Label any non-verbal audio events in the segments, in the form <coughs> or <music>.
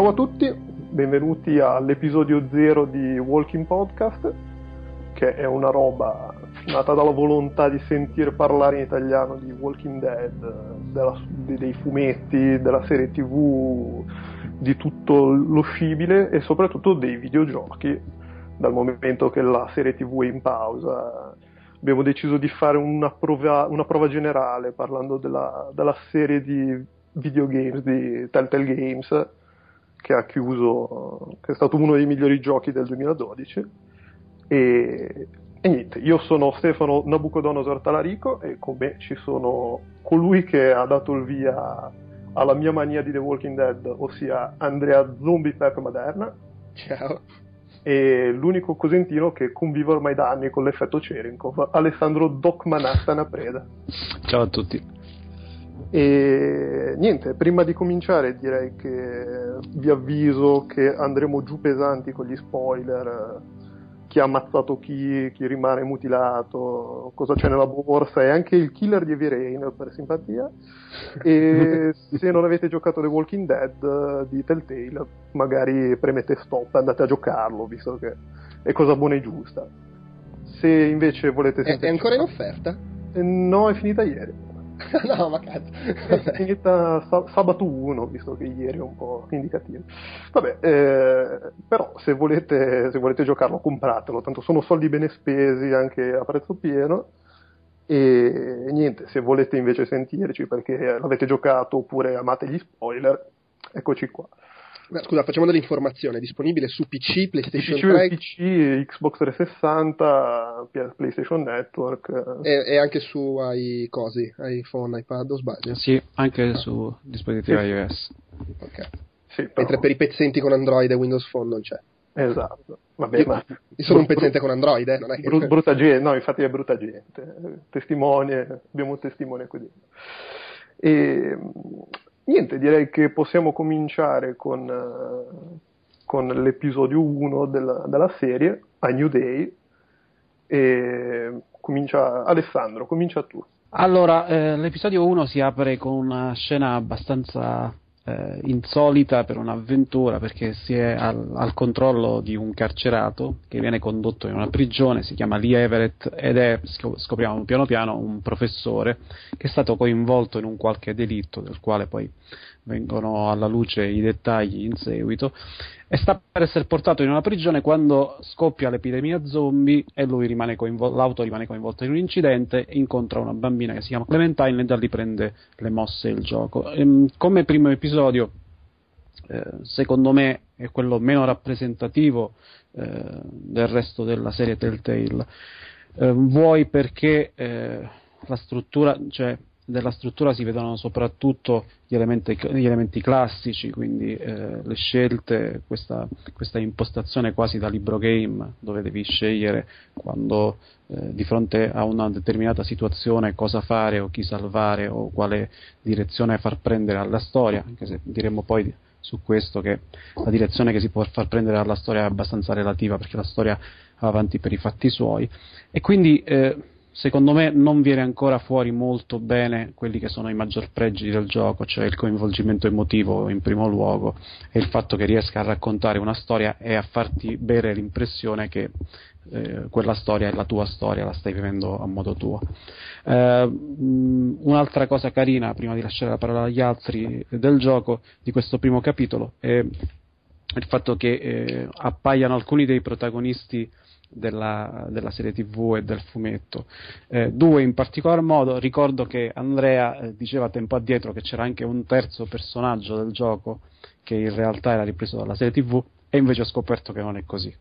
Ciao a tutti, benvenuti all'episodio 0 di Walking Podcast, che è una roba nata dalla volontà di sentire parlare in italiano di Walking Dead, della, dei fumetti, della serie tv, di tutto lo scibile e soprattutto dei videogiochi, dal momento che la serie tv è in pausa. Abbiamo deciso di fare una prova, una prova generale parlando della, della serie di videogames di Telltale Games che ha chiuso, che è stato uno dei migliori giochi del 2012. E, e niente, io sono Stefano Nabucodonosor Talarico e con me ci sono colui che ha dato il via alla mia mania di The Walking Dead, ossia Andrea Zombie Pep Maderna. Ciao. E l'unico cosentino che convive ormai da anni con l'effetto Cherenkov, Alessandro Doc Manhattan a preda. Ciao a tutti. E niente, prima di cominciare direi che vi avviso che andremo giù pesanti con gli spoiler, chi ha ammazzato chi, chi rimane mutilato, cosa c'è nella borsa e anche il killer di Evirain per simpatia. E <laughs> se non avete giocato The Walking Dead di Telltale, magari premete stop e andate a giocarlo, visto che è cosa buona e giusta. Se invece volete... È, è ancora in offerta? Eh, no, è finita ieri. <laughs> no, ma cazzo. Finita sabato 1, visto che ieri è un po' indicativo. Vabbè, eh, però se volete, se volete giocarlo, compratelo, tanto sono soldi bene spesi anche a prezzo pieno. E niente, se volete invece sentirci perché l'avete giocato oppure amate gli spoiler, eccoci qua. Scusa, facciamo dell'informazione, è disponibile su PC, PlayStation PC, 3, PC, Xbox 360, PlayStation Network e, e, anche su ai cosi, iPhone, iPad o sbaglio? Sì, anche su dispositivi sì. iOS. Ok. Sì, però... Mentre per i pezzenti con Android e Windows Phone non c'è. Esatto. Vabbè, io, ma... io sono un pezzente con Android, eh, non è che... Brut, brutta gente, no, infatti è brutta gente. Testimone, abbiamo un testimone qui dentro. E Niente, direi che possiamo cominciare con, uh, con l'episodio 1 della, della, serie, A New Day. E comincia Alessandro, comincia tu. Allora, eh, l'episodio 1 si apre con una scena abbastanza eh, insolita per un'avventura perché si è al, al, controllo di un carcerato che viene condotto in una prigione, si chiama Lee Everett ed è, scopriamo piano piano, un professore che è stato coinvolto in un qualche delitto del quale poi vengono alla luce i dettagli in seguito, e sta per essere portato in una prigione quando scoppia l'epidemia zombie e rimane coinvol- l'auto rimane coinvolta in un incidente e incontra una bambina che si chiama Clementine e da lì prende le mosse il gioco. E, ehm, come primo episodio, eh, secondo me è quello meno rappresentativo eh, del resto della serie Telltale. Eh, vuoi perché eh, la struttura, cioè della struttura si vedono soprattutto gli elementi, gli elementi classici, quindi eh, le scelte, questa, questa, impostazione quasi da libro game dove devi scegliere quando eh, di fronte a una determinata situazione cosa fare o chi salvare o quale direzione far prendere alla storia, anche se diremmo poi su questo che la direzione che si può far prendere alla storia è abbastanza relativa perché la storia va avanti per i fatti suoi. E quindi eh, secondo me non viene ancora fuori molto bene quelli che sono i maggior pregi del gioco, cioè il coinvolgimento emotivo in primo luogo e il fatto che riesca a raccontare una storia e a farti bere l'impressione che eh, quella storia è la tua storia, la stai vivendo a modo tuo. Eh, un'altra cosa carina, prima di lasciare la parola agli altri del gioco, di questo primo capitolo, è il fatto che eh, appaiano alcuni dei protagonisti della, della, serie tv e del fumetto. Eh, due in particolar modo, ricordo che Andrea eh, diceva tempo addietro che c'era anche un terzo personaggio del gioco che in realtà era ripreso dalla serie tv e invece ho scoperto che non è così.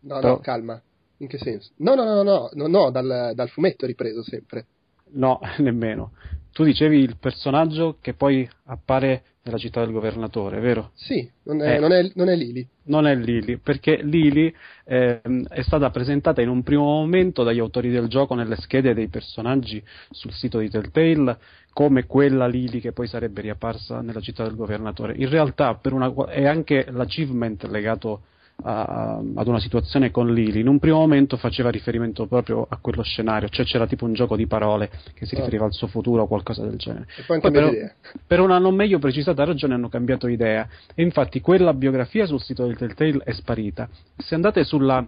No, Però... no, calma. In che senso? No, no, no, no, no, no dal, dal fumetto ripreso sempre. No, <laughs> nemmeno. Tu dicevi il personaggio che poi appare nella città del governatore, vero? Sì, non è, eh, non è, non è Lily. Non è Lily, perché Lily eh, è stata presentata in un primo momento dagli autori del gioco nelle schede dei personaggi sul sito di Telltale come quella Lily che poi sarebbe riapparsa nella città del governatore. In realtà una, è anche l'achievement legato a, ad una situazione con Lily, in un primo momento faceva riferimento proprio a quello scenario, cioè c'era tipo un gioco di parole che si ah. riferiva al suo futuro o qualcosa del genere. E poi, poi per, per, una non meglio precisata ragione hanno cambiato idea e infatti quella biografia sul sito del Telltale è sparita. Se andate sulla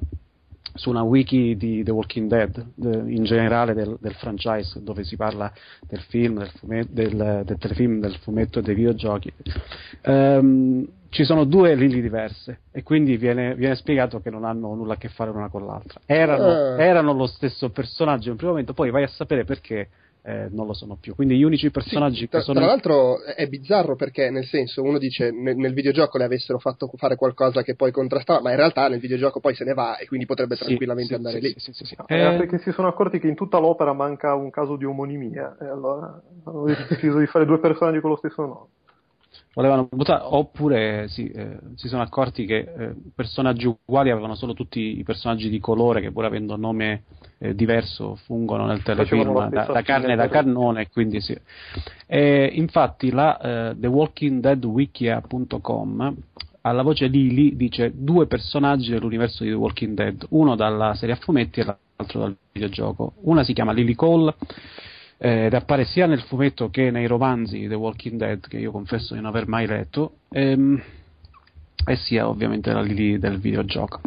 su una wiki di The Walking Dead, in generale del, del, franchise, dove si parla del film, del, fumetto, del, del telefilm, del fumetto e dei videogiochi. Um, ci sono due Lily diverse e quindi viene, viene, spiegato che non hanno nulla a che fare l'una con l'altra. Erano, uh. erano lo stesso personaggio in un primo momento, poi vai a sapere perché eh, non lo sono più. Quindi gli unici personaggi sì, tra, che sono. Tra l'altro è bizzarro perché, nel senso, uno dice nel, nel, videogioco le avessero fatto fare qualcosa che poi contrastava, ma in realtà nel videogioco poi se ne va e quindi potrebbe tranquillamente sì, andare sì, lì. Sì, sì, sì, eh, perché si sono accorti che in tutta l'opera manca un caso di omonimia e allora hanno deciso di fare due personaggi con lo stesso nome volevano buttare, oppure sì, eh, si sono accorti che eh, personaggi uguali avevano solo tutti i personaggi di colore che pur avendo nome eh, diverso fungono nel telefilm da, da, carne da cannone, quindi sì. E, infatti la eh, The Walking Dead Wikia.com alla voce Lily dice due personaggi dell'universo di The Walking Dead, uno dalla serie a fumetti e l'altro dal videogioco. Una si chiama Lily Cole ed appare sia nel fumetto che nei romanzi The Walking Dead, che io confesso di non aver mai letto, ehm, e sia ovviamente la Lily del videogioco.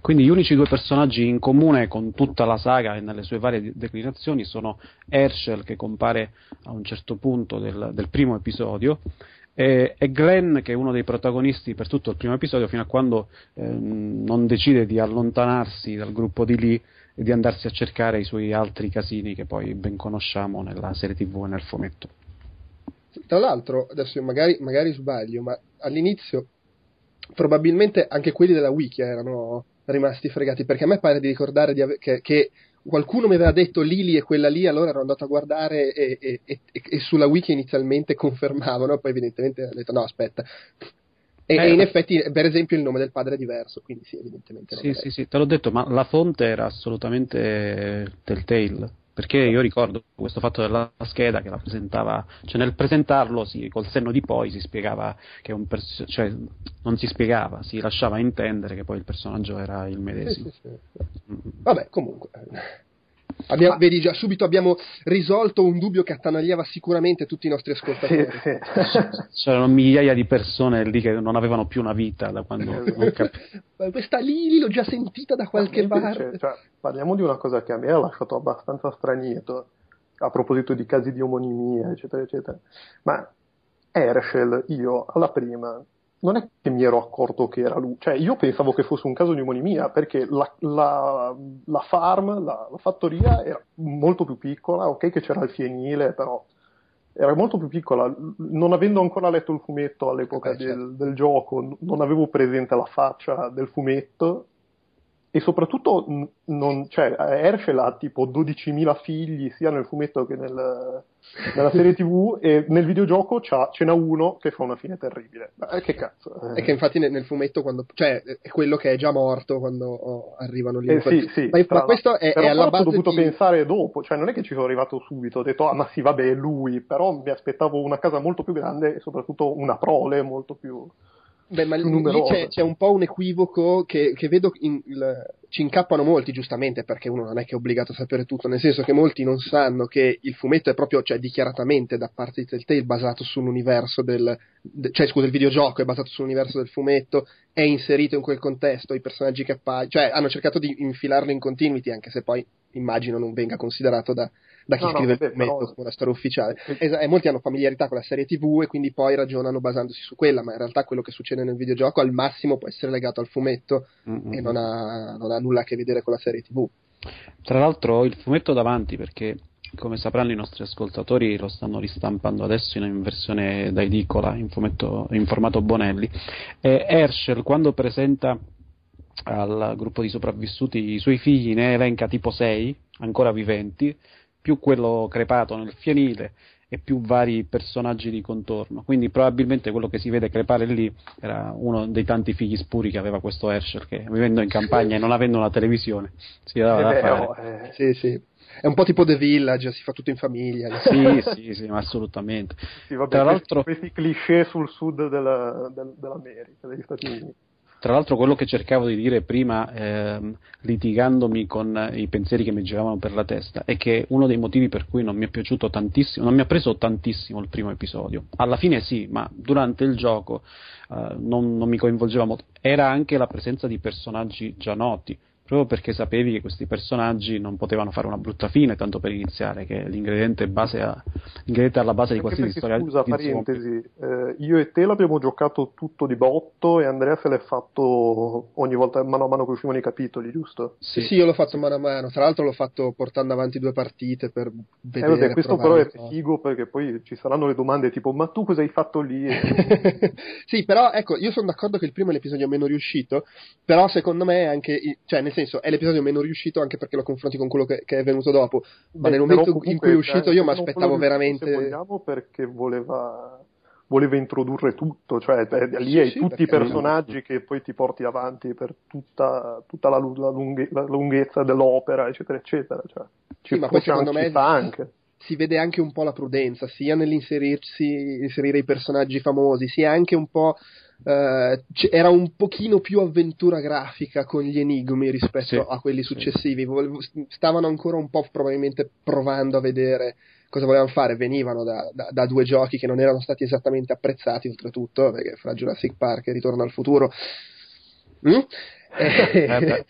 Quindi gli unici due personaggi in comune con tutta la saga e nelle sue varie declinazioni sono Herschel, che compare a un certo punto del, del primo episodio, e, e, Glenn, che è uno dei protagonisti per tutto il primo episodio, fino a quando ehm, non decide di allontanarsi dal gruppo di Lee di andarsi a cercare i suoi altri casini che poi ben conosciamo nella serie tv e nel fumetto. Tra l'altro, adesso magari, magari sbaglio, ma all'inizio probabilmente anche quelli della wiki erano rimasti fregati perché a me pare di ricordare di ave- che, che, qualcuno mi aveva detto Lili e quella lì, allora ero andato a guardare e, e, e, e sulla wiki inizialmente confermavano, poi evidentemente ho detto no aspetta, e, eh, e, in effetti, per esempio, il nome del padre è diverso, quindi sì, evidentemente. Sì, sì, sì, te l'ho detto, ma la fonte era assolutamente Telltale. Perché io ricordo questo fatto della scheda che la presentava, cioè nel presentarlo sì, col senno di poi si spiegava che un personaggio, cioè non si spiegava, si lasciava intendere che poi il personaggio era il medesimo. Sì, sì, sì. Vabbè, comunque. Abbiamo, vedi già, subito abbiamo risolto un dubbio che attanagliava sicuramente tutti i nostri ascoltatori. Sì, sì. <laughs> C'erano migliaia di persone lì che non avevano più una vita da quando cap- Questa lì l'ho già sentita da qualche parte. Cioè, parliamo di una cosa che a me ha lasciato abbastanza stranito a proposito di casi di omonimia, eccetera, eccetera. Ma Herschel, io alla prima non è che mi ero accorto che era lui, cioè io pensavo che fosse un caso di omonimia perché la, la, la farm, la, la, fattoria era molto più piccola, ok che c'era il fienile, però era molto più piccola, non avendo ancora letto il fumetto all'epoca eh, del, certo. del, gioco, non avevo presente la faccia del fumetto e soprattutto non, cioè, Herschel ha tipo 12.000 figli sia nel fumetto che nel, nella serie tv e nel videogioco ce n'ha uno che fa una fine terribile. Ma che cazzo è che infatti nel, nel, fumetto quando, cioè è quello che è già morto quando oh, arrivano lì eh, sì, sì, ma, ma questo è, è alla base ho dovuto di... pensare dopo cioè non è che ci sono arrivato subito ho detto ah ma sì vabbè è lui però mi aspettavo una casa molto più grande e soprattutto una prole molto più Beh, ma lì c'è, c'è, un po' un equivoco che, che vedo in, il, ci incappano molti, giustamente, perché uno non è che è obbligato a sapere tutto, nel senso che molti non sanno che il fumetto è proprio, cioè dichiaratamente da parte di Telltale basato sull'universo del, de, cioè scusa, il videogioco è basato sull'universo del fumetto, è inserito in quel contesto, i personaggi che appaiono, cioè hanno cercato di infilarlo in continuity, anche se poi immagino non venga considerato da, da chi no, scrive no, il fumetto come una storia ufficiale. Es- e molti hanno familiarità con la serie TV e quindi poi ragionano basandosi su quella, ma in realtà quello che succede nel videogioco al massimo può essere legato al fumetto mm-hmm. e non ha, non ha nulla a che vedere con la serie TV. Tra l'altro ho il fumetto davanti perché come sapranno i nostri ascoltatori lo stanno ristampando adesso in versione da edicola in, fumetto, in formato Bonelli e Herschel quando presenta al gruppo di sopravvissuti i suoi figli ne elenca tipo 6 ancora viventi più quello crepato nel fienile e più vari personaggi di contorno. Quindi probabilmente quello che si vede crepare lì era uno dei tanti figli spuri che aveva questo Herschel che vivendo in campagna e non avendo una televisione si dava da fare. Eh, sì, sì. È un po' tipo The Village, si fa tutto in famiglia. <laughs> Sì, sì, sì, assolutamente. Sì, vabbè, Tra l'altro... questi cliché sul sud della, del, dell'America, degli Stati Uniti. Tra l'altro quello che cercavo di dire prima, ehm, litigandomi con i pensieri che mi giravano per la testa, è che uno dei motivi per cui non mi è piaciuto tantissimo, non mi ha preso tantissimo il primo episodio. Alla fine sì, ma durante il gioco eh, non, non mi coinvolgeva molto. Era anche la presenza di personaggi già noti proprio perché sapevi che questi personaggi non potevano fare una brutta fine, tanto per iniziare, che l'ingrediente, base a, l'ingrediente alla base perché di qualsiasi perché, storia. Scusa, parentesi, eh, io e te l'abbiamo giocato tutto di botto e Andrea se l'è fatto ogni volta mano a mano che uscivano i capitoli, giusto? Sì, sì, io l'ho fatto mano a mano, tra l'altro l'ho fatto portando avanti due partite per vedere. Eh, vabbè, questo però è figo perché poi ci saranno le domande tipo ma tu cosa hai fatto lì? <laughs> sì, però ecco, io sono d'accordo che il primo è l'episodio meno riuscito, però secondo me è anche, cioè nel senso è l'episodio meno riuscito anche perché lo confronti con quello che, che è venuto dopo. Ma Beh, nel momento in cui è uscito io mi aspettavo veramente. Se vogliamo, perché voleva voleva introdurre tutto, cioè beh, lì sì, hai sì, tutti i personaggi che poi ti porti avanti per tutta, tutta la, la, lunghe, la, lunghezza dell'opera, eccetera, eccetera. Cioè, sì, ma poi secondo me anche. si vede anche un po' la prudenza, sia nell'inserirsi, inserire i personaggi famosi, sia anche un po' Uh, era un pochino più avventura grafica con gli enigmi rispetto sì, a quelli successivi. Sì. Stavano ancora un po' probabilmente provando a vedere cosa volevano fare. Venivano da, da, da, due giochi che non erano stati esattamente apprezzati, oltretutto, perché fra Jurassic Park e Ritorno al futuro. Mm? eh,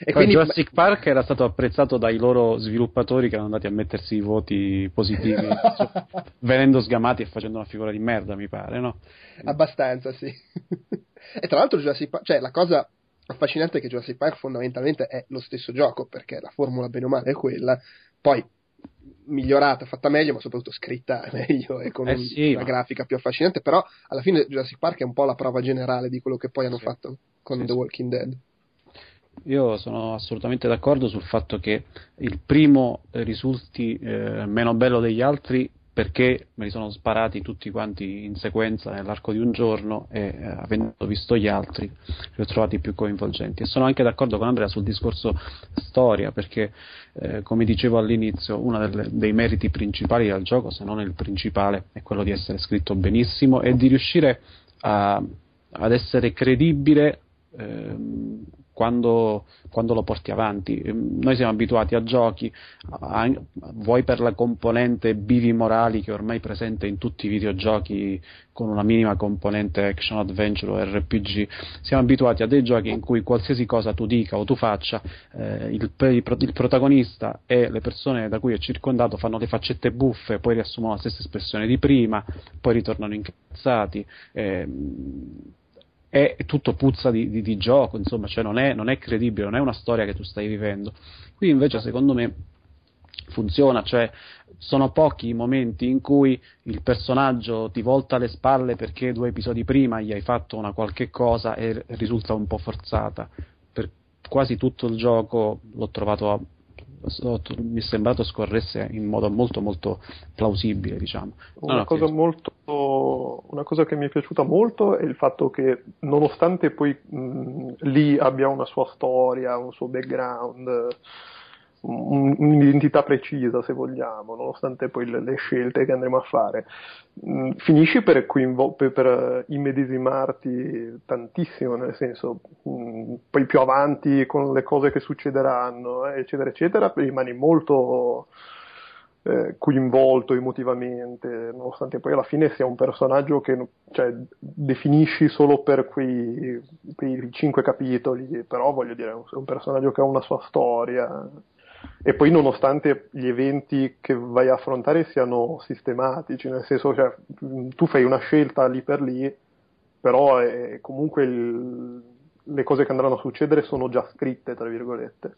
e quindi... Jurassic Park era stato apprezzato dai loro sviluppatori che erano andati a mettersi i voti positivi, <laughs> cioè, venendo sgamati e facendo una figura di merda, mi pare, no? Abbastanza, sì. e tra l'altro Jurassic Park, cioè la cosa affascinante è che Jurassic Park fondamentalmente è lo stesso gioco, perché la formula bene o male è quella, poi migliorata, fatta meglio, ma soprattutto scritta <laughs> meglio e con eh sì, una ma... grafica più affascinante, però alla fine Jurassic Park è un po' la prova generale di quello che poi hanno sì. fatto con sì, The Walking Dead. Io sono assolutamente d'accordo sul fatto che il primo risulti eh, meno bello degli altri perché me li sono sparati tutti quanti in sequenza nell'arco di un giorno e eh, avendo visto gli altri li ho trovati più coinvolgenti. E sono anche d'accordo con Andrea sul discorso storia perché, eh, come dicevo all'inizio, uno delle, dei meriti principali del gioco, se non il principale, è quello di essere scritto benissimo e di riuscire a, ad essere credibile. Ehm, quando, quando, lo porti avanti. Ehm, noi siamo abituati a giochi, a, vuoi per la componente bivi morali che è ormai presente in tutti i videogiochi con una minima componente action adventure o RPG, siamo abituati a dei giochi in cui qualsiasi cosa tu dica o tu faccia, eh, il, il, il, protagonista e le persone da cui è circondato fanno le faccette buffe, poi riassumono la stessa espressione di prima, poi ritornano incazzati. Eh, è tutto puzza di, di, di gioco, insomma, cioè non è, non è, credibile, non è una storia che tu stai vivendo. Qui invece secondo me funziona, cioè sono pochi i momenti in cui il personaggio ti volta le spalle perché due episodi prima gli hai fatto una qualche cosa e risulta un po' forzata. Per quasi tutto il gioco l'ho trovato mi è sembrato scorresse in modo molto molto plausibile diciamo. Una, no, cosa molto, una, cosa che mi è piaciuta molto è il fatto che nonostante poi mh, lì abbia una sua storia, un suo background un'identità precisa se vogliamo, nonostante poi le, scelte che andremo a fare. Mm, finisci per, coinvo- per, immedesimarti tantissimo, nel senso, mm, poi più avanti con le cose che succederanno, eh, eccetera, eccetera, rimani molto eh, coinvolto emotivamente, nonostante poi alla fine sia un personaggio che cioè, definisci solo per quei, quei cinque capitoli, però voglio dire, è un personaggio che ha una sua storia e poi nonostante gli eventi che vai a affrontare siano sistematici, nel senso cioè, tu fai una scelta lì per lì, però è, comunque il, le cose che andranno a succedere sono già scritte, tra virgolette,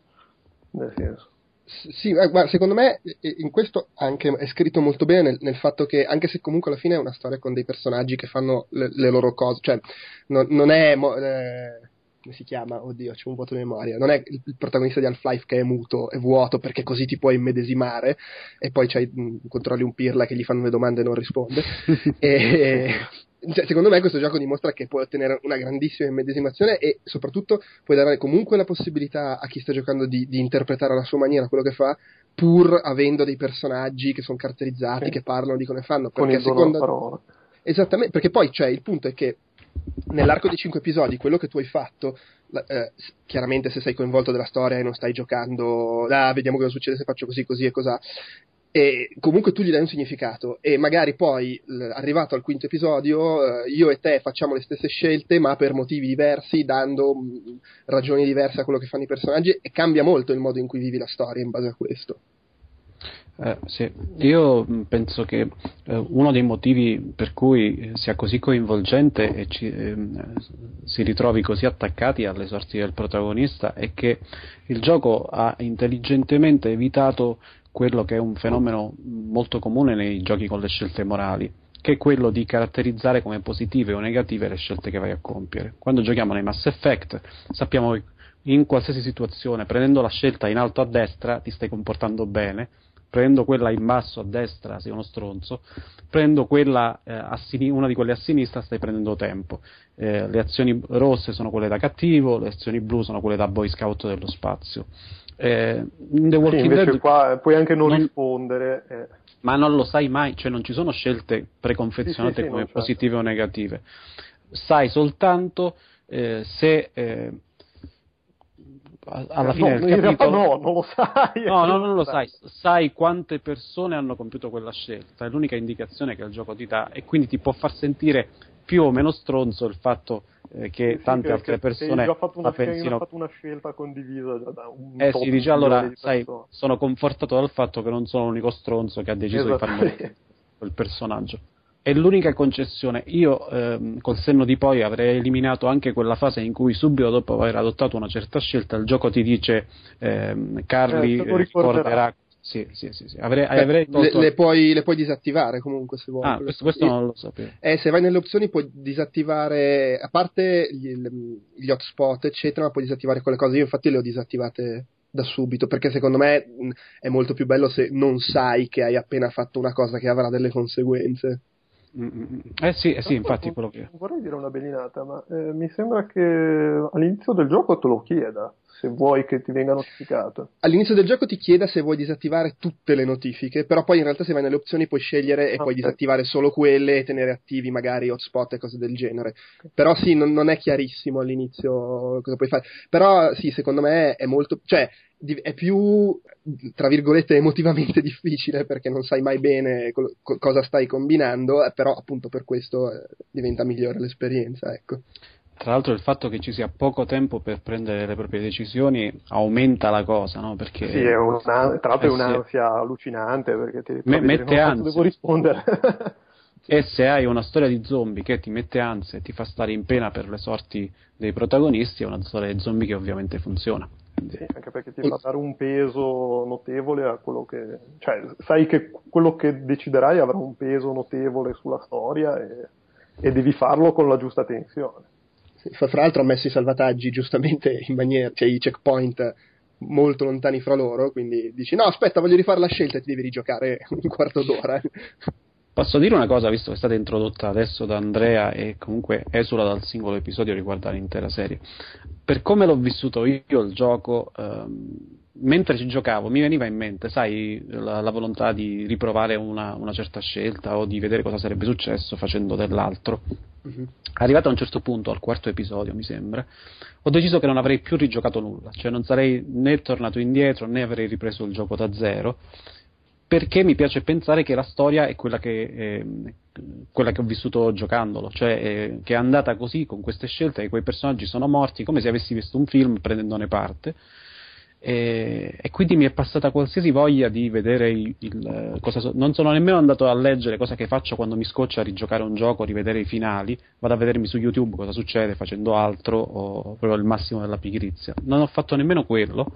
nel senso. Sì, eh, guarda, secondo me in questo anche è scritto molto bene nel, nel, fatto che, anche se comunque alla fine è una storia con dei personaggi che fanno le, le loro cose, cioè non, non è... Eh, come si chiama? Oddio, c'è un vuoto di memoria. Non è il protagonista di Half-Life che è muto, è vuoto perché così ti puoi immedesimare e poi c'hai, mh, controlli un pirla che gli fanno le domande e non risponde. <laughs> e, cioè, secondo me questo gioco dimostra che puoi ottenere una grandissima immedesimazione e soprattutto puoi dare comunque la possibilità a chi sta giocando di, di interpretare alla sua maniera quello che fa pur avendo dei personaggi che sono caratterizzati, sì. che parlano, dicono e fanno. Perché Con il secondo... parola. Esattamente, perché poi cioè, il punto è che nell'arco di cinque episodi quello che tu hai fatto, eh, chiaramente se sei coinvolto della storia e non stai giocando, ah, vediamo cosa succede se faccio così, così e cos'ha, e comunque tu gli dai un significato e magari poi arrivato al quinto episodio eh, io e te facciamo le stesse scelte ma per motivi diversi dando mh, ragioni diverse a quello che fanno i personaggi e cambia molto il modo in cui vivi la storia in base a questo eh, sì. Io penso che eh, uno dei motivi per cui sia così coinvolgente e ci, eh, si ritrovi così attaccati alle sorti del protagonista è che il gioco ha intelligentemente evitato quello che è un fenomeno molto comune nei giochi con le scelte morali, che è quello di caratterizzare come positive o negative le scelte che vai a compiere. Quando giochiamo nei Mass Effect sappiamo che in qualsiasi situazione, prendendo la scelta in alto a destra, ti stai comportando bene, prendo quella in basso a destra, sei uno stronzo, prendo quella, eh, sin- una di quelle a sinistra, stai prendendo tempo. Eh, le azioni rosse sono quelle da cattivo, le azioni blu sono quelle da boy scout dello spazio. Eh, in The Walking sì, Dead qua puoi anche non, non rispondere. Eh. Ma non lo sai mai, cioè non ci sono scelte preconfezionate sì, sì, come positive certo. o negative. Sai soltanto eh, se eh, alla fine no, del capitolo... no, non lo sai. No, no, non lo sai. Sai quante persone hanno compiuto quella scelta, è l'unica indicazione che il gioco ti dà e quindi ti può far sentire più o meno stronzo il fatto eh, che sì, tante altre persone ho fatto, una, pensino... fatto una scelta condivisa da un Eh sì, dice allora, sai, sono confortato dal fatto che non sono l'unico stronzo che ha deciso esatto. di far morire quel personaggio. È l'unica concessione. Io, ehm, col senno di poi, avrei eliminato anche quella fase in cui, subito dopo aver adottato una certa scelta, il gioco ti dice ehm, Carly eh, ricorderà sì, sì, sì, sì. Avrei, Beh, avrei tolto... le, le, puoi, le, puoi, disattivare comunque se vuoi. Ah, questo, questo non lo sapevo. Eh, se vai nelle opzioni puoi disattivare, a parte gli, gli hotspot, eccetera, ma puoi disattivare quelle cose. Io infatti le ho disattivate da subito, perché secondo me è molto più bello se non sai che hai appena fatto una cosa che avrà delle conseguenze. Mm-hmm. Eh sì, eh sì infatti quello che... Vorrei dire una bellinata, ma eh, mi sembra che all'inizio del gioco te lo chieda se vuoi che ti venga notificato. All'inizio del gioco ti chiede se vuoi disattivare tutte le notifiche, però poi in realtà se vai nelle opzioni puoi scegliere e ah, puoi disattivare solo quelle e tenere attivi magari hotspot e cose del genere. Però sì, non, non, è chiarissimo all'inizio cosa puoi fare. Però sì, secondo me è molto... cioè è più, tra virgolette, emotivamente <laughs> difficile perché non sai mai bene co- cosa stai combinando, eh, però appunto per questo eh, diventa migliore l'esperienza, ecco. Tra l'altro il fatto che ci sia poco tempo per prendere le proprie decisioni aumenta la cosa, no? Perché, sì, è una, tra l'altro è un'ansia allucinante perché ti me, mette ansia. devo rispondere. <laughs> e se hai una storia di zombie che ti mette ansia e ti fa stare in pena per le sorti dei protagonisti, è una storia di zombie che ovviamente funziona. Sì, anche perché ti fa dare un peso notevole a quello che... cioè, sai che quello che deciderai avrà un peso notevole sulla storia e, e devi farlo con la giusta tensione. Fra l'altro ha messo i salvataggi giustamente in maniera, cioè i checkpoint molto lontani fra loro, quindi dici no aspetta voglio rifare la scelta e ti devi rigiocare un quarto d'ora. Posso dire una cosa, visto che è stata introdotta adesso da Andrea e comunque esula dal singolo episodio riguardo l'intera serie. Per come l'ho vissuto io il gioco, ehm, mentre ci giocavo mi veniva in mente, sai, la, la volontà di riprovare una, una, certa scelta o di vedere cosa sarebbe successo facendo dell'altro. Uh-huh. Arrivato a un certo punto, al quarto episodio mi sembra, ho deciso che non avrei più rigiocato nulla, cioè non sarei né tornato indietro né avrei ripreso il gioco da zero, perché mi piace pensare che la storia è quella che, eh, quella che ho vissuto giocandolo, cioè eh, che è andata così con queste scelte, che quei personaggi sono morti, come se avessi visto un film prendendone parte e, e, quindi mi è passata qualsiasi voglia di vedere il, il cosa, non sono nemmeno andato a leggere cosa che faccio quando mi scoccia a rigiocare un gioco, rivedere i finali, vado a vedermi su YouTube cosa succede facendo altro o proprio il massimo della pigrizia. Non ho fatto nemmeno quello,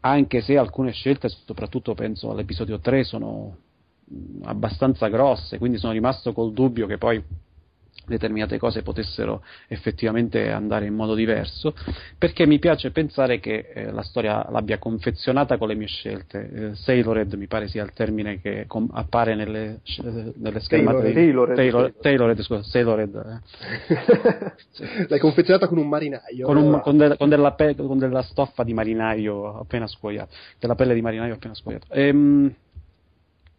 anche se alcune scelte, soprattutto penso all'episodio 3, sono abbastanza grosse, quindi sono rimasto col dubbio che poi determinate cose potessero effettivamente andare in modo diverso, perché mi piace pensare che eh, la storia l'abbia confezionata con le mie scelte. Eh, Sailored mi pare sia il termine che com- appare nelle, eh, nelle schermate. Tailored, Tailored, Tailored, scusa, Sailored. Eh. <laughs> L'hai confezionata con un marinaio. Con, un, con, de- con, della pe- con, della stoffa di marinaio appena scuoiato, della pelle di marinaio appena scuoiato. Ehm,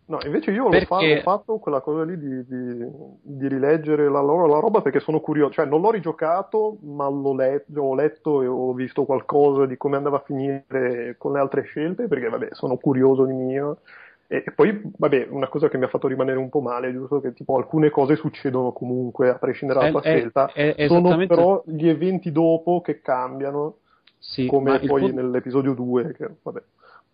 No, invece io perché... l'ho, fatto, ho fatto quella cosa lì di, di, di rileggere la, la, roba perché sono curioso, cioè non l'ho rigiocato, ma l'ho letto, ho letto e ho visto qualcosa di come andava a finire con le altre scelte, perché vabbè, sono curioso di mio. E, e poi, vabbè, una cosa che mi ha fatto rimanere un po' male, giusto che tipo alcune cose succedono comunque, a prescindere dalla tua scelta, è, è sono esattamente... però gli eventi dopo che cambiano, sì, come poi punto... nell'episodio 2, che vabbè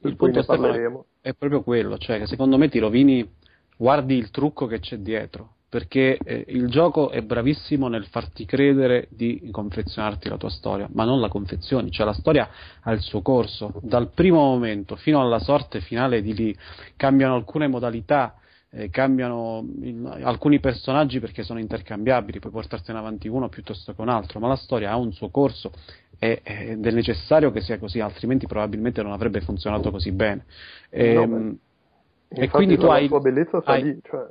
il punto Stefano, è proprio quello, cioè che secondo me ti rovini, guardi il trucco che c'è dietro, perché eh, il gioco è bravissimo nel farti credere di confezionarti la tua storia, ma non la confezioni, cioè la storia ha il suo corso, dal primo momento fino alla sorte finale di lì, cambiano alcune modalità, eh, cambiano il, alcuni personaggi perché sono intercambiabili, puoi portartene avanti uno piuttosto che un altro, ma la storia ha un suo corso ed è necessario che sia così, altrimenti probabilmente non avrebbe funzionato così bene. E, no, ehm, e quindi tu hai, hai, cioè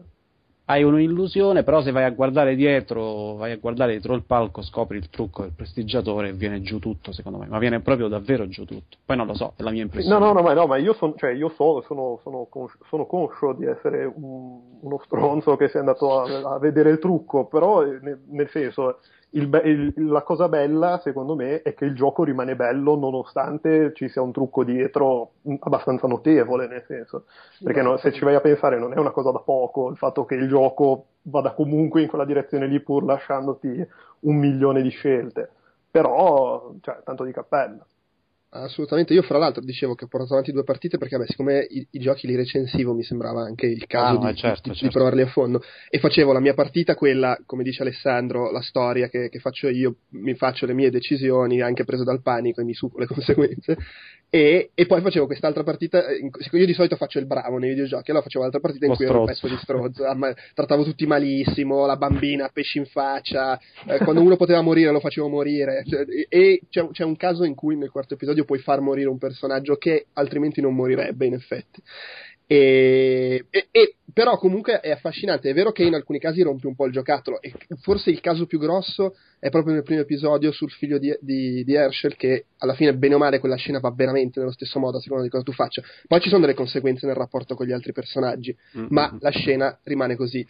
hai un'illusione, però se vai a guardare dietro, vai a guardare dietro il palco, scopri il trucco del prestigiatore e viene giù tutto, secondo me, ma viene proprio davvero giù tutto. Poi non lo so, è la mia impressione. No, no, no, ma, no, ma io, son, cioè, io so, sono, sono, conscio, sono, conscio di essere un, uno stronzo che si è andato a, a vedere il trucco, però nel, nel senso il, il, la cosa bella, secondo me, è che il gioco rimane bello nonostante ci sia un trucco dietro abbastanza notevole, nel senso. Perché no, se ci vai a pensare non è una cosa da poco il fatto che il gioco vada comunque in quella direzione lì pur lasciandoti un milione di scelte. Però, cioè, tanto di cappello. Assolutamente, io fra l'altro dicevo che ho portato avanti due partite perché beh, siccome i, i, giochi li recensivo mi sembrava anche il caso ah, di, certo, di, certo. di, provarli a fondo. E facevo la mia partita, quella come dice Alessandro, la storia che, che faccio io, mi faccio le mie decisioni anche preso dal panico e mi supo le <laughs> conseguenze e, e, poi facevo quest'altra partita, eh, io di solito faccio il bravo nei videogiochi, allora facevo un'altra partita in cui ero un pezzo di strozzo, trattavo tutti malissimo, la bambina, pesci in faccia, eh, quando uno poteva morire lo facevo morire, cioè, e c'è, c'è, un caso in cui nel quarto episodio puoi far morire un personaggio che altrimenti non morirebbe in effetti. E, e, e, però comunque è affascinante, è vero che in alcuni casi rompi un po' il giocattolo e forse il caso più grosso è proprio nel primo episodio sul figlio di, di, di Herschel che alla fine bene o male quella scena va veramente nello stesso modo a seconda di cosa tu faccia. Poi ci sono delle conseguenze nel rapporto con gli altri personaggi, mm-hmm. ma la scena rimane così.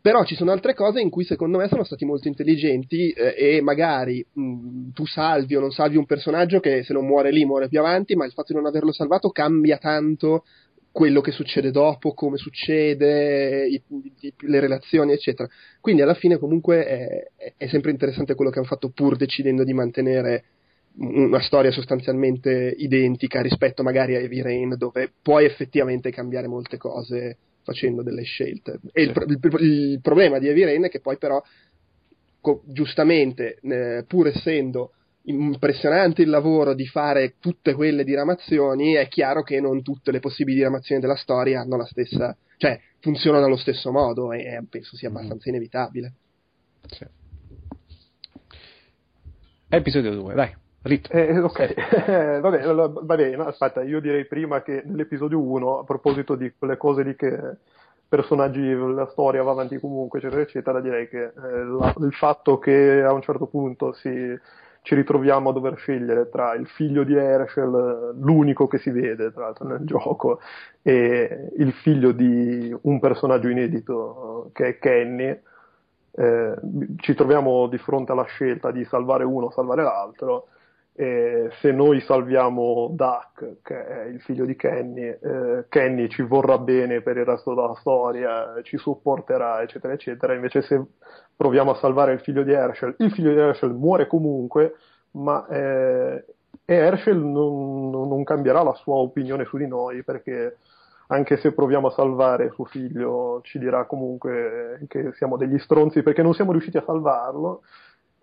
Però ci sono altre cose in cui secondo me sono stati molto intelligenti eh, e magari mh, tu salvi o non salvi un personaggio che se non muore lì muore più avanti, ma il fatto di non averlo salvato cambia tanto quello che succede dopo, come succede, i, i, le relazioni, eccetera. Quindi alla fine comunque è, è, sempre interessante quello che hanno fatto pur decidendo di mantenere una storia sostanzialmente identica rispetto magari a Heavy Rain dove puoi effettivamente cambiare molte cose facendo delle scelte. E il, il, il, problema di Heavy Rain è che poi però co- giustamente eh, pur essendo impressionante il lavoro di fare tutte quelle diramazioni, è chiaro che non tutte le possibili diramazioni della storia hanno la stessa, cioè funzionano allo stesso modo e penso sia abbastanza mm. inevitabile. Sì. Episodio 2, dai. Ritmo. Eh, ok, <laughs> vabbè, vabbè, no, aspetta, io direi prima che nell'episodio 1, a proposito di quelle cose lì che personaggi, la storia va avanti comunque, eccetera, eccetera, direi che eh, la, il fatto che a un certo punto si ci ritroviamo a dover scegliere tra il figlio di Herschel, l'unico che si vede tra l'altro nel gioco, e il figlio di un personaggio inedito che è Kenny. Eh, ci troviamo di fronte alla scelta di salvare uno o salvare l'altro eh, se noi salviamo Duck, che è il figlio di Kenny, eh, Kenny ci vorrà bene per il resto della storia, ci supporterà, eccetera, eccetera. Invece se proviamo a salvare il figlio di Herschel, il figlio di Herschel muore comunque, ma eh, e Herschel non, non, cambierà la sua opinione su di noi, perché anche se proviamo a salvare suo figlio, ci dirà comunque che siamo degli stronzi perché non siamo riusciti a salvarlo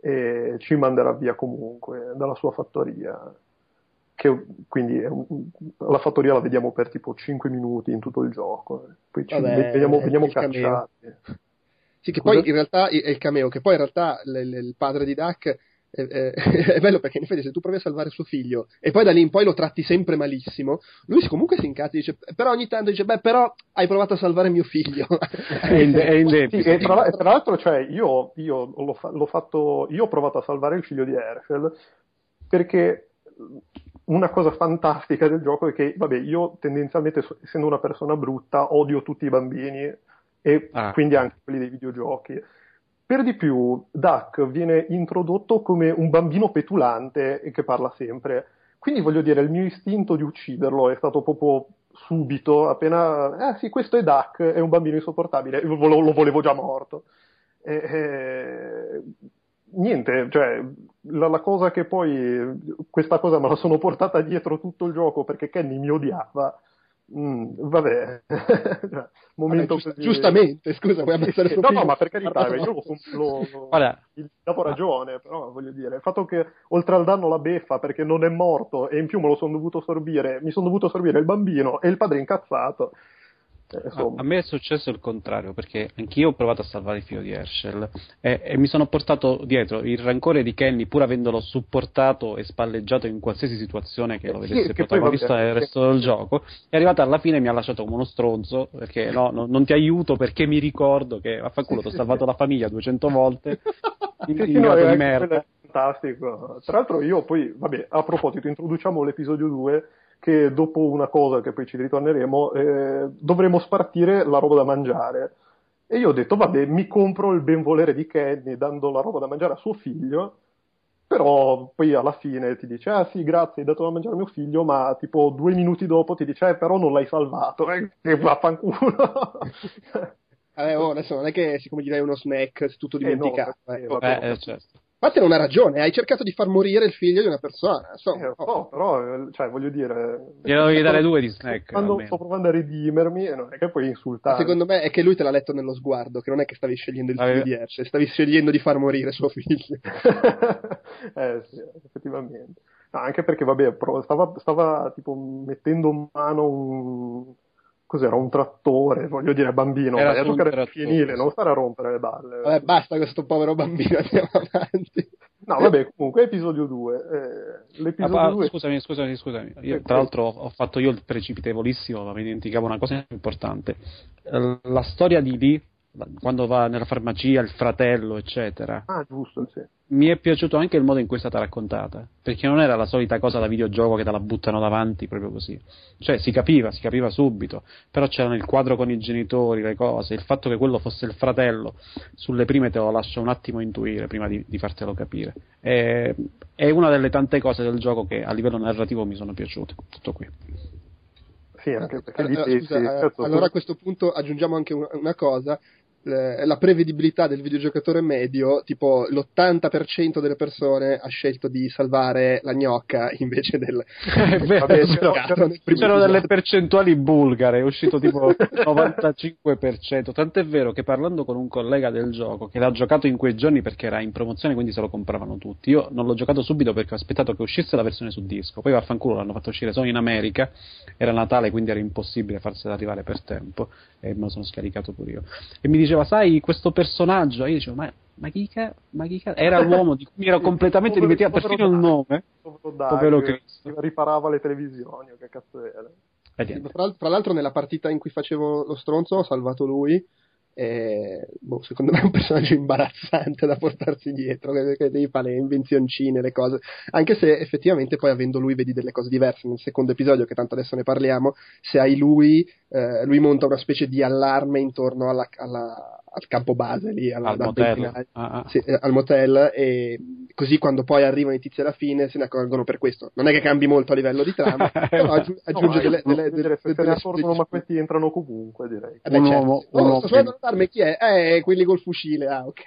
e ci manderà via comunque dalla sua fattoria. Che, quindi un, la fattoria la vediamo per tipo 5 minuti in tutto il gioco, poi ci Vabbè, vediamo, vediamo cacciati. Sì, che Scusa? poi in realtà è il cameo, che poi in realtà l- l- il padre di Duck è, è, <laughs> è, bello perché in effetti se tu provi a salvare suo figlio e poi da lì in poi lo tratti sempre malissimo, lui comunque si incazza e dice, però ogni tanto dice, beh però hai provato a salvare mio figlio. <laughs> è in, è in sì, e tra, tra, l'altro cioè, io, io l'ho, l'ho fatto, io ho provato a salvare il figlio di Herschel perché una cosa fantastica del gioco è che, vabbè, io tendenzialmente, essendo una persona brutta, odio tutti i bambini e ah. quindi anche quelli dei videogiochi. Per di più, Duck viene introdotto come un bambino petulante e che parla sempre. Quindi voglio dire, il mio istinto di ucciderlo è stato proprio subito, appena, eh sì, questo è Duck, è un bambino insopportabile, lo, lo volevo già morto. E, e, niente, cioè, la, la, cosa che poi, questa cosa me la sono portata dietro tutto il gioco perché Kenny mi odiava. Mm, vabbè, <laughs> momento vabbè, giust- giustamente, scusa, vuoi ammazzare No, no, ma per carità, io lo, lo, lo davo ragione, però voglio dire, il fatto che oltre al danno la beffa perché non è morto e in più me lo sono dovuto sorbire, mi sono dovuto sorbire il bambino e il padre incazzato, a, a, me è successo il contrario perché anch'io ho provato a salvare il figlio di Herschel e, e, mi sono portato dietro il rancore di Kenny pur avendolo supportato e spalleggiato in qualsiasi situazione che lo vedesse sì, protagonista nel resto del gioco è arrivato alla fine e mi ha lasciato come uno stronzo perché no, no non ti aiuto perché mi ricordo che vaffanculo ti ho salvato la famiglia 200 volte <laughs> in, sì, no, di merda. fantastico. Tra l'altro io poi vabbè a proposito introduciamo l'episodio 2 che dopo una cosa che poi ci ritorneremo eh, dovremo spartire la roba da mangiare. E io ho detto, vabbè, mi compro il benvolere di Kenny dando la roba da mangiare a suo figlio, però poi alla fine ti dice, ah sì, grazie, hai dato da mangiare a mio figlio, ma tipo due minuti dopo ti dice, eh, però non l'hai salvato, eh, <laughs> che vaffanculo. Vabbè, oh, adesso non è che siccome gli dai uno snack, è tutto dimenticato. Eh, no, eh, eh, certo. Infatti non ha ragione, hai cercato di far morire il figlio di una persona. Insomma, eh, oh. però, cioè, voglio dire... Glielo devi dare due di snack. Quando sto provando a redimermi, non è che puoi insultare. Secondo me è che lui te l'ha letto nello sguardo, che non è che stavi scegliendo il figlio di Hershey, stavi scegliendo di far morire suo figlio. <laughs> eh sì, effettivamente. No, anche perché, vabbè, stava, stava tipo mettendo mano un cos'era un trattore, voglio dire bambino, era vai a giocare al fienile, non stare a rompere le balle. Vabbè, basta questo povero bambino, <laughs> andiamo avanti. No, vabbè, comunque episodio 2. Eh, l'episodio ah, 2... Scusami, scusami, scusami. Io, tra l'altro ho fatto io il precipitevolissimo, ma mi dimenticavo una cosa importante. La storia di Dee quando va nella farmacia, il fratello, eccetera. Ah, giusto, sì. Mi è piaciuto anche il modo in cui è stata raccontata, perché non era la solita cosa da videogioco che te la buttano davanti proprio così. Cioè, si capiva, si capiva subito, però c'erano il quadro con i genitori, le cose, il fatto che quello fosse il fratello, sulle prime te lo lascio un attimo intuire prima di, di fartelo capire. È, è una delle tante cose del gioco che a livello narrativo mi sono piaciute. Tutto qui. Sì, anche perché allora, scusa, certo, allora a questo punto aggiungiamo anche una, una cosa la prevedibilità del videogiocatore medio, tipo l'80% delle persone ha scelto di salvare la gnocca <laughs> invece del... È vero, Vabbè, c'erano, c'erano delle percentuali bulgare, è uscito tipo <laughs> 95%, tant'è vero che parlando con un collega del gioco che l'ha giocato in quei giorni perché era in promozione quindi se lo compravano tutti, io non l'ho giocato subito perché ho aspettato che uscisse la versione su disco, poi vaffanculo l'hanno fatto uscire solo in America, era Natale quindi era impossibile farsela arrivare per tempo e me lo sono scaricato pure io. E mi diceva, sai, questo personaggio, io dicevo, ma, ma chi ca- ma chi ca- era l'uomo di cui mi ero <laughs> completamente dimenticato perfino il nome. Povero Cristo. Riparava le televisioni, che cazzo era. Tra l'altro nella partita in cui facevo lo stronzo ho salvato lui eh, boh, secondo me è un personaggio imbarazzante da portarsi dietro, che devi fare le invenzioncine, le cose, anche se effettivamente poi avendo lui vedi delle cose diverse nel secondo episodio, che tanto adesso ne parliamo, se hai lui, eh, lui monta una specie di allarme intorno alla, alla, al campo base lì, alla, al, motel. Ah, ah. Sì, eh, al motel, e così quando poi arrivano i tizi alla fine se ne accorgono per questo. Non è che cambi molto a livello di trama, <laughs> però aggi- aggiunge no, delle, delle, delle, delle, accorgono, ma questi entrano comunque, direi. Eh beh, un certo. uomo, un oh, sto suonando l'allarme, chi è? Eh, quelli col fucile, ah, ok.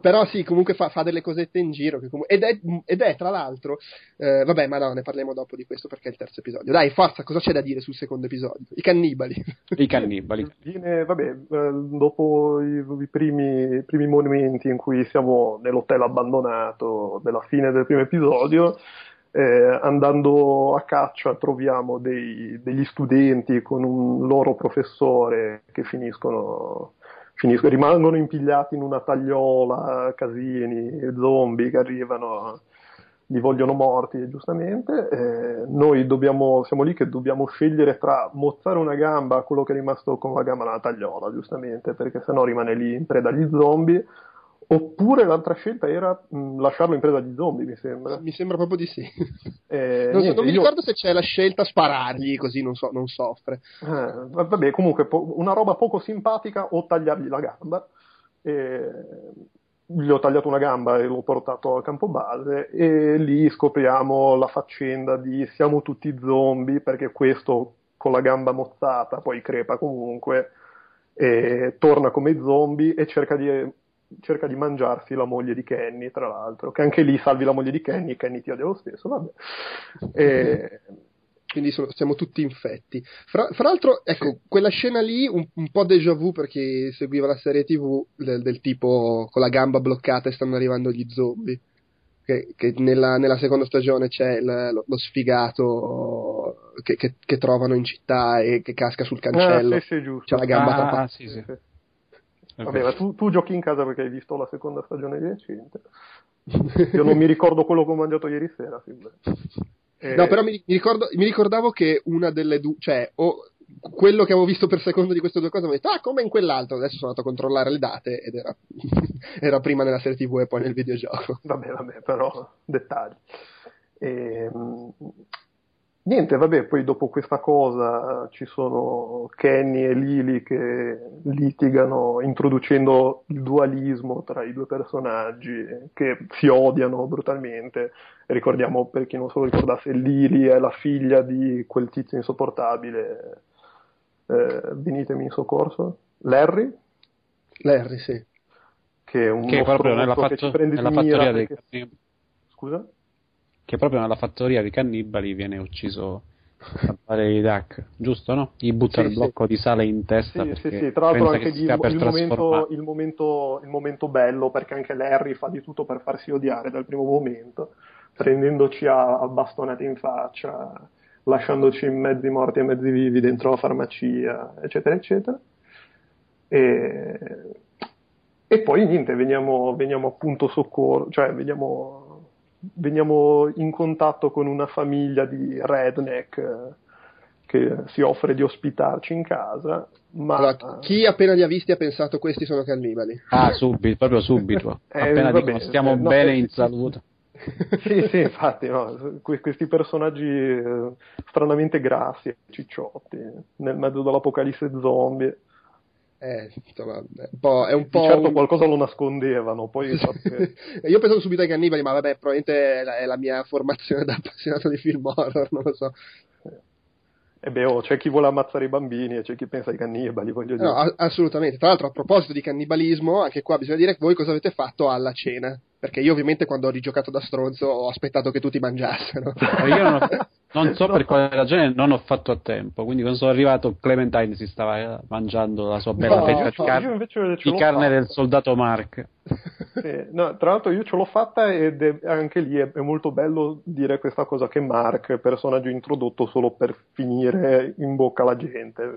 Però sì, comunque fa, fa delle cosette in giro. Com- ed, è, ed, è, tra l'altro, eh, vabbè, ma no, ne parliamo dopo di questo perché è il terzo episodio. Dai, forza, cosa c'è da dire sul secondo episodio? I cannibali. I cannibali. <laughs> Viene, vabbè, eh, dopo i, i, primi, i, primi, momenti in cui siamo nell'hotel abbandonato della fine del primo episodio, eh, andando a caccia troviamo dei, degli studenti con un loro professore che finiscono finiscono, rimangono impigliati in una tagliola, casini, zombie che arrivano, li vogliono morti, giustamente. Eh, noi dobbiamo, siamo lì che dobbiamo scegliere tra mozzare una gamba a quello che è rimasto con la gamba nella tagliola, giustamente, perché sennò rimane lì in preda agli zombie, oppure l'altra scelta era mh, lasciarlo in preda di zombie, mi sembra. Mi sembra proprio di sì. Eh, non, niente, non, mi io... ricordo se c'è la scelta sparargli così non, so, non soffre. Eh, vabbè, comunque po- una roba poco simpatica o tagliargli la gamba. E gli ho tagliato una gamba e l'ho portato al campo base e lì scopriamo la faccenda di siamo tutti zombie perché questo con la gamba mozzata poi crepa comunque torna come zombie e cerca di, cerca di mangiarsi la moglie di Kenny tra l'altro che anche lì salvi la moglie di Kenny Kenny ti odia lo stesso vabbè e, <laughs> quindi sono, siamo tutti infetti. Fra, fra l'altro, ecco, quella scena lì, un, un, po' déjà vu perché seguiva la serie TV del, del, tipo con la gamba bloccata e stanno arrivando gli zombie. Che, che nella, nella, seconda stagione c'è il, lo, lo, sfigato che, che, che, trovano in città e che casca sul cancello. Ah, sì, sì, giusto. C'è la gamba ah, trappata. Sì, sì. Vabbè, ma tu, tu, giochi in casa perché hai visto la seconda stagione di recente. Io non mi ricordo quello che ho mangiato ieri sera. Eh... No, però mi, ricordo, mi, ricordavo che una delle due, cioè, o quello che avevo visto per secondo di queste due cose, mi ho detto, ah, come in quell'altro. Adesso sono andato a controllare le date ed era, <laughs> era prima nella serie TV e poi nel videogioco. Vabbè, vabbè, però dettagli. E, ehm, Niente, vabbè, poi dopo questa cosa ci sono Kenny e Lily che litigano introducendo il dualismo tra i due personaggi che si odiano brutalmente. Ricordiamo, per chi non se lo ricordasse, Lily è la figlia di quel tizio insopportabile, eh, venitemi in soccorso, Larry? Larry, sì. Che è un che proprio nella, fatto- nella fattoria dei... Perché... Scusa? Che proprio nella fattoria dei cannibali viene ucciso a fare i Duck, giusto no? Gli butta sì, il blocco sì. di sale in testa. Sì, sì, sì. Tra l'altro anche il, il, momento, il, momento, il, momento, bello, perché anche Larry fa di tutto per farsi odiare dal primo momento, prendendoci a, a bastonate in faccia, lasciandoci mezzi morti e mezzi vivi dentro la farmacia, eccetera, eccetera. E, e poi niente, veniamo, veniamo appunto soccorso, cioè veniamo veniamo in contatto con una famiglia di redneck eh, che si offre di ospitarci in casa. Ma... Allora, chi appena li ha visti ha pensato questi sono cannibali? Ah, subito, proprio subito. <laughs> eh, appena vabbè, dicono stiamo no, bene in salute. <laughs> sì, sì, infatti, no, questi personaggi eh, stranamente grassi, cicciotti, nel mezzo dell'apocalisse zombie. Eh, insomma, è un po'. È un po certo un... qualcosa lo nascondevano. Poi che... <laughs> Io penso subito ai cannibali, ma vabbè, probabilmente è la, è la, mia formazione <laughs> da appassionato di film horror, non lo so. E beh, oh, c'è chi vuole ammazzare i bambini e c'è chi pensa ai cannibali, voglio dire. No, assolutamente. Tra l'altro, a proposito di cannibalismo, anche qua bisogna dire voi cosa avete fatto alla cena. Perché io, ovviamente, quando ho rigiocato da stronzo, ho aspettato che tutti mangiassero. io non ho, <laughs> non so no. per quale ragione non ho fatto a tempo, quindi quando sono arrivato Clementine si stava eh, mangiando la sua bella no, fetta di, car- di carne del soldato Mark. <laughs> Sì, no, tra l'altro io ce l'ho fatta ed è, anche lì è, è, molto bello dire questa cosa che Mark personaggio introdotto solo per finire in bocca alla gente.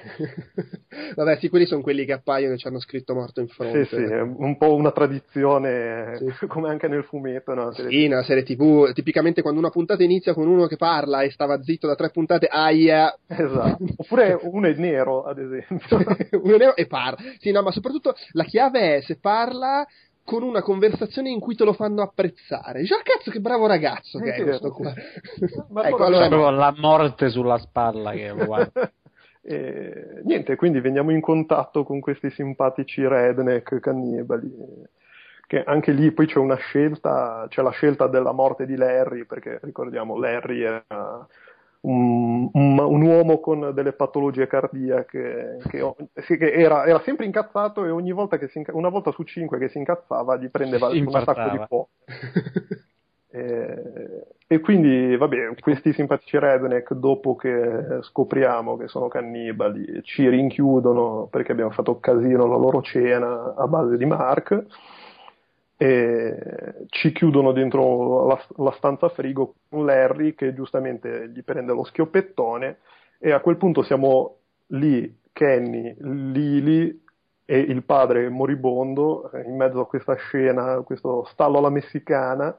<laughs> Vabbè, sì, quelli sono quelli che appaiono e ci hanno scritto morto in fronte. Sì, sì, è un po' una tradizione, sì. come anche nel fumetto. No? Sì, nella serie TV, tipicamente quando una puntata inizia con uno che parla e stava zitto da tre puntate, aia. Esatto. <laughs> Oppure uno è nero, ad esempio. <laughs> uno è nero e parla. Sì, no, ma soprattutto la chiave è se parla con una conversazione in cui te lo fanno apprezzare. Già cazzo che bravo ragazzo che è questo qua. <laughs> Ma ecco, allora... proprio la morte sulla spalla che guarda. E, niente, quindi veniamo in contatto con questi simpatici redneck cannibali. Che anche lì poi c'è una scelta, c'è la scelta della morte di Larry, perché ricordiamo Larry era un, un, un uomo con delle patologie cardiache, che, che era, era, sempre incazzato e ogni volta che si, una volta su cinque che si incazzava gli prendeva un attacco di fuoco. <laughs> E, e, quindi, vabbè, questi simpatici redneck, dopo che scopriamo che sono cannibali, ci rinchiudono perché abbiamo fatto casino la loro cena a base di Mark. E ci chiudono dentro la, la stanza frigo con Larry che giustamente gli prende lo schioppettone e a quel punto siamo lì, Kenny, Lily e il padre moribondo in mezzo a questa scena, questo stallo alla messicana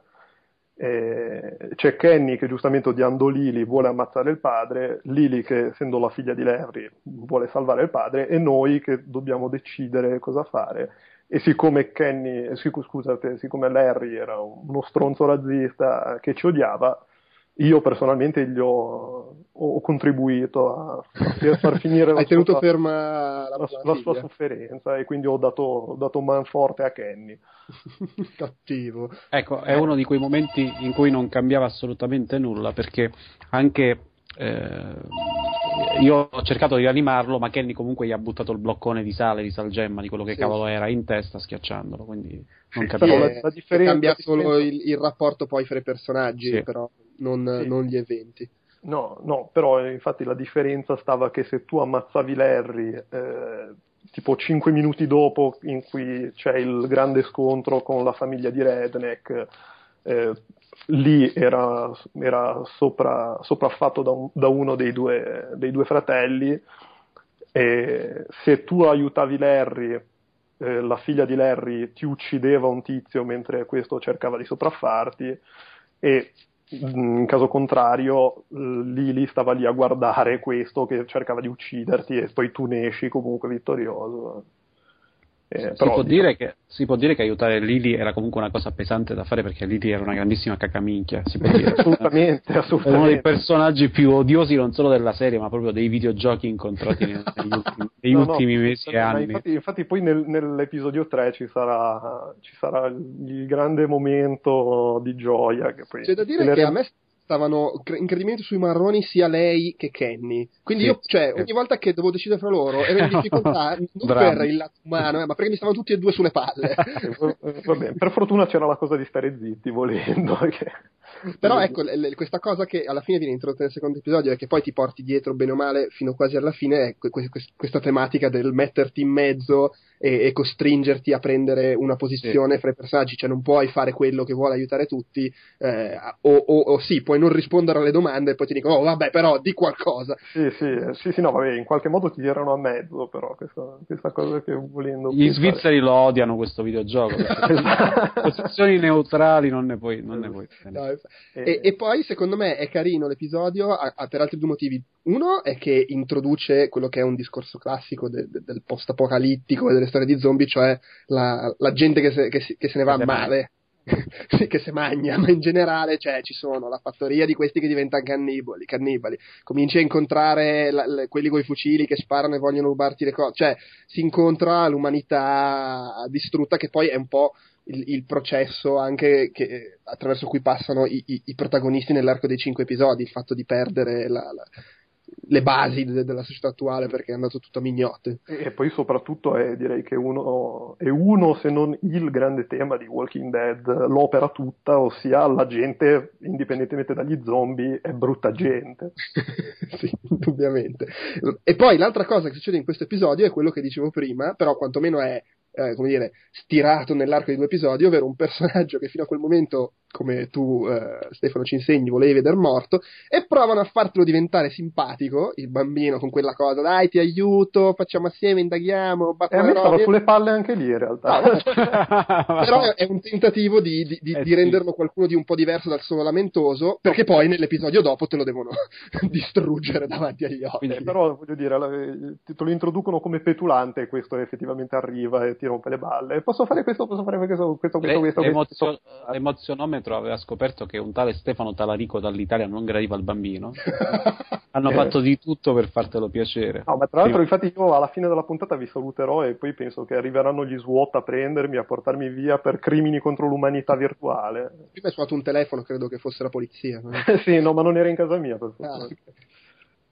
c'è Kenny che giustamente odiando Lily vuole ammazzare il padre, Lily che essendo la figlia di Larry vuole salvare il padre e noi che dobbiamo decidere cosa fare. E siccome Kenny, scusate, siccome Larry era uno stronzo razzista che ci odiava, io personalmente gli ho, ho contribuito a, a far finire <laughs> Hai tenuto sua, ferma la, la, la sua sofferenza e quindi ho dato, ho dato man forte a Kenny. <laughs> Cattivo. Ecco, è uno di quei momenti in cui non cambiava assolutamente nulla perché anche eh, io ho cercato di rianimarlo, ma Kenny comunque gli ha buttato il bloccone di sale, di salgemma, di quello che sì, cavolo era in testa, schiacciandolo. Quindi non capivo. La, la differenza cambia solo il, il, rapporto poi fra i personaggi, sì. però non, sì. non, gli eventi. No, no, però infatti la differenza stava che se tu ammazzavi Larry eh, tipo 5 minuti dopo in cui c'è il grande scontro con la famiglia di Redneck, eh, lì era, era sopra, sopraffatto da, un, da uno dei due, dei due, fratelli e se tu aiutavi Larry, eh, la figlia di Larry ti uccideva un tizio mentre questo cercava di sopraffarti e in caso contrario Lily stava lì a guardare questo che cercava di ucciderti e poi tu ne esci comunque vittorioso. Eh, si, può diciamo... che, si, può dire che, aiutare Lily era comunque una cosa pesante da fare perché Lily era una grandissima cacaminchia. Si può dire. <laughs> assolutamente, assolutamente. È uno dei personaggi più odiosi non solo della serie, ma proprio dei videogiochi incontrati negli ultimi, <laughs> negli no, ultimi no, mesi e anni. Infatti, infatti, poi nel, nell'episodio 3 ci sarà, ci sarà, il grande momento di gioia. Che poi C'è da dire che a me stavano incredibilmente sui marroni sia lei che Kenny. Quindi sì, io, cioè, ogni volta che dovevo decidere fra loro ero in <laughs> difficoltà non per il lato umano, eh, ma perché mi stavano tutti e due sulle palle. <laughs> Vabbè, per fortuna c'era la cosa di stare zitti volendo. Perché... Però ecco, le, le, questa cosa che alla fine viene introdotta nel secondo episodio e che poi ti porti dietro bene o male fino quasi alla fine è que- questa tematica del metterti in mezzo e, e, costringerti a prendere una posizione sì. fra i personaggi, cioè non puoi fare quello che vuole aiutare tutti, eh, o, o, o, sì, puoi non rispondere alle domande e poi ti dicono, oh vabbè, però di qualcosa. Sì, sì, sì, sì no, vabbè, in qualche modo ti tirano a mezzo, però questa, questa cosa che volendo. Gli svizzeri lo odiano questo videogioco, <laughs> posizioni neutrali non ne puoi, non ne puoi no, e, e, poi secondo me è carino l'episodio a, a, per altri due motivi. Uno è che introduce quello che è un discorso classico de, de, del post-apocalittico e delle storie di zombie, cioè la, la gente che se, che, si, che se, ne va male. <laughs> sì, che si magna, ma in generale cioè, ci sono la fattoria di questi che diventano cannibali, cannibali. cominci a incontrare la, la, quelli con i fucili che sparano e vogliono rubarti le cose, cioè si incontra l'umanità distrutta che poi è un po' il, il processo anche che, attraverso cui passano i, i, i, protagonisti nell'arco dei cinque episodi, il fatto di perdere la, la le basi de- della società attuale perché è andato tutto a mignotte. E poi soprattutto è, direi che uno, è uno, se non il grande tema di Walking Dead, l'opera tutta, ossia la gente, indipendentemente dagli zombie, è brutta gente. <laughs> sì, indubbiamente. E poi l'altra cosa che succede in questo episodio è quello che dicevo prima, però quantomeno è eh, come dire, stirato nell'arco di due episodi, ovvero un personaggio che fino a quel momento, come tu eh, Stefano ci insegni, volevi vedere morto, e provano a fartelo diventare simpatico, il bambino con quella cosa, dai ti aiuto, facciamo assieme, indaghiamo, E a me stava sulle palle anche lì in realtà. Ah, <laughs> però è un tentativo di, di, di, eh, di renderlo qualcuno di un po' diverso dal solo lamentoso, perché poi nell'episodio dopo te lo devono <laughs> distruggere davanti agli occhi. Eh, però voglio dire, te lo introducono come petulante e questo effettivamente arriva e ti rompe le balle. Posso fare questo, posso fare questo, questo, questo, questo. L'emozio- questo. L'emozionometro aveva scoperto che un tale Stefano Talarico dall'Italia non gradiva il bambino. <laughs> Hanno eh. fatto di tutto per fartelo piacere. No, ma tra l'altro, sì. infatti, io alla fine della puntata vi saluterò e poi penso che arriveranno gli SWAT a prendermi, a portarmi via per crimini contro l'umanità virtuale. Prima hai suonato un telefono, credo che fosse la polizia. No? <laughs> sì, no, ma non era in casa mia. Per ah,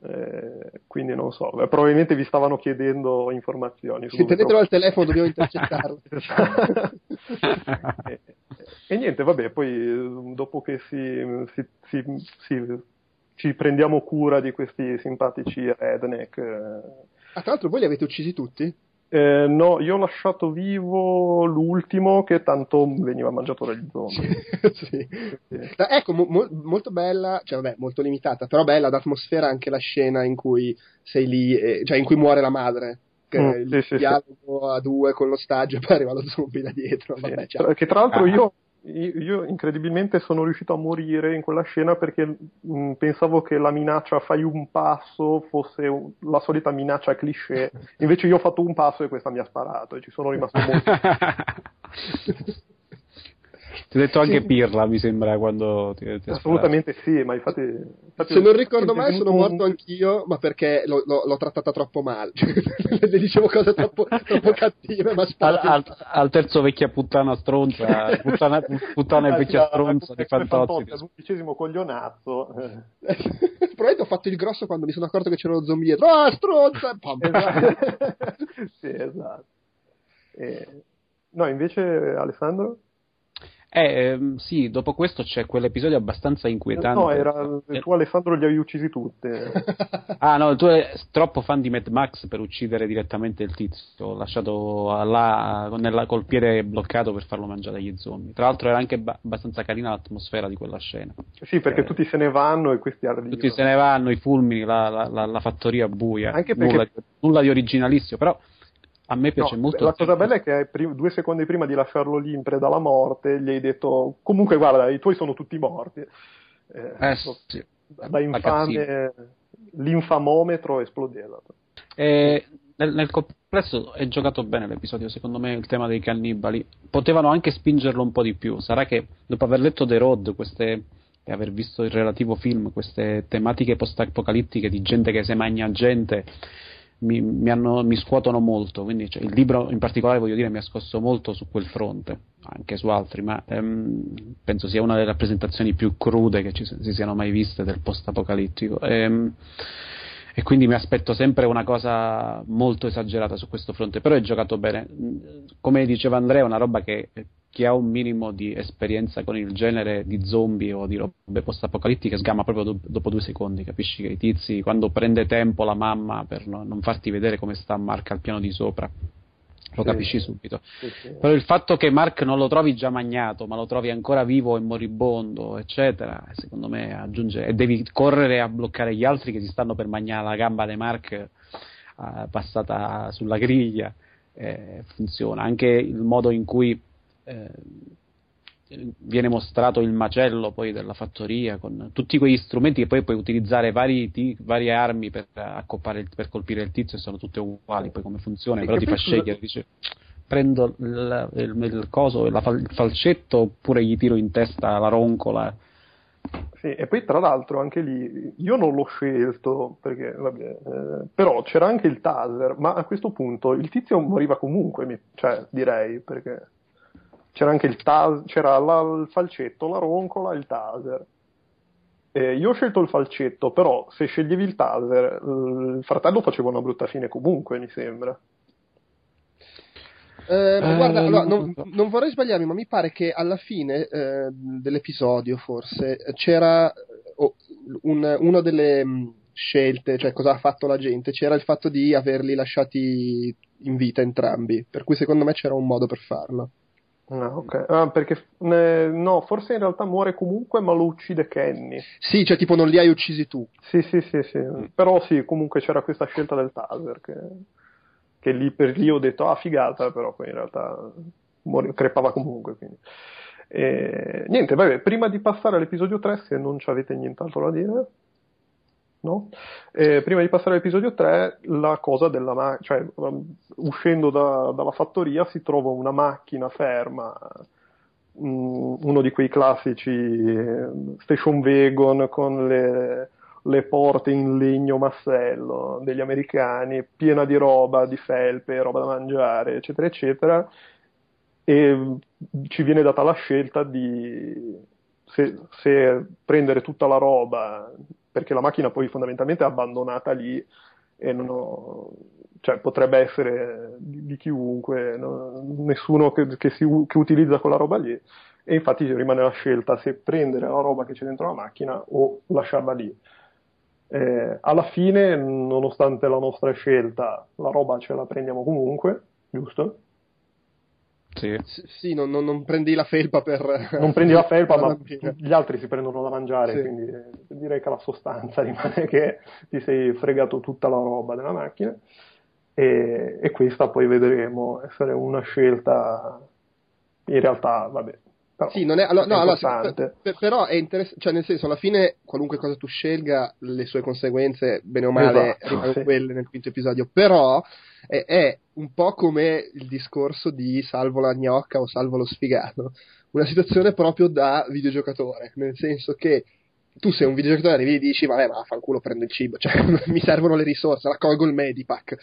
eh, quindi non so, probabilmente vi stavano chiedendo informazioni. Sì, tenetelo <laughs> al telefono, dobbiamo intercettarlo. <laughs> <laughs> e, e, niente, vabbè, poi dopo che si, si, si, si, ci prendiamo cura di questi simpatici redneck. Eh... Ah, tra l'altro voi li avete uccisi tutti? Eh, no, io ho lasciato vivo l'ultimo che tanto veniva mangiato dagli zombie. sì. <laughs> Sì. Ecco, mo- molto bella, cioè vabbè, molto limitata, però bella d'atmosfera anche la scena in cui sei lì, eh, cioè in cui muore la madre. Mm, il sì, dialogo a due con l'ostaggio e <laughs> poi arriva lo zombie da dietro. Vabbè, che tra l'altro ah. io io incredibilmente sono riuscito a morire in quella scena perché mh, mm, pensavo che la minaccia fai un passo fosse un, la solita minaccia cliché, <laughs> invece io ho fatto un passo e questa mi ha sparato e ci sono rimasto molto. <laughs> Ti ho detto anche sì. Pirla, mi sembra, quando ti, ti Assolutamente sì, ma infatti... infatti Se non ricordo male sono morto anch'io, ma perché l'ho, l'ho, l'ho trattata troppo male. <laughs> Le dicevo cose troppo, troppo cattive, ma al, al, al, terzo vecchia puttana stronza, puttana, puttana e <laughs> vecchia stronza di Fantozzi. All'undicesimo coglionazzo. <laughs> Probabilmente ho fatto il grosso quando mi sono accorto che c'era lo zombie dietro. Ah, stronza! Esatto. sì, esatto. Eh, no, invece Alessandro? Eh, ehm, sì, dopo questo c'è quell'episodio abbastanza inquietante. No, era, tu Alessandro li avevi uccisi tutti. <laughs> ah no, tu eri troppo fan di Mad Max per uccidere direttamente il tizio, ho lasciato là nella, col piede bloccato per farlo mangiare agli zombie. Tra l'altro era anche ba- abbastanza carina l'atmosfera di quella scena. Sì, perché eh, tutti se ne vanno e questi arrivano. Tutti se ne vanno, i fulmini, la, la, la, la fattoria buia. Anche perché... nulla, nulla di originalissimo, però a me piace no, molto. La cosa bella è che prim- due secondi prima di lasciarlo lì in preda alla morte, gli hai detto: Comunque, guarda, i tuoi sono tutti morti. Eh, eh sì. Da infame, l'infamometro esplodeva. Eh, nel, nel, complesso è giocato bene l'episodio, secondo me il tema dei cannibali. Potevano anche spingerlo un po' di più. Sarà che dopo aver letto The Road queste, e aver visto il relativo film, queste tematiche post-apocalittiche di gente che si magna gente mi, mi, hanno, mi scuotono molto, quindi cioè, il libro in particolare voglio dire mi ha scosso molto su quel fronte, anche su altri, ma ehm, penso sia una delle rappresentazioni più crude che ci, si siano mai viste del post-apocalittico. Ehm, e quindi mi aspetto sempre una cosa molto esagerata su questo fronte, però è giocato bene. Come diceva Andrea, è una roba che chi ha un minimo di esperienza con il genere di zombie o di robe post-apocalittiche sgama proprio do- dopo due secondi, capisci che i tizi, quando prende tempo la mamma per no- non farti vedere come sta Mark al piano di sopra, lo sì, capisci subito. Sì, sì. Però il fatto che Mark non lo trovi già magnato, ma lo trovi ancora vivo e moribondo, eccetera, secondo me aggiunge, e devi correre a bloccare gli altri che si stanno per mangiare la gamba di Mark eh, passata sulla griglia, eh, funziona. Anche il modo in cui eh, viene mostrato il macello poi della fattoria con tutti quegli strumenti che poi puoi utilizzare vari t- varie armi per, per, colpire il tizio e sono tutte uguali poi come funziona, però ti fa scegliere, dice prendo il, il, il coso, la, il falcetto oppure gli tiro in testa la roncola. Sì, e poi tra l'altro anche lì io non l'ho scelto perché, vabbè, eh, però c'era anche il taser, ma a questo punto il tizio moriva comunque, cioè direi perché c'era anche il taser, c'era la, il falcetto, la roncola e il taser. Eh, io ho scelto il falcetto, però se sceglievi il taser, il fratello faceva una brutta fine comunque, mi sembra. Eh, eh, guarda, allora, non, non, vorrei sbagliarmi, ma mi pare che alla fine eh, dell'episodio, forse, c'era oh, un, una delle mm, scelte, cioè cosa ha fatto la gente, c'era il fatto di averli lasciati in vita entrambi, per cui secondo me c'era un modo per farlo. Ah, ok. Ah, perché eh, no, forse in realtà muore comunque, ma lo uccide Kenny. Sì, cioè tipo non li hai uccisi tu. Sì, sì, sì, sì. Mm. Però sì, comunque c'era questa scelta del taser che, che lì per lì ho detto, ah, figata, però poi in realtà muore, crepava comunque. Quindi. E, niente, vabbè, prima di passare all'episodio 3, se non ci avete nient'altro da dire. No? Prima di passare all'episodio 3, la cosa della macchina, cioè um, uscendo da, dalla fattoria si trova una macchina ferma, um, uno di quei classici eh, station wagon con le, le, porte in legno massello degli americani, piena di roba, di felpe, roba da mangiare, eccetera, eccetera, e ci viene data la scelta di se, se prendere tutta la roba perché la macchina poi fondamentalmente è abbandonata lì e ho, cioè, potrebbe essere di, di chiunque, no? nessuno che, che, si, che, utilizza quella roba lì e infatti rimane la scelta se prendere la roba che c'è dentro la macchina o lasciarla lì. Eh, alla fine, nonostante la nostra scelta, la roba ce la prendiamo comunque, giusto? Sì, sì non, non, non, prendi la felpa per... <laughs> Non prendi la felpa, ma gli altri si prendono da mangiare, sì. quindi direi che la sostanza <laughs> rimane che ti sei fregato tutta la roba della macchina. E, e questa poi vedremo essere una scelta, in realtà, vabbè, Però, sì, non è, allora, no, allora, per, però è interessante, cioè nel senso, alla fine qualunque cosa tu scelga, le sue conseguenze, bene o male, esatto, rimangono sì. quelle nel quinto episodio, però è, è, un po' come il discorso di salvo la gnocca o salvo lo sfigato, una situazione proprio da videogiocatore, nel senso che tu sei un videogiocatore arrivi e dici vabbè ma fanculo prendo il cibo. <laughs> Cioè <laughs> mi servono le risorse raccolgo il medipack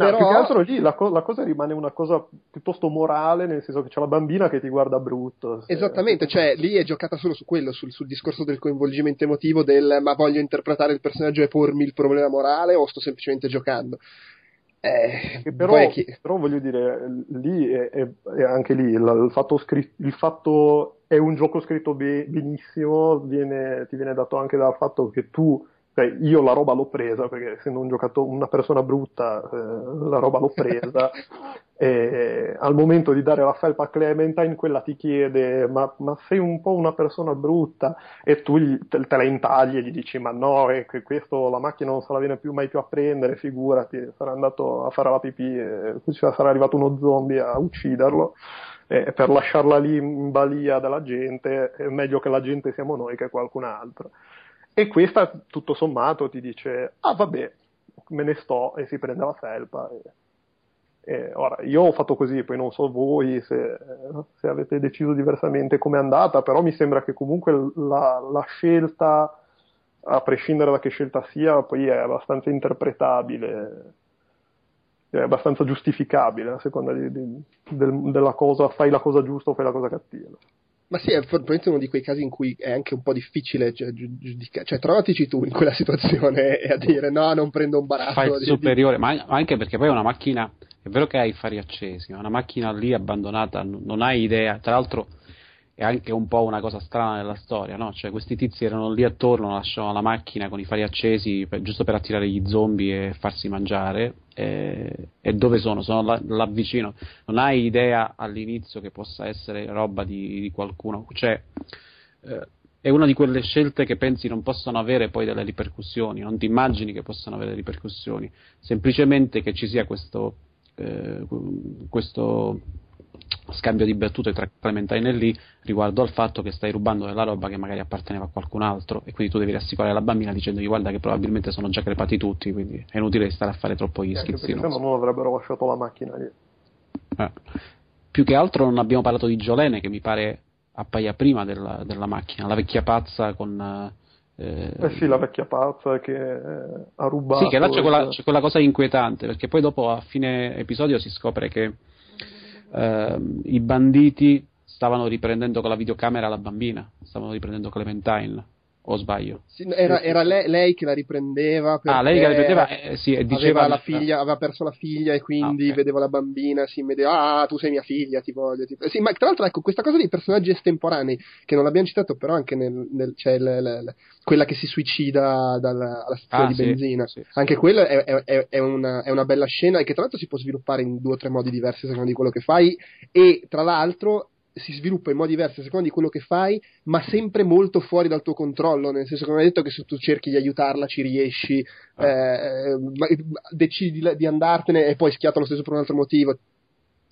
No, Però... più che altro lì la, co- la, cosa rimane una cosa piuttosto morale, nel senso che c'è la bambina che ti guarda brutto. Se... Esattamente, cioè lì è giocata solo su quello, sul, sul, discorso del coinvolgimento emotivo del ma voglio interpretare il personaggio e pormi il problema morale o sto semplicemente giocando. Eh, però, chi... però, voglio dire, lì è, è, è anche lì il, il, fatto scritto, il, fatto è un gioco scritto be- benissimo, viene, ti viene dato anche dal fatto che tu cioè, io la roba l'ho presa perché essendo un giocatore, una persona brutta, eh, la roba l'ho presa. <laughs> e al momento di dare la felpa a Clementine, quella ti chiede: ma, ma sei un po' una persona brutta? E tu gli, te, te, la intagli e gli dici: Ma no, che questo la macchina non se la viene più, mai più a prendere, figurati, sarà andato a fare la pipì, e sarà arrivato uno zombie a ucciderlo. E per lasciarla lì in balia della gente, è meglio che la gente siamo noi che qualcun altro. E questa, tutto sommato, ti dice, ah vabbè, me ne sto e si prende la felpa. E, e ora, io ho fatto così, poi non so voi se, se avete deciso diversamente come è andata, però mi sembra che comunque la, la, scelta, a prescindere da che scelta sia, poi è abbastanza interpretabile, è abbastanza giustificabile a seconda di, di, del, della cosa, fai la cosa giusta o fai la cosa cattiva. Ma sì, è probabilmente uno di quei casi in cui è anche un po' difficile cioè, giudicare, cioè trovatici tu in quella <laughs> situazione e a dire no, non prendo un baratto. Fai il superiore, di... ma anche perché poi è una macchina, è vero che hai i fari accesi, ma una macchina lì abbandonata, non hai idea, tra l'altro è anche un po' una cosa strana nella storia, no? Cioè questi tizi erano lì attorno, lasciavano la macchina con i fari accesi per, giusto per attirare gli zombie e farsi mangiare. E, e dove sono? Sono là, là, vicino. Non hai idea all'inizio che possa essere roba di, di qualcuno. Cioè, eh, è una di quelle scelte che pensi non possano avere poi delle ripercussioni, non ti immagini che possano avere ripercussioni, semplicemente che ci sia questo, eh, questo scambio di battute tra Clementine e Lee riguardo al fatto che stai rubando della roba che magari apparteneva a qualcun altro e quindi tu devi rassicurare la bambina dicendogli guarda che probabilmente sono già crepati tutti quindi è inutile stare a fare troppo gli schizzi se no non avrebbero lasciato la macchina lì eh. più che altro non abbiamo parlato di Giolene che mi pare appaia prima della, della macchina la vecchia pazza con eh, eh sì, la vecchia pazza che ha rubato. Sì, che là c'è quella, c'è quella cosa inquietante, perché poi dopo a fine episodio si scopre che ehm, i banditi stavano riprendendo con la videocamera la bambina, stavano riprendendo Clementine o sbaglio? Sì, era, era lei, lei, che la riprendeva. Ah, lei che la riprendeva, eh, sì, e diceva. La figlia, aveva perso la figlia e quindi ah, okay. vedeva la bambina, si vedeva, ah, tu sei mia figlia, ti voglio. Ti... Sì, ma tra l'altro, ecco, questa cosa dei personaggi estemporanei, che non l'abbiamo citato, però anche nel, nel cioè, le, le, le, quella che si suicida dalla, alla stazione ah, di sì, benzina, sì, anche quella è, è, è, una, è una bella scena e che tra l'altro si può sviluppare in due o tre modi diversi a seconda di quello che fai, e tra l'altro si sviluppa in modi diversi a seconda di quello che fai, ma sempre molto fuori dal tuo controllo, nel senso che non hai detto che se tu cerchi di aiutarla ci riesci, ah. eh, decidi di, andartene e poi schiatta lo stesso per un altro motivo.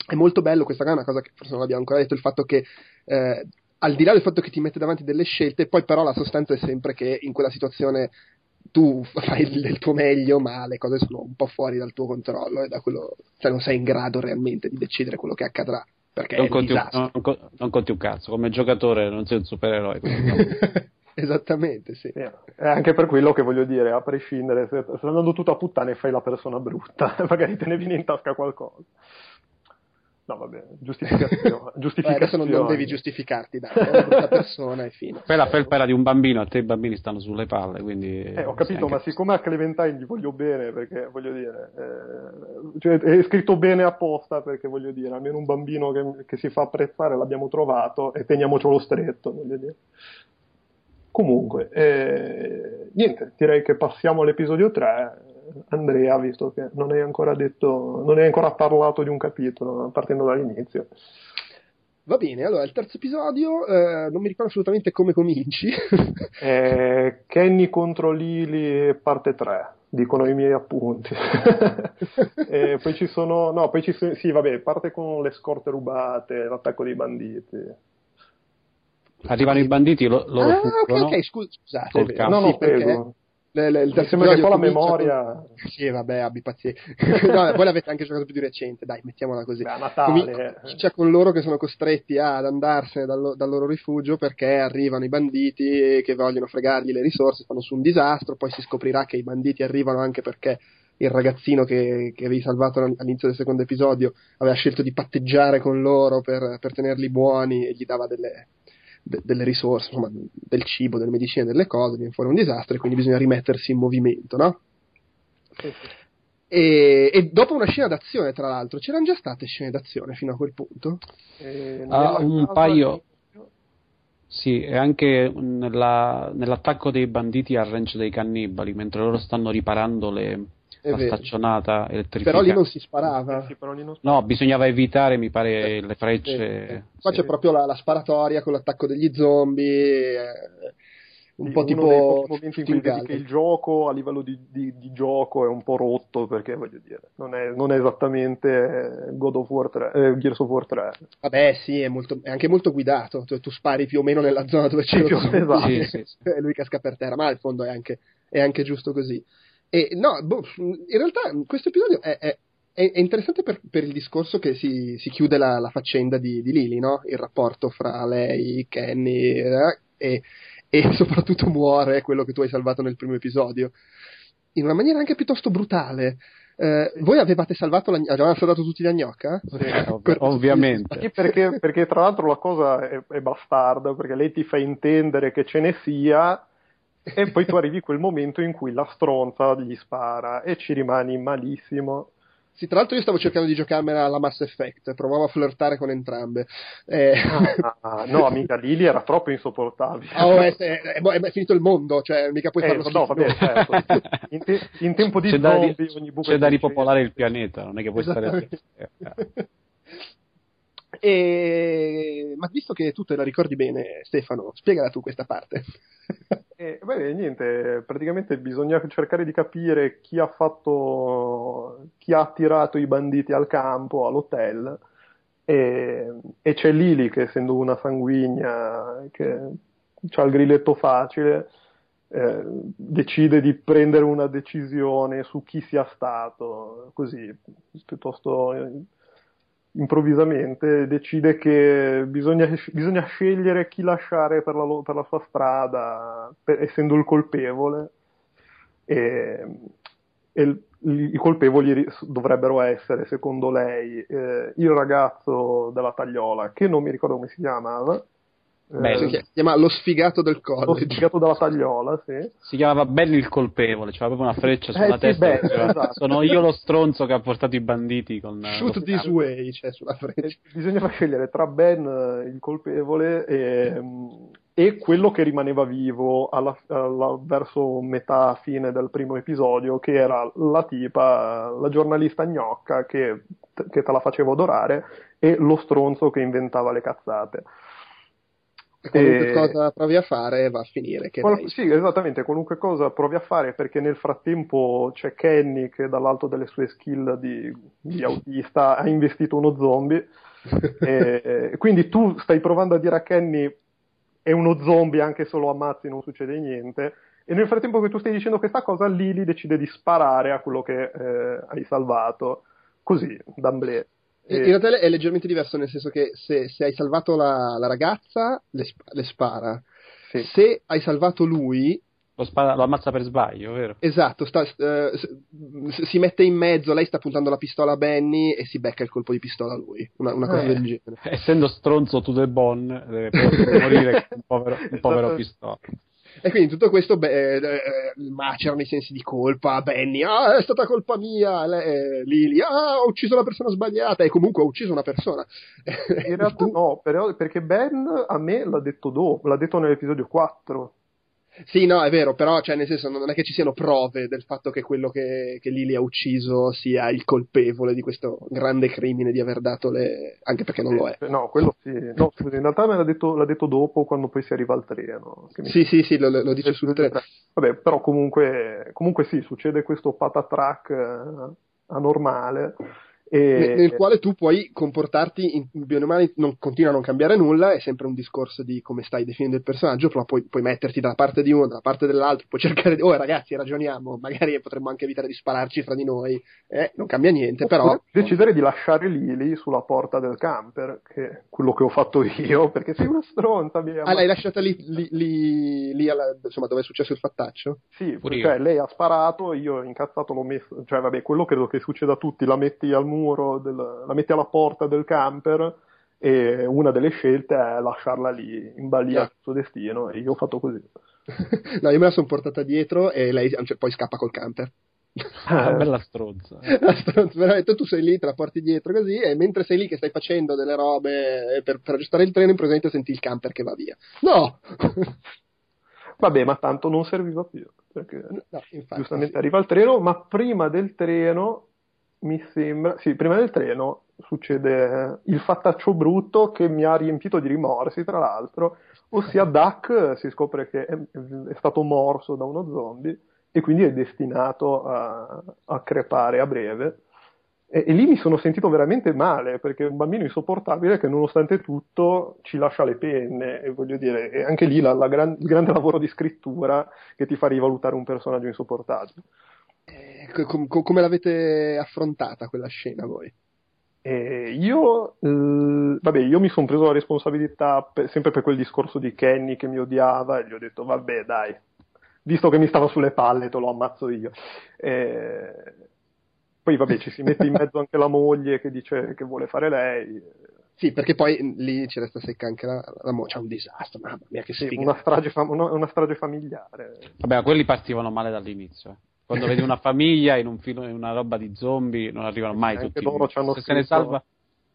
È molto bello, questa è una cosa che forse non abbiamo ancora detto, il fatto che eh, al di là del fatto che ti mette davanti delle scelte, poi però la sostanza è sempre che in quella situazione tu <laughs> fai il tuo meglio, ma le cose sono un po' fuori dal tuo controllo e da quello, cioè non sei in grado realmente di decidere quello che accadrà perché non conti, un, non, non conti, un, cazzo, come giocatore non sei un supereroe. <laughs> Esattamente, sì. È anche per quello che voglio dire, a prescindere, se stai andando tutto a puttane e fai la persona brutta, <laughs> magari te ne vieni in tasca qualcosa. No, vabbè, <laughs> giustificazione. giustificazione. adesso non, non, devi giustificarti, dai, è una brutta persona e fine. Poi la felpa era di un bambino, a te i bambini stanno sulle palle, quindi... Eh, ho capito, ma siccome a Clementine gli voglio bene, perché voglio dire... Eh, cioè, è scritto bene apposta, perché voglio dire, almeno un bambino che, che si fa apprezzare l'abbiamo trovato e teniamocelo stretto, voglio dire. Comunque, eh, niente, direi che passiamo all'episodio 3 Andrea, visto che non hai ancora detto, non hai ancora parlato di un capitolo, partendo dall'inizio. Va bene, allora il terzo episodio, eh, non mi ricordo assolutamente come cominci. <laughs> eh, Kenny contro Lily, parte 3, dicono i miei appunti. <laughs> e poi ci sono, no, poi ci sono, sì, vabbè, parte con le scorte rubate, l'attacco dei banditi. Arrivano i banditi, lo, loro ah, ok, ok, scusate. No, no, sì, perché le, le, il sembra che poi la memoria... Con... Sì, vabbè, abbi pazienza. <laughs> no, voi l'avete anche giocato più di recente, dai, mettiamola così. Beh, a Natale. Comincia con loro che sono costretti ad andarsene dal, dal, loro rifugio perché arrivano i banditi che vogliono fregargli le risorse, fanno su un disastro, poi si scoprirà che i banditi arrivano anche perché il ragazzino che, che avevi salvato all'inizio del secondo episodio aveva scelto di patteggiare con loro per, per tenerli buoni e gli dava delle, de- delle risorse, insomma, del cibo, delle medicine, delle cose, viene fuori un disastro e quindi bisogna rimettersi in movimento, no? Sì, sì. E, e, dopo una scena d'azione, tra l'altro, c'erano già state scene d'azione fino a quel punto? Eh, ah, un paio. Sì, e anche nella, nell'attacco dei banditi al ranch dei cannibali, mentre loro stanno riparando le, la vero. staccionata elettrificata. Però lì non si sparava. Sì, non sparava. No, bisognava evitare, mi pare, eh, le frecce. Eh, Qua c'è proprio la, la, sparatoria con l'attacco degli zombie. Eh, un sì, po' tipo momenti in cui vedi che il gioco a livello di, di, di, gioco è un po' rotto perché voglio dire non è, non è esattamente God of War 3, eh, Gears of War 3 vabbè sì è, molto, è anche molto guidato tu, tu, spari più o meno nella zona dove c'è lo esatto. sì, sì, sì. <laughs> e lui casca per terra ma al fondo è anche, è anche giusto così e no, boh, in realtà questo episodio è, è, è interessante per, per, il discorso che si, si chiude la, la, faccenda di, di Lily, no? il rapporto fra lei, Kenny eh, e, e <laughs> soprattutto muore quello che tu hai salvato nel primo episodio, in una maniera anche piuttosto brutale. Eh, voi avevate salvato, la, avevate salvato tutti gli gnocca? Sì, ov- <laughs> ovviamente. Sì, perché, perché, tra l'altro la cosa è, è bastarda, perché lei ti fa intendere che ce ne sia e poi tu arrivi a quel momento in cui la stronza gli spara e ci rimani malissimo. Sì, tra l'altro io stavo cercando di giocarmela alla Mass Effect, provavo a flirtare con entrambe. Eh... Ah, no, amica Lily era troppo insopportabile. Oh, è, è, è, è, finito il mondo, cioè mica puoi eh, farlo No, vabbè, certo. <laughs> in, te, in, tempo di c'è zombie da, ogni buco C'è da ripopolare il pianeta, non è che puoi stare... E... Ma visto che tu te la ricordi bene, Stefano, spiegala tu questa parte. Eh, beh, niente, praticamente bisogna cercare di capire chi ha fatto, chi ha attirato i banditi al campo, all'hotel, e, e c'è Lily che essendo una sanguigna, che ha il grilletto facile, eh, decide di prendere una decisione su chi sia stato, così, piuttosto improvvisamente decide che bisogna, bisogna scegliere chi lasciare per la, per la sua strada, per, essendo il colpevole. E, e i colpevoli dovrebbero essere, secondo lei, eh, il ragazzo della tagliola, che non mi ricordo come si chiamava, Eh, si chiama Lo sfigato del college. Lo sfigato della tagliola, sì. Si chiamava Benny il colpevole, c'era proprio una freccia sulla eh, testa. Sì, beh, esatto. Sono io lo stronzo che ha portato i banditi con... Shoot this way, c'è sulla freccia. Bisognava scegliere tra Ben, eh, il colpevole, e, e quello che rimaneva vivo alla, alla, verso metà fine del primo episodio, che era la tipa, la giornalista gnocca che, che te la faceva odorare, e lo stronzo che inventava le cazzate. Qualunque e... cosa provi a fare va a finire. Che Qual- sì, esattamente, qualunque cosa provi a fare perché nel frattempo c'è Kenny che dall'alto delle sue skill di, di <laughs> autista ha investito uno zombie. e, quindi tu stai provando a dire a Kenny è uno zombie anche se lo ammazzi non succede niente. E nel frattempo che tu stai dicendo questa cosa, Lily decide di sparare a quello che eh, hai salvato. Così, d'amblè. In realtà è leggermente diverso, nel senso che se, se hai salvato la, la ragazza, le, le spara. Sì. Se hai salvato lui, lo, spara, lo, ammazza per sbaglio, vero? Esatto, sta, uh, si mette in mezzo, lei sta puntando la pistola a Benny e si becca il colpo di pistola a lui, una, una cosa eh, del genere. Essendo stronzo to the bone, deve morire <laughs> un povero, un povero pistola. E quindi tutto questo beh, eh, eh, macerano i sensi di colpa. Benny, ah, è stata colpa mia. Le, Lily, ah, ho ucciso la persona sbagliata. E comunque ho ucciso una persona. In realtà <laughs> no, perché Ben a me l'ha detto dopo, l'ha detto nell'episodio 4. Sì, no, è vero, però cioè, nel senso, non è che ci siano prove del fatto che quello che, che Lily ha ucciso sia il colpevole di questo grande crimine di aver dato le... anche perché non lo è. No, quello sì. No, scusi, in realtà me l'ha detto, l'ha detto dopo quando poi si arriva al treno. Sì, sì, sì, lo, lo dice sul treno. Vabbè, però comunque, comunque sì, succede questo patatrack eh, anormale E... Nel quale tu puoi comportarti in bene o male, non, continua a non cambiare nulla, è sempre un discorso di come stai definendo il personaggio, però puoi, puoi metterti dalla parte di uno, dalla parte dell'altro, puoi cercare di, oh ragazzi ragioniamo, magari potremmo anche evitare di spararci fra di noi, eh, non cambia niente, però... Decidere di lasciare Lily sulla porta del camper, che è quello che ho fatto io, perché sei una stronza. Mia, ah, l'hai lasciata lì, lì, lì, lì alla, insomma, dove è successo il fattaccio? Sì, cioè lei ha sparato, io incazzato l'ho messo, cioè vabbè, quello credo che succeda a tutti, la metti al muro muro, del, la metti alla porta del camper e una delle scelte è lasciarla lì in balia del suo destino e io ho fatto così. <laughs> no, io me la sono portata dietro e lei cioè, poi scappa col camper. Ah, bella stronza. <laughs> la stronza, veramente tu sei lì, te la porti dietro così e mentre sei lì che stai facendo delle robe per, per aggiustare il treno, in presente senti il camper che va via. No! <laughs> Vabbè, ma tanto non serviva più, perché no, infatti, giustamente sì. arriva il treno, ma prima del treno mi sembra, sì, prima del treno succede il fattaccio brutto che mi ha riempito di rimorsi, tra l'altro, ossia <laughs> Duck si scopre che è, è stato morso da uno zombie e quindi è destinato a, a crepare a breve. E, e, lì mi sono sentito veramente male perché è un bambino insopportabile che nonostante tutto ci lascia le penne e voglio dire, e anche lì la, la gran, il grande lavoro di scrittura che ti fa rivalutare un personaggio insopportabile. Eh, com- come l'avete affrontata quella scena voi? Eh, io, eh, vabbè, io mi sono preso la responsabilità per, sempre per quel discorso di Kenny che mi odiava e gli ho detto vabbè dai, visto che mi stava sulle palle te lo ammazzo io. Eh, poi vabbè ci si mette in mezzo anche la moglie che dice che vuole fare lei. Sì, perché poi lì ci resta secca anche la, la moglie, c'è un disastro, mamma mia che sfiga. Sì, una, strage fam- una, una strage familiare. Vabbè, quelli partivano male dall'inizio. Eh. Quando vedi una famiglia in, un film, in una roba di zombie non arrivano mai Anche tutti. Loro se, se, ne salva,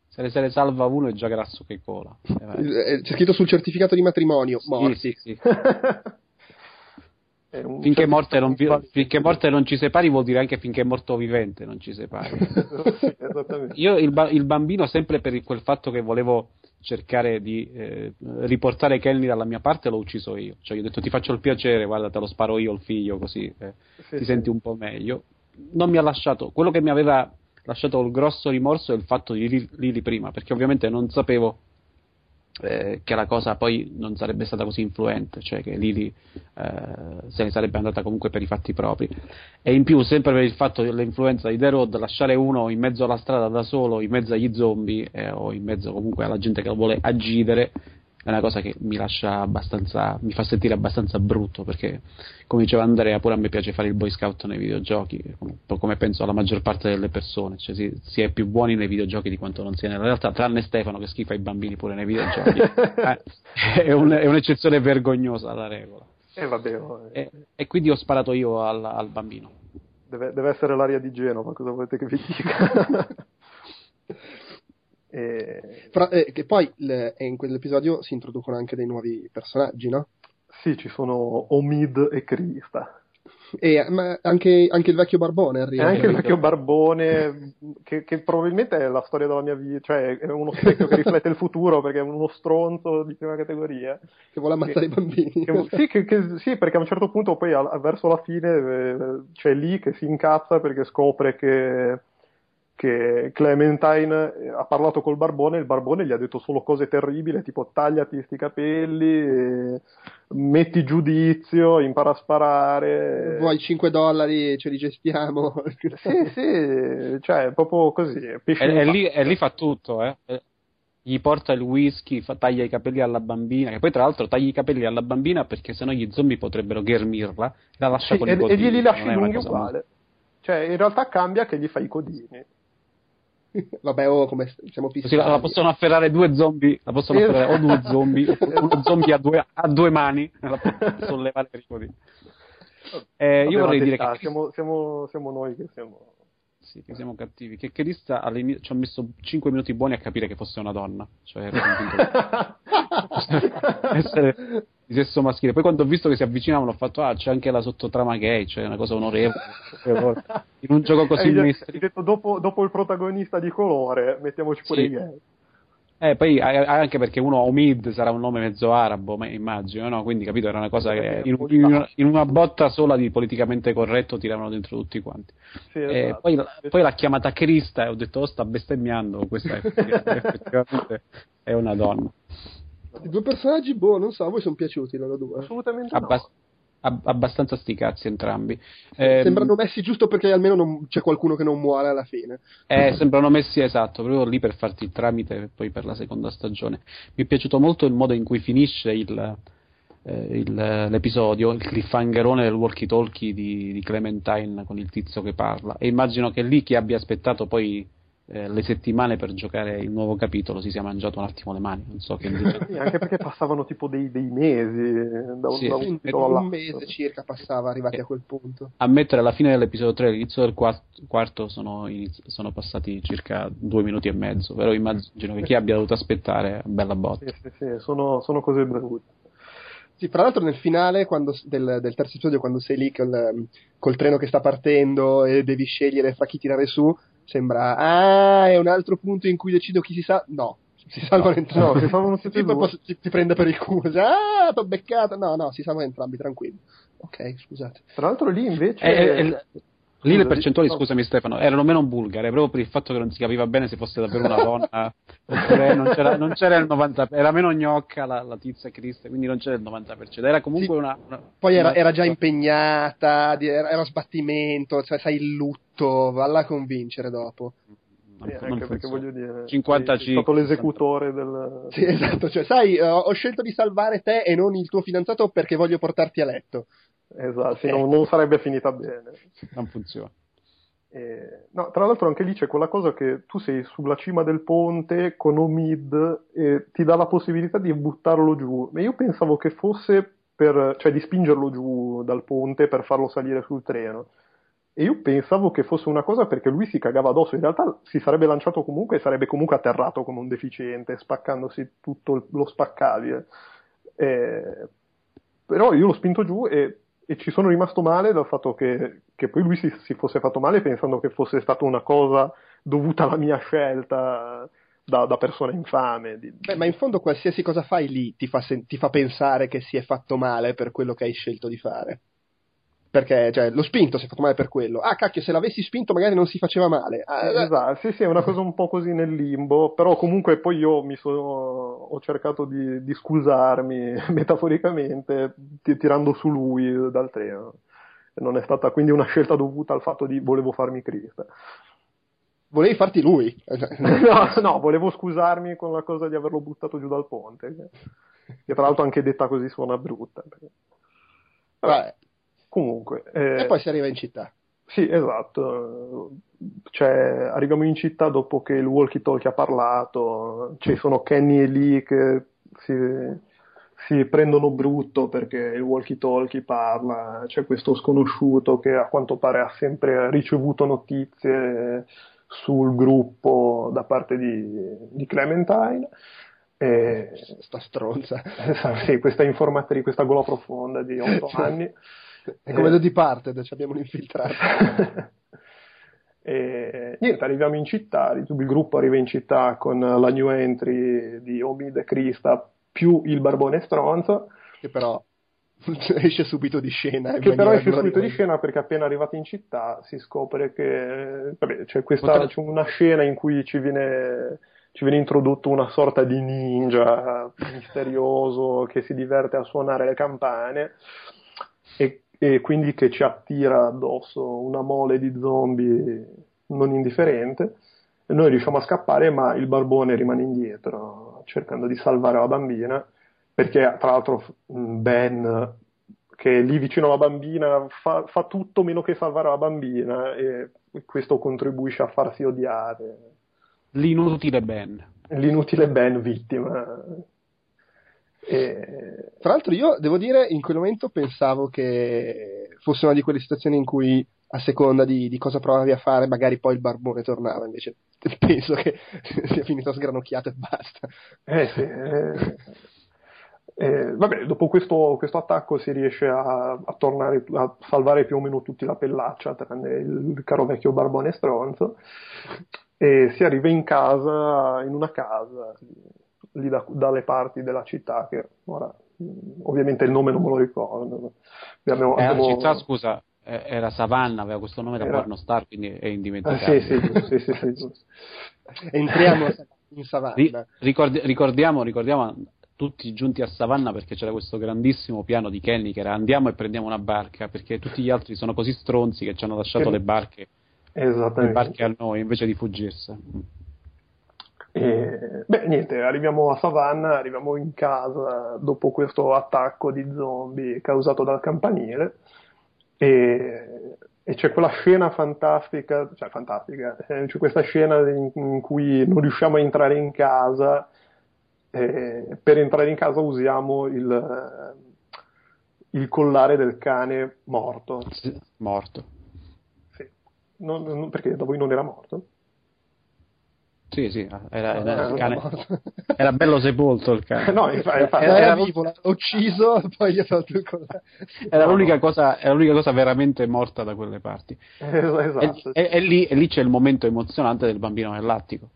se, ne, se ne salva uno è già grasso che cola. Eh, c'è scritto sul certificato di matrimonio, morti. Sì, sì, <laughs> sì. finché, morte non, finché morte non ci separi vuol dire anche finché morto vivente non ci separi. <laughs> sì, Io il, il, bambino sempre per quel fatto che volevo cercare di eh, riportare Kenny dalla mia parte l'ho ucciso io. Cioè, gli ho detto ti faccio il piacere, guarda, te lo sparo io il figlio, così eh, sì, ti sì. senti un po' meglio. Non mi ha lasciato. Quello che mi aveva lasciato il grosso rimorso è il fatto di Lili prima, perché ovviamente non sapevo eh, che la cosa poi non sarebbe stata così influente, cioè che Lily eh, se ne sarebbe andata comunque per i fatti propri. E in più, sempre per il fatto dell'influenza di The Road, lasciare uno in mezzo alla strada da solo, in mezzo agli zombie eh, o in mezzo comunque alla gente che lo vuole aggidere, è una cosa che mi lascia abbastanza, mi fa sentire abbastanza brutto perché, come diceva Andrea, pure a me piace fare il boy scout nei videogiochi, come penso alla maggior parte delle persone, cioè si, si è più buoni nei videogiochi di quanto non sia nella realtà, tranne Stefano che schifa i bambini pure nei videogiochi, <laughs> eh, è, un, è, un'eccezione vergognosa alla regola. Eh, vabbè, oh, eh. E, e, quindi ho sparato io al, al bambino. Deve, deve, essere l'aria di Genova, cosa volete che vi dica? <laughs> E... Fra, eh, che poi le, in quell'episodio si introducono anche dei nuovi personaggi, no? Sì, ci sono Omid e Krista. E ma anche, anche, il vecchio Barbone arriva. Anche il vecchio Barbone, che, che, probabilmente è la storia della mia vita, cioè è uno specchio che riflette il futuro perché è uno stronzo di prima categoria. Che vuole ammazzare che, i bambini. Che, sì, sì, perché a un certo punto poi a, verso la fine eh, c'è lì che si incazza perché scopre che che Clementine eh, ha parlato col barbone e il barbone gli ha detto solo cose terribili, tipo tagliati sti capelli, metti giudizio, impara a sparare. Vuoi 5 dollari, ce li gestiamo. <laughs> sì, sì, cioè proprio così. E, e, lì, e, lì, fa tutto, eh. Gli porta il whisky, fa, taglia i capelli alla bambina, che poi tra l'altro taglia i capelli alla bambina perché sennò gli zombie potrebbero ghermirla, la lascia sì, con e, i codini. E glieli lasci lunghi uguale. Cioè, in realtà cambia che gli fai i codini. <laughs> Vabbè, oh, come siamo fissati. la possono afferrare due zombie, la possono afferrare o due <laughs> zombie, o uno zombie a due, a due mani, la possono <laughs> sollevare per i eh, io vorrei dire che siamo, siamo, siamo, noi che siamo sì, che siamo cattivi. Che all'inizio ci ha messo 5 minuti buoni a capire che fosse una donna. Cioè, essere di sesso maschile. Poi quando ho visto che si avvicinavano ho fatto, ah, c'è anche la sottotrama gay, cioè una cosa onorevole. <laughs> In un gioco così hai, detto, dopo, dopo, il protagonista di colore, mettiamoci pure sì. i gay. Eh, poi anche perché uno Omid sarà un nome mezzo arabo, immagino, no? Quindi capito, era una cosa che in, in, in, una botta sola di politicamente corretto tiravano dentro tutti quanti. Sì, esatto. poi, poi, l'ha chiamata Crista e ho detto, oh, sta bestemmiando, questa <laughs> effettivamente è una donna. I due personaggi, boh, non so, a voi sono piaciuti loro due? Assolutamente Abbast- no abbastanza sti cazzi entrambi. Eh, sembrano messi giusto perché almeno non, c'è qualcuno che non muore alla fine. Eh, sembrano messi esatto, proprio lì per farti il tramite poi per la seconda stagione. Mi è piaciuto molto il modo in cui finisce il, eh, il, l'episodio, il cliffhangerone del walkie-talkie di, di Clementine con il tizio che parla. E immagino che lì chi abbia aspettato poi eh, le settimane per giocare il nuovo capitolo si sia mangiato un attimo le mani. Non so che sì, anche perché passavano tipo dei, dei mesi eh, da un, sì, da un, un mese circa passava arrivati a quel punto. A mettere alla fine dell'episodio 3 all'inizio del quarto sono, sono, passati circa due minuti e mezzo, però immagino che chi abbia dovuto aspettare bella botta. Sì, sì, sì, sono, sono cose brutte. Sì, fra l'altro nel finale quando, del, del, terzo episodio, quando sei lì col, col, treno che sta partendo e devi scegliere fra chi tirare su, sembra, ah, è un altro punto in cui decido chi si sa. No, si salvano no, entrambi. No, si salvano tutti e due. Ti, ti, prende per il culo, ah, t'ho beccato. No, no, si salvano entrambi, tranquillo. Ok, scusate. Tra l'altro lì invece... È, è, è, Lì le percentuali, scusami Stefano, erano meno bulgare, proprio per il fatto che non si capiva bene se fosse davvero una donna, <laughs> oppure non c'era, non c'era il 90%, era meno gnocca la, la tizia Criste, quindi non c'era il 90%, era comunque sì, una, una, Poi era, una... era, già impegnata, era, era sbattimento, cioè sai il lutto, valla a convincere dopo. Sì, non perché voglio dire 55 sei stato l'esecutore del sì esatto cioè sai ho scelto di salvare te e non il tuo fidanzato perché voglio portarti a letto Esatto, sì, non, non, sarebbe finita bene. Non funziona. Eh, no, tra l'altro anche lì c'è quella cosa che tu sei sulla cima del ponte con Omid e ti dà la possibilità di buttarlo giù. Ma io pensavo che fosse per, cioè di spingerlo giù dal ponte per farlo salire sul treno. E io pensavo che fosse una cosa perché lui si cagava addosso, in realtà si sarebbe lanciato comunque e sarebbe comunque atterrato come un deficiente, spaccandosi tutto lo spaccabile. Eh, però io l'ho spinto giù e e ci sono rimasto male dal fatto che, che poi lui si, si, fosse fatto male pensando che fosse stata una cosa dovuta alla mia scelta da, da persona infame. Beh, ma in fondo qualsiasi cosa fai lì ti fa, sen- ti fa pensare che si è fatto male per quello che hai scelto di fare perché cioè, l'ho spinto, si è fatto male per quello. Ah, cacchio, se l'avessi spinto magari non si faceva male. Ah, eh, esatto, sì, sì, è una cosa un po' così nel limbo, però comunque poi io mi sono, ho cercato di, di scusarmi <laughs> metaforicamente tirando su lui dal treno. Non è stata quindi una scelta dovuta al fatto di volevo farmi Cristo. Volevi farti lui? <laughs> no, no, volevo scusarmi con la cosa di averlo buttato giù dal ponte, che, che tra l'altro anche detta così suona brutta. Perché... Vabbè, Comunque. Eh, e poi si arriva in città. Sì, esatto. Cioè, arriviamo in città dopo che il walkie talkie ha parlato, ci sono Kenny e Lee che si, si prendono brutto perché il walkie talkie parla, c'è questo sconosciuto che a quanto pare ha sempre ricevuto notizie sul gruppo da parte di, di Clementine. E, sta stronza. <laughs> sì, questa informatrice, questa gola profonda di 8 <laughs> anni. È come eh, The Departed, abbiamo un infiltrato. <laughs> e, niente, arriviamo in città, il gruppo arriva in città con la new entry di Omid e Krista più il barbone stronzo. Che però <laughs> esce subito di scena. Che però esce subito di scena perché appena arrivati in città si scopre che vabbè, c'è, questa, Potrei... c'è una scena in cui ci viene, ci viene introdotto una sorta di ninja misterioso che si diverte a suonare le campane e quindi che ci attira addosso una mole di zombie non indifferente. E noi riusciamo a scappare, ma il barbone rimane indietro, cercando di salvare la bambina, perché tra l'altro Ben, che è lì vicino alla bambina, fa, fa tutto meno che salvare la bambina, e questo contribuisce a farsi odiare. L'inutile Ben. L'inutile Ben vittima e... Tra l'altro io devo dire, in quel momento pensavo che fosse una di quelle situazioni in cui a seconda di, di cosa provavi a fare, magari poi il barbone tornava, invece <laughs> penso che <laughs> sia finito sgranocchiato e basta. Eh sì, eh, eh, vabbè, dopo questo, questo, attacco si riesce a, a, tornare a salvare più o meno tutti la pellaccia, tranne il caro vecchio barbone stronzo, e si arriva in casa, in una casa lì da, dalle parti della città che ora ovviamente il nome non me lo ricordo. Abbiamo, eh, abbiamo... La città, scusa, era Savannah, aveva questo nome da era... pornostar, quindi è indimenticabile. Ah, sì, sì, sì, sì, sì. Entriamo <laughs> in Savannah. Ricordi, ricordiamo, ricordiamo tutti giunti a Savannah perché c'era questo grandissimo piano di Kenny che era andiamo e prendiamo una barca perché tutti gli altri sono così stronzi che ci hanno lasciato le barche, le barche a noi invece di fuggirsi. E, beh, niente, arriviamo a Savannah, arriviamo in casa dopo questo attacco di zombie causato dal campanile e, e c'è quella scena fantastica, cioè fantastica, eh, c'è questa scena in, in, cui non riusciamo a entrare in casa, e per entrare in casa usiamo il, il collare del cane morto. Morto. Sì. Non, non, perché da voi non era morto? Sì, sì, era, era, il cane, era bello sepolto il cane. No, infatti, era, era vivo, l'ha ucciso, <laughs> poi gli ha fatto il Era, l'unica cosa, era l'unica cosa veramente morta da quelle parti. <laughs> Esatto. E, e, e, lì, e lì c'è il momento emozionante del bambino nell'attico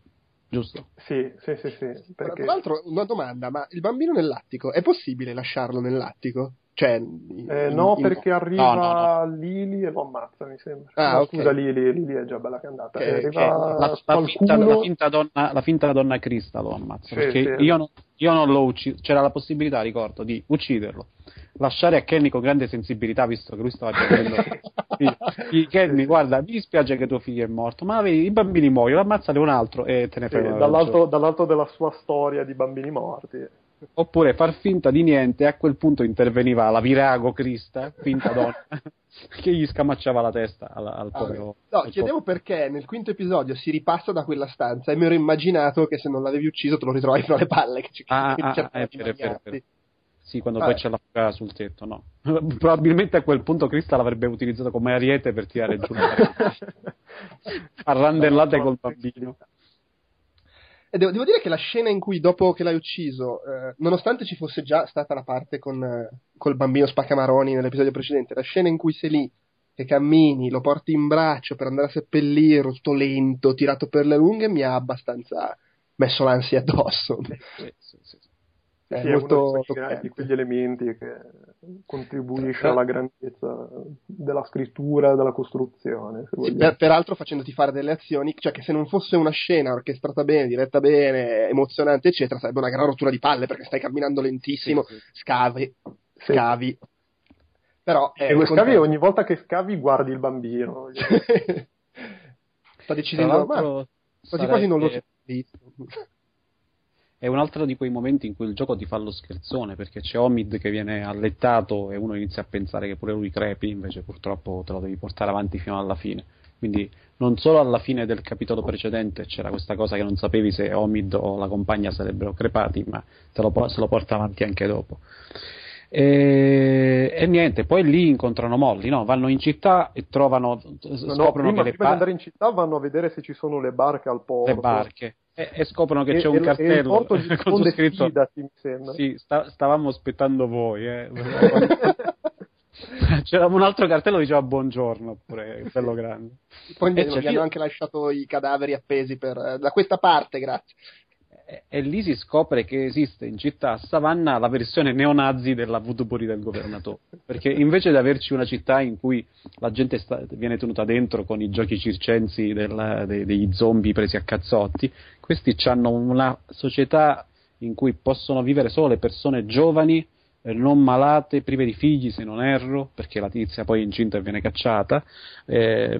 giusto? Sì, sì, sì, sì perché... Tra l'altro, una domanda, ma il bambino nell'attico, è possibile lasciarlo nell'attico? Cioè, eh, no, in... perché arriva no, no, no. Lili e lo ammazza, mi sembra. Ah, okay. Scusa, Lili, Lili è già bella che è andata. Che, che la, la, finta, la, finta donna, la, finta, donna, Crista lo ammazza. Sì, perché sì. Io, non, io non l'ho ucciso. C'era la possibilità, ricordo, di ucciderlo. Lasciare a Kenny con grande sensibilità, visto che lui stava dicendo <laughs> Kenny, guarda, mi dispiace che tuo figlio è morto, ma vedi, i bambini muoiono, ammazzali un altro e te ne fai sì, dall'alto, dall'alto della sua storia di bambini morti oppure far finta di niente a quel punto interveniva la Virago Crista, finta donna, <laughs> che gli scamacciava la testa al, al ah, povero. No, al chiedevo povero. perché nel quinto episodio si ripassa da quella stanza e mi ero immaginato che se non l'avevi ucciso te lo ritrovavi fra le palle. Che ci, ah, ah, ah, è vero, è vero, è vero. Sì, quando Vabbè. poi c'è la fuga sul tetto, no. <laughs> Probabilmente a quel punto Crista l'avrebbe utilizzato come ariete per tirare giù a <laughs> randellate col bambino. E devo, devo, dire che la scena in cui dopo che l'hai ucciso, eh, nonostante ci fosse già stata la parte con eh, col bambino spaccamaroni nell'episodio precedente, la scena in cui sei lì che cammini, lo porti in braccio per andare a seppellirlo, tutto lento, tirato per le lunghe, mi ha abbastanza messo l'ansia addosso. Sì, sì, sì è sì, molto è uno di quegli elementi che contribuisce alla grandezza della scrittura, della costruzione. Sì, per, peraltro facendoti fare delle azioni, cioè che se non fosse una scena orchestrata bene, diretta bene, emozionante, eccetera, sarebbe una gran rottura di palle perché stai camminando lentissimo, sì, scavi, scavi. Però, eh, e scavi ogni volta che scavi guardi il bambino. <laughs> Sta decidendo, ma quasi quasi non lo so è un altro di quei momenti in cui il gioco ti fa lo scherzone perché c'è Omid che viene allettato e uno inizia a pensare che pure lui crepi, invece purtroppo te lo devi portare avanti fino alla fine. Quindi non solo alla fine del capitolo precedente c'era questa cosa che non sapevi se Omid o la compagna sarebbero crepati, ma lo, se lo porta avanti anche dopo. E, e, niente, poi lì incontrano Molly, no? vanno in città e trovano, scoprono no, prima, che le prima di andare in città vanno a vedere se ci sono le barche al porto. Le barche e, e scoprono che e, c'è un cartello <laughs> con scritto fidati, mi sembra. Sì, sta, stavamo aspettando voi. Eh. <laughs> C'era un altro cartello che diceva buongiorno, pure bello grande. Poi gli hanno anche lasciato i cadaveri appesi per, eh, da questa parte, grazie e, lì si scopre che esiste in città a Savannah la versione neonazi della Vudubori del governatore. Perché invece di averci una città in cui la gente sta, viene tenuta dentro con i giochi circensi del, de, degli zombie presi a cazzotti, questi hanno una società in cui possono vivere solo le persone giovani, eh, non malate, prive di figli se non erro, perché la tizia poi è incinta e viene cacciata, eh,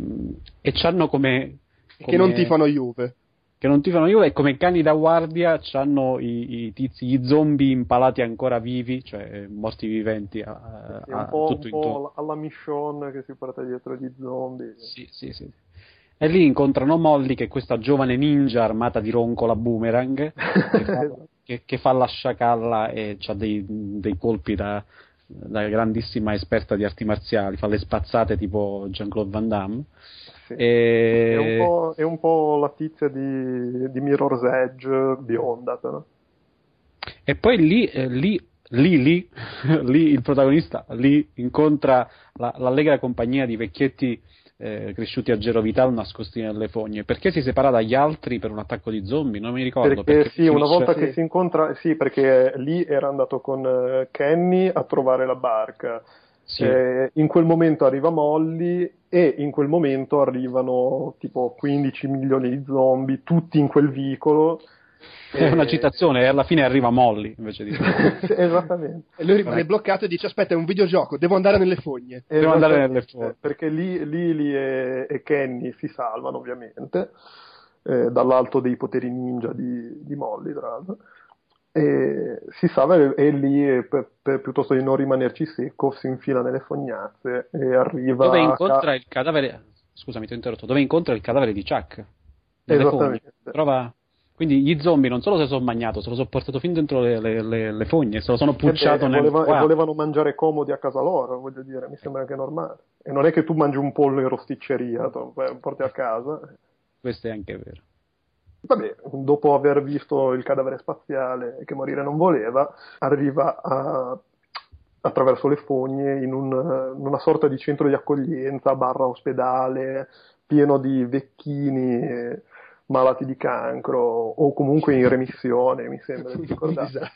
e hanno come, come... Che non tifano Juve che non tifano Juve e come cani da guardia hanno i, i tizi, gli zombie impalati ancora vivi, cioè morti viventi a, sì, a, un po', tutto un po alla Michonne che si porta dietro gli zombie. Sì, sì, sì. E lì incontrano Molly, che è questa giovane ninja armata di roncola boomerang, <laughs> che, fa, che, che fa la sciacalla e ha dei, dei colpi da, da grandissima esperta di arti marziali, fa le spazzate tipo Jean-Claude Van Damme. Sì. E... È, un è, un po', la tizia di, di Mirror's Edge bionda, però. E poi lì, eh, lì, lì, lì, <laughs> lì, il protagonista lì incontra la, l'allegra compagnia di vecchietti eh, cresciuti a Gero Vital nascosti nelle fogne. Perché si separa dagli altri per un attacco di zombie? Non mi ricordo. Perché, perché sì, finisce... una volta che si incontra, sì, perché lì era andato con uh, Kenny a trovare la barca. Sì. Eh, in quel momento arriva Molly e in quel momento arrivano tipo 15 milioni di zombie, tutti in quel vicolo. È una citazione e alla fine arriva Molly invece di <laughs> esattamente. E lui rimane bloccato e dice aspetta è un videogioco devo andare nelle fogne. Devo andare nelle fogne. perché lì Lily e, e Kenny si salvano ovviamente eh, dall'alto dei poteri ninja di, di Molly tra l'altro e si salva e, e lì per, per, piuttosto di non rimanerci secco si infila nelle fognazze e arriva dove incontra ca- il cadavere scusami ti ho interrotto dove incontra il cadavere di Chuck esattamente trova quindi gli zombie non solo se lo sono magnato, se lo sono portato fin dentro le, le, le, le fogne, se lo sono pucciato e nel voleva, e volevano mangiare comodi a casa loro, voglio dire, mi sembra anche normale. E non è che tu mangi un pollo in rosticceria, lo porti a casa. Questo è anche vero. Vabbè, dopo aver visto il cadavere spaziale che morire non voleva, arriva a, attraverso le fogne in, un, in una sorta di centro di accoglienza, barra ospedale, pieno di vecchini malati di cancro o comunque in remissione, mi sembra di <laughs> ricordare.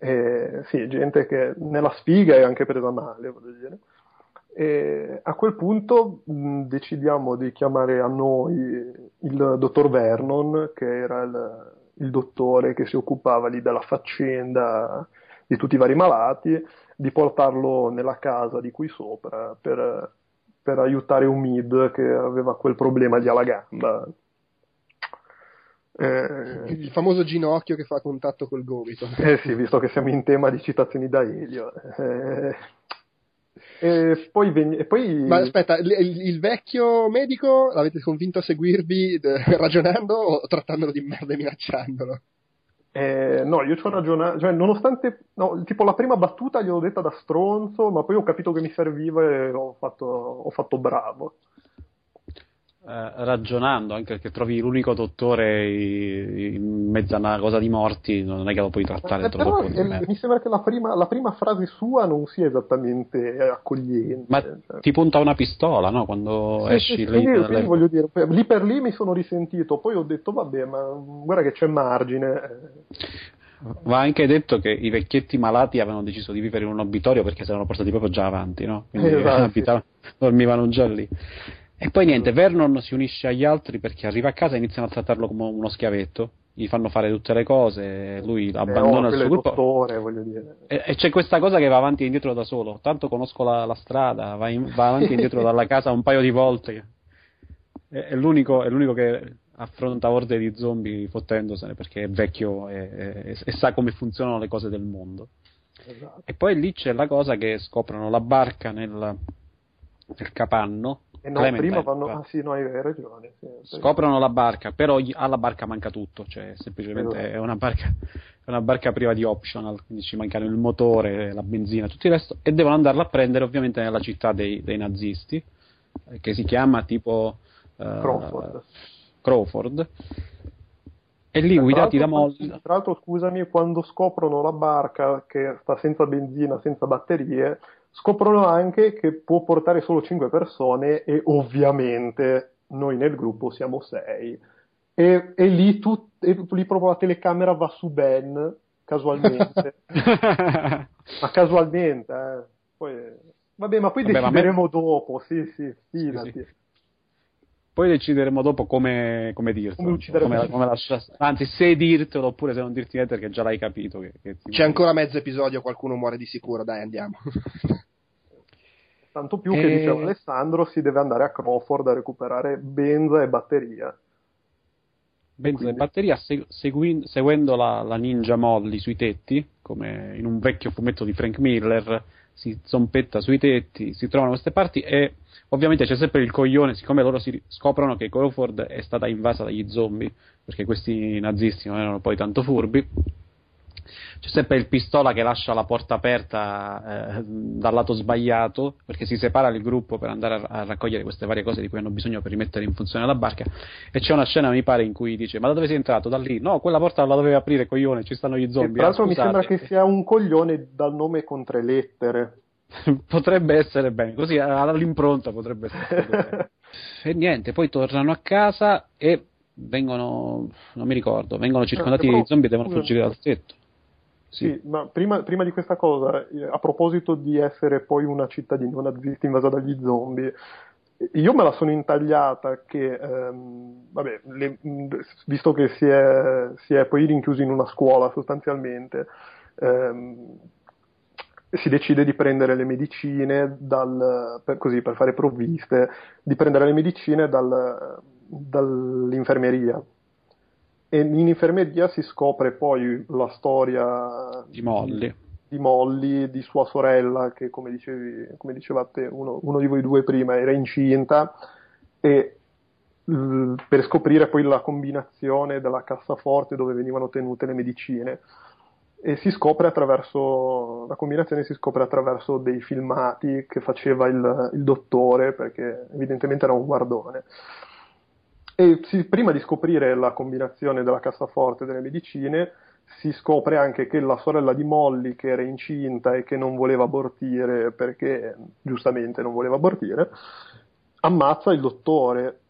Eh, sì, gente che nella sfiga è anche presa male, voglio dire. E a quel punto mh, decidiamo di chiamare a noi il dottor Vernon, che era il, il, dottore che si occupava lì della faccenda di tutti i vari malati, di portarlo nella casa di qui sopra per, per aiutare Umid che aveva quel problema di alla gamba. Eh, il famoso ginocchio che fa contatto col gomito. Eh sì, visto che siamo in tema di citazioni da Elio. Eh, e poi, ven- e poi... Ma aspetta, il, il, vecchio medico l'avete convinto a seguirvi de- <laughs> ragionando o trattandolo di merda e minacciandolo? Eh, no, io ci ho ragionato, cioè nonostante, no, tipo la prima battuta gliel'ho detta da stronzo, ma poi ho capito che mi serviva e ho fatto, ho fatto bravo. Eh, ragionando, anche perché trovi l'unico dottore in mezzo a una cosa di morti, non è che lo puoi trattare eh, troppo. Però, mi sembra che la prima, la prima, frase sua non sia esattamente accogliente. Ma cioè. ti punta una pistola, no? Quando sì, esci sì, lì. Quindi, quindi voglio dire, lì per lì mi sono risentito, poi ho detto, vabbè, ma guarda che c'è margine. Va anche detto che i vecchietti malati avevano deciso di vivere in un obitorio perché si erano portati proprio già avanti, no? Quindi esatto, dormivano già lì. E poi niente, Vernon si unisce agli altri perché arriva a casa e iniziano a trattarlo come uno schiavetto. Gli fanno fare tutte le cose, lui eh, abbandona oh, il suo gruppo. Dottore, e, e, c'è questa cosa che va avanti e indietro da solo. Tanto conosco la, la strada, va, in, va, avanti e indietro <laughs> dalla casa un paio di volte. È, è, l'unico, è l'unico che affronta orde di zombie fottendosene perché è vecchio e, e sa come funzionano le cose del mondo. Esatto. E poi lì c'è la cosa che scoprono la barca nel, nel capanno e no, prima vanno... Ah sì, no, hai ragione. Sì, Scoprono la barca, però alla barca manca tutto, cioè semplicemente esatto. è una barca, <laughs> è una barca priva di optional, quindi ci mancano il motore, la benzina, tutto il resto, e devono andarla a prendere ovviamente nella città dei, dei nazisti, eh, che si chiama tipo... Uh, Crawford. Crawford. E lì guidati da Molly. Tra l'altro, scusami, quando scoprono la barca che sta senza benzina, senza batterie, scoprono anche che può portare solo 5 persone e ovviamente noi nel gruppo siamo 6. E, e, lì, tu, e lì proprio la telecamera va su Ben, casualmente. <laughs> ma casualmente, eh. Poi, vabbè, ma poi vabbè, decideremo me... dopo, sì, sì, fidati. Sì, sì. Poi decideremo dopo come, come dirtelo. Come, come, come lascia... Anzi, se dirtelo oppure se non dirti niente perché già l'hai capito. Che, che C'è ancora mezzo episodio, qualcuno muore di sicuro, dai andiamo. <laughs> Tanto più e... che diceva Alessandro si deve andare a Crawford a recuperare benza e batteria. Benza Quindi... e batteria segui... seguendo la, la Ninja Molly sui tetti, come in un vecchio fumetto di Frank Miller, si zompetta sui tetti, si trovano queste parti e Ovviamente c'è sempre il coglione, siccome loro si scoprono che Crawford è stata invasa dagli zombie, perché questi nazisti non erano poi tanto furbi, c'è sempre il pistola che lascia la porta aperta eh, dal lato sbagliato perché si separa il gruppo per andare a, a, raccogliere queste varie cose di cui hanno bisogno per rimettere in funzione la barca e c'è una scena mi pare in cui dice ma da dove sei entrato? Da lì? No, quella porta la doveva aprire coglione, ci stanno gli zombie. E tra l'altro ah, mi sembra che sia un coglione dal nome con tre lettere <laughs> potrebbe essere bene, così all'impronta potrebbe essere bene. <laughs> e niente, poi tornano a casa e vengono, non mi ricordo, vengono circondati eh, dai zombie e devono fuggire dal tetto. Sì, sì ma prima, prima, di questa cosa, eh, a proposito di essere poi una cittadina nazista invasa dagli zombie, io me la sono intagliata che, ehm, vabbè, le, visto che si è, si è, poi rinchiusi in una scuola sostanzialmente, ehm, si decide di prendere le medicine dal, per, così, per fare provviste, di prendere le medicine dal, dall'infermeria. E in infermeria si scopre poi la storia di Molly, di, Molly, di sua sorella, che come, dicevi, come dicevate uno, uno, di voi due prima era incinta, e per scoprire poi la combinazione della cassaforte dove venivano tenute le medicine. E si scopre attraverso la combinazione si scopre attraverso dei filmati che faceva il, il dottore perché evidentemente era un guardone e si, prima di scoprire la combinazione della cassaforte delle medicine, si scopre anche che la sorella di Molly, che era incinta e che non voleva abortire perché giustamente non voleva abortire, ammazza il dottore.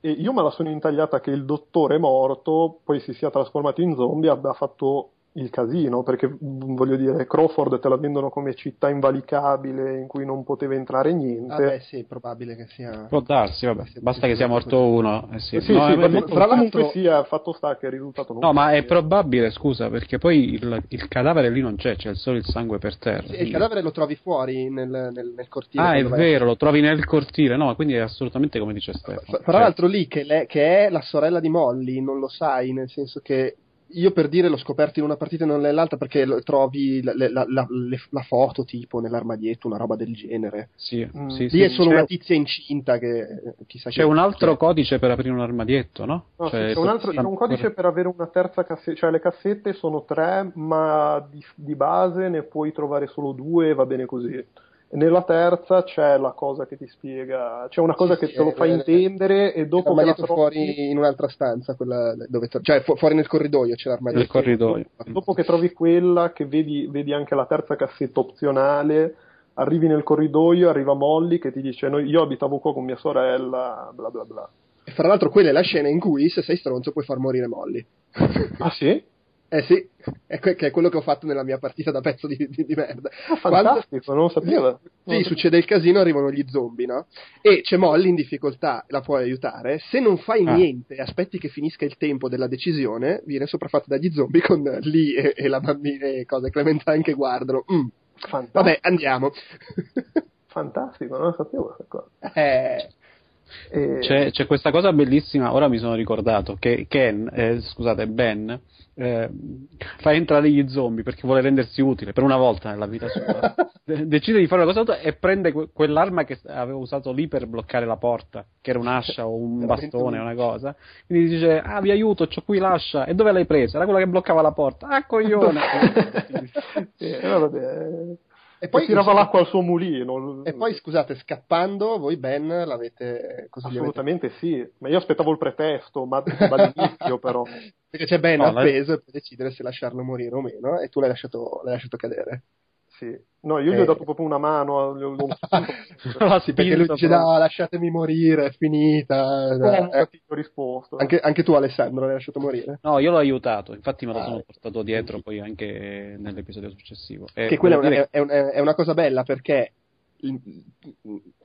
E io me la sono intagliata che il dottore morto poi si sia trasformato in zombie e abbia fatto il casino, perché voglio dire, Crawford te la vendono come città invalicabile in cui non poteva entrare niente. Ah beh, sì, è probabile che sia. Può darsi, vabbè, basta che sia morto uno. Eh sì, sì, no, sì, è, tra l'altro sia fatto sta che è risultato non No, ma è probabile, scusa, perché poi il, il, cadavere lì non c'è, c'è solo il sangue per terra. Sì, il cadavere lo trovi fuori nel, nel, nel cortile. Ah, è vero, lo trovi nel cortile, no, quindi è assolutamente come dice Stefano. Tra cioè... l'altro lì che, le, che è la sorella di Molly, non lo sai, nel senso che io per dire l'ho scoperto in una partita e non nell'altra perché trovi la, la, la, la, foto tipo nell'armadietto, una roba del genere. Sì, mm. sì, Lì sì, è solo c'è... una tizia incinta che chissà C'è che... un altro codice per aprire un armadietto, no? no cioè, sì, c'è, un altro, c'è, un codice per avere una terza cassetta, cioè le cassette sono tre, ma di, di base ne puoi trovare solo due e va bene così. Nella terza c'è la cosa che ti spiega, c'è una cosa sì, che sì, te lo fa eh, intendere e dopo che la trovi... fuori in un'altra stanza, dove, cioè fu- fuori nel corridoio c'è l'armadio. Nel corridoio. Dopo che trovi quella, che vedi, vedi anche la terza cassetta opzionale, arrivi nel corridoio, arriva Molly che ti dice io abitavo qua con mia sorella, bla bla bla. E fra l'altro quella è la scena in cui se sei stronzo puoi far morire Molly. ah sì? Eh sì, è que- che è quello che ho fatto nella mia partita da pezzo di, di, di merda. Ah, fantastico, Quando... non lo sapevo. Sì, non succede il casino, arrivano gli zombie, no? E c'è Molly in difficoltà, la puoi aiutare. Se non fai ah. niente, aspetti che finisca il tempo della decisione, viene sopraffatta dagli zombie con Lee e, e la bambina e cose, Clementine che guardano. Mm. Vabbè, andiamo. Fantastico, non lo sapevo questa cosa. Eh... E... C'è, c'è, questa cosa bellissima, ora mi sono ricordato, che Ken, eh, scusate, Ben, eh, fa entrare gli zombie perché vuole rendersi utile per una volta nella vita sua. <laughs> decide di fare una cosa e prende que- quell'arma che aveva usato lì per bloccare la porta, che era un'ascia o un bastone o una cosa. Quindi dice: Ah, vi aiuto, ho qui l'ascia. E dove l'hai presa? Era quella che bloccava la porta. Ah, coglione! <laughs> <laughs> eh, vabbè. E poi tirava l'acqua al suo mulino. E poi scusate, scappando, voi Ben l'avete così Assolutamente avete... sì, ma io aspettavo il pretesto, ma <laughs> dall'inizio però. Perché c'è Ben no, appeso per decidere se lasciarlo morire o meno, e tu l'hai lasciato, l'hai lasciato cadere. Sì. No, io eh. gli ho eh. dato proprio una mano. Gli ho, <laughs> no, sì, perché lui dice: No, lasciatemi morire, è finita. No, eh. ho risposto. Anche, anche, tu, Alessandro, l'hai lasciato morire? No, io l'ho aiutato. Infatti, me lo ah, sono portato dietro poi anche nell'episodio successivo. E che quella dire... è, una, è, una cosa bella perché.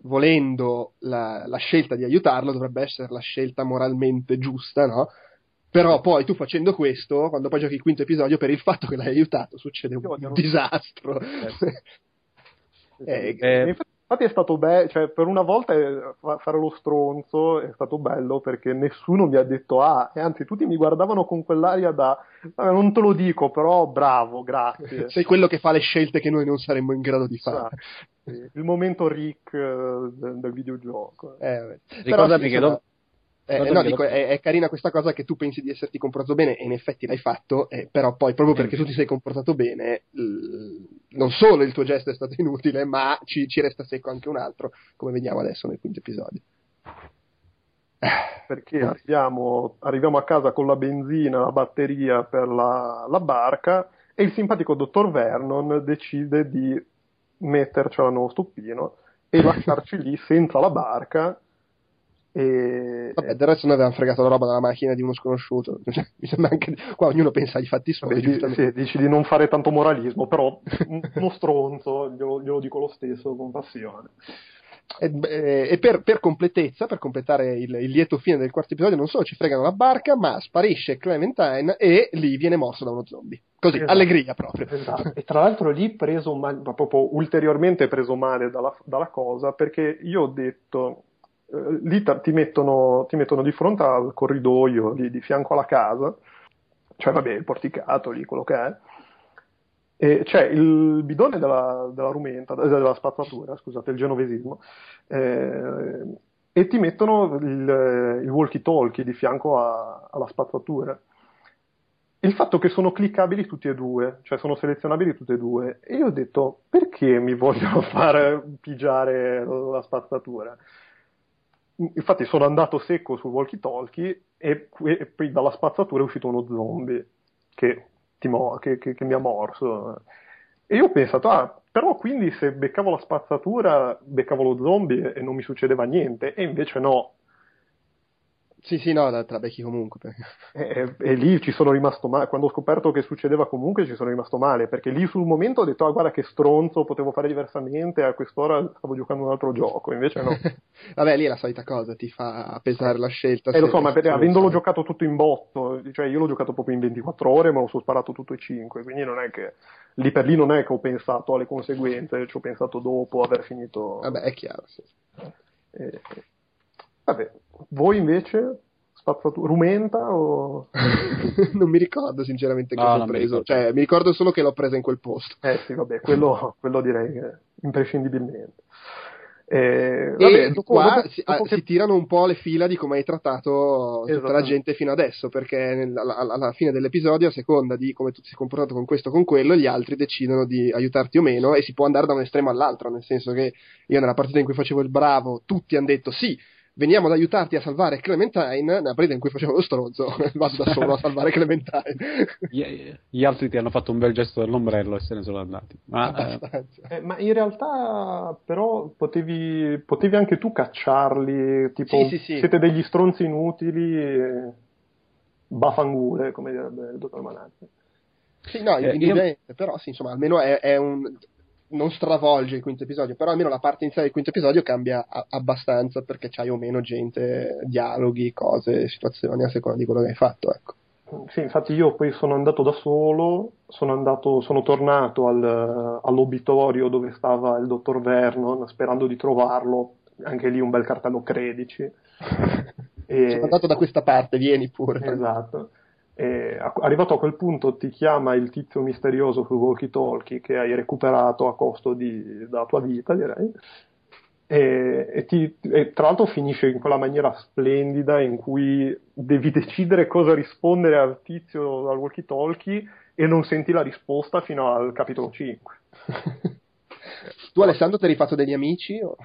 Volendo la, la scelta di aiutarlo, dovrebbe essere la scelta moralmente giusta, no? Però poi tu facendo questo, quando poi giochi il quinto episodio, per il fatto che l'hai aiutato, succede un, disastro. <laughs> Eh, eh, infatti è stato bello, cioè per una volta fare lo stronzo è stato bello perché nessuno mi ha detto ah, e anzi tutti mi guardavano con quell'aria da non te lo dico, però bravo, grazie. Sei quello che fa le scelte che noi non saremmo in grado di fare. Esatto. Il momento Rick uh, del, del, videogioco. Eh, Ricordati che dopo eh, no, dico, è, è, carina questa cosa che tu pensi di esserti comportato bene e in effetti l'hai fatto, eh, però poi proprio perché tu ti sei comportato bene, l- non solo il tuo gesto è stato <laughs> inutile, ma ci, ci, resta secco anche un altro, come vediamo adesso nel quinto episodio. Perché arriviamo, arriviamo a casa con la benzina, la batteria per la, la barca e il simpatico dottor Vernon decide di mettercela nello stoppino e lasciarci lì senza la barca e... Vabbè, del resto noi avevamo fregato la roba dalla macchina di uno sconosciuto. <laughs> Mi sembra anche. Qua ognuno pensa agli fatti suoi. Sì, dici di non fare tanto moralismo, però <laughs> uno stronzo, glielo, glielo dico lo stesso con passione. E, e per, per, completezza, per completare il, il, lieto fine del quarto episodio, non solo ci fregano la barca, ma sparisce Clementine e lì viene morso da uno zombie. Così, esatto. allegria proprio. Esatto. E tra l'altro lì preso male, proprio ulteriormente preso male dalla, dalla cosa, perché io ho detto, eh, lì ti mettono, ti mettono, di fronte al corridoio lì di fianco alla casa, cioè vabbè il porticato lì, quello che è, e c'è il bidone della, della rumenta, eh, della spazzatura, scusate, il genovesismo, eh, e ti mettono il, il walkie-talkie di fianco a, alla spazzatura. Il fatto che sono cliccabili tutti e due, cioè sono selezionabili tutti e due, e io ho detto perché mi vogliono <laughs> far pigiare la spazzatura? Infatti sono andato secco sul walkie-talkie e, e poi dalla spazzatura è uscito uno zombie che, mo- che, che, che mi ha morso. E io ho pensato, ah, però quindi se beccavo la spazzatura, beccavo lo zombie e non mi succedeva niente, e invece no, sì, sì, no, tra becchi comunque. E, e, lì ci sono rimasto male. Quando ho scoperto che succedeva comunque, ci sono rimasto male. Perché lì sul momento ho detto, ah, guarda che stronzo, potevo fare diversamente. A quest'ora stavo giocando un altro gioco. Invece no. <laughs> Vabbè, lì è la solita cosa, ti fa pesare la scelta. Eh, lo so, ma per, avendolo giocato tutto in botto, cioè io l'ho giocato proprio in 24 ore, ma sono sparato tutto e 5. Quindi non è che lì per lì non è che ho pensato alle conseguenze, ci ho pensato dopo aver finito. Vabbè, è chiaro, sì. Eh, vabbè, voi invece spazzatura rumenta o... <laughs> non mi ricordo sinceramente no, cosa ho preso, mi cioè mi ricordo solo che l'ho presa in quel posto. Eh sì, vabbè, quello, quello direi che imprescindibilmente. Eh, vabbè, dopo, qua dopo, si, dopo ah, che... si, tirano un po' le fila di come hai trattato tutta la gente fino adesso, perché nel, alla, alla, fine dell'episodio, a seconda di come tu ti sei comportato con questo o con quello, gli altri decidono di aiutarti o meno e si può andare da un estremo all'altro, nel senso che io nella partita in cui facevo il bravo, tutti hanno detto sì, veniamo ad aiutarti a salvare Clementine, nella partita in cui facevo lo stronzo, <laughs> vado da solo a salvare Clementine. Gli altri ti hanno fatto un bel gesto dell'ombrello e se ne sono andati. Ma, eh, eh, ma in realtà, però, potevi, potevi, anche tu cacciarli, tipo, sì, sì, sì. siete degli stronzi inutili, e... bafangule, come direbbe il dottor Manazzi. Sì, no, eh, io... però sì, insomma, almeno è, è un non stravolge il quinto episodio, però almeno la parte iniziale del quinto episodio cambia a- abbastanza perché c'hai o meno gente, dialoghi, cose, situazioni a seconda di quello che hai fatto. Ecco. Sì, infatti io poi sono andato da solo, sono, andato, sono tornato al, all'obitorio dove stava il dottor Vernon sperando di trovarlo, anche lì un bel cartello credici. <laughs> e... Sono andato da questa parte, vieni pure. Esatto. E arrivato a quel punto ti chiama il tizio misterioso sul walkie talkie che hai recuperato a costo di, della tua vita, direi. E, e, ti, e, tra l'altro finisce in quella maniera splendida in cui devi decidere cosa rispondere al tizio dal walkie talkie e non senti la risposta fino al capitolo 5. <laughs> tu Alessandro ti eri fatto degli amici? O?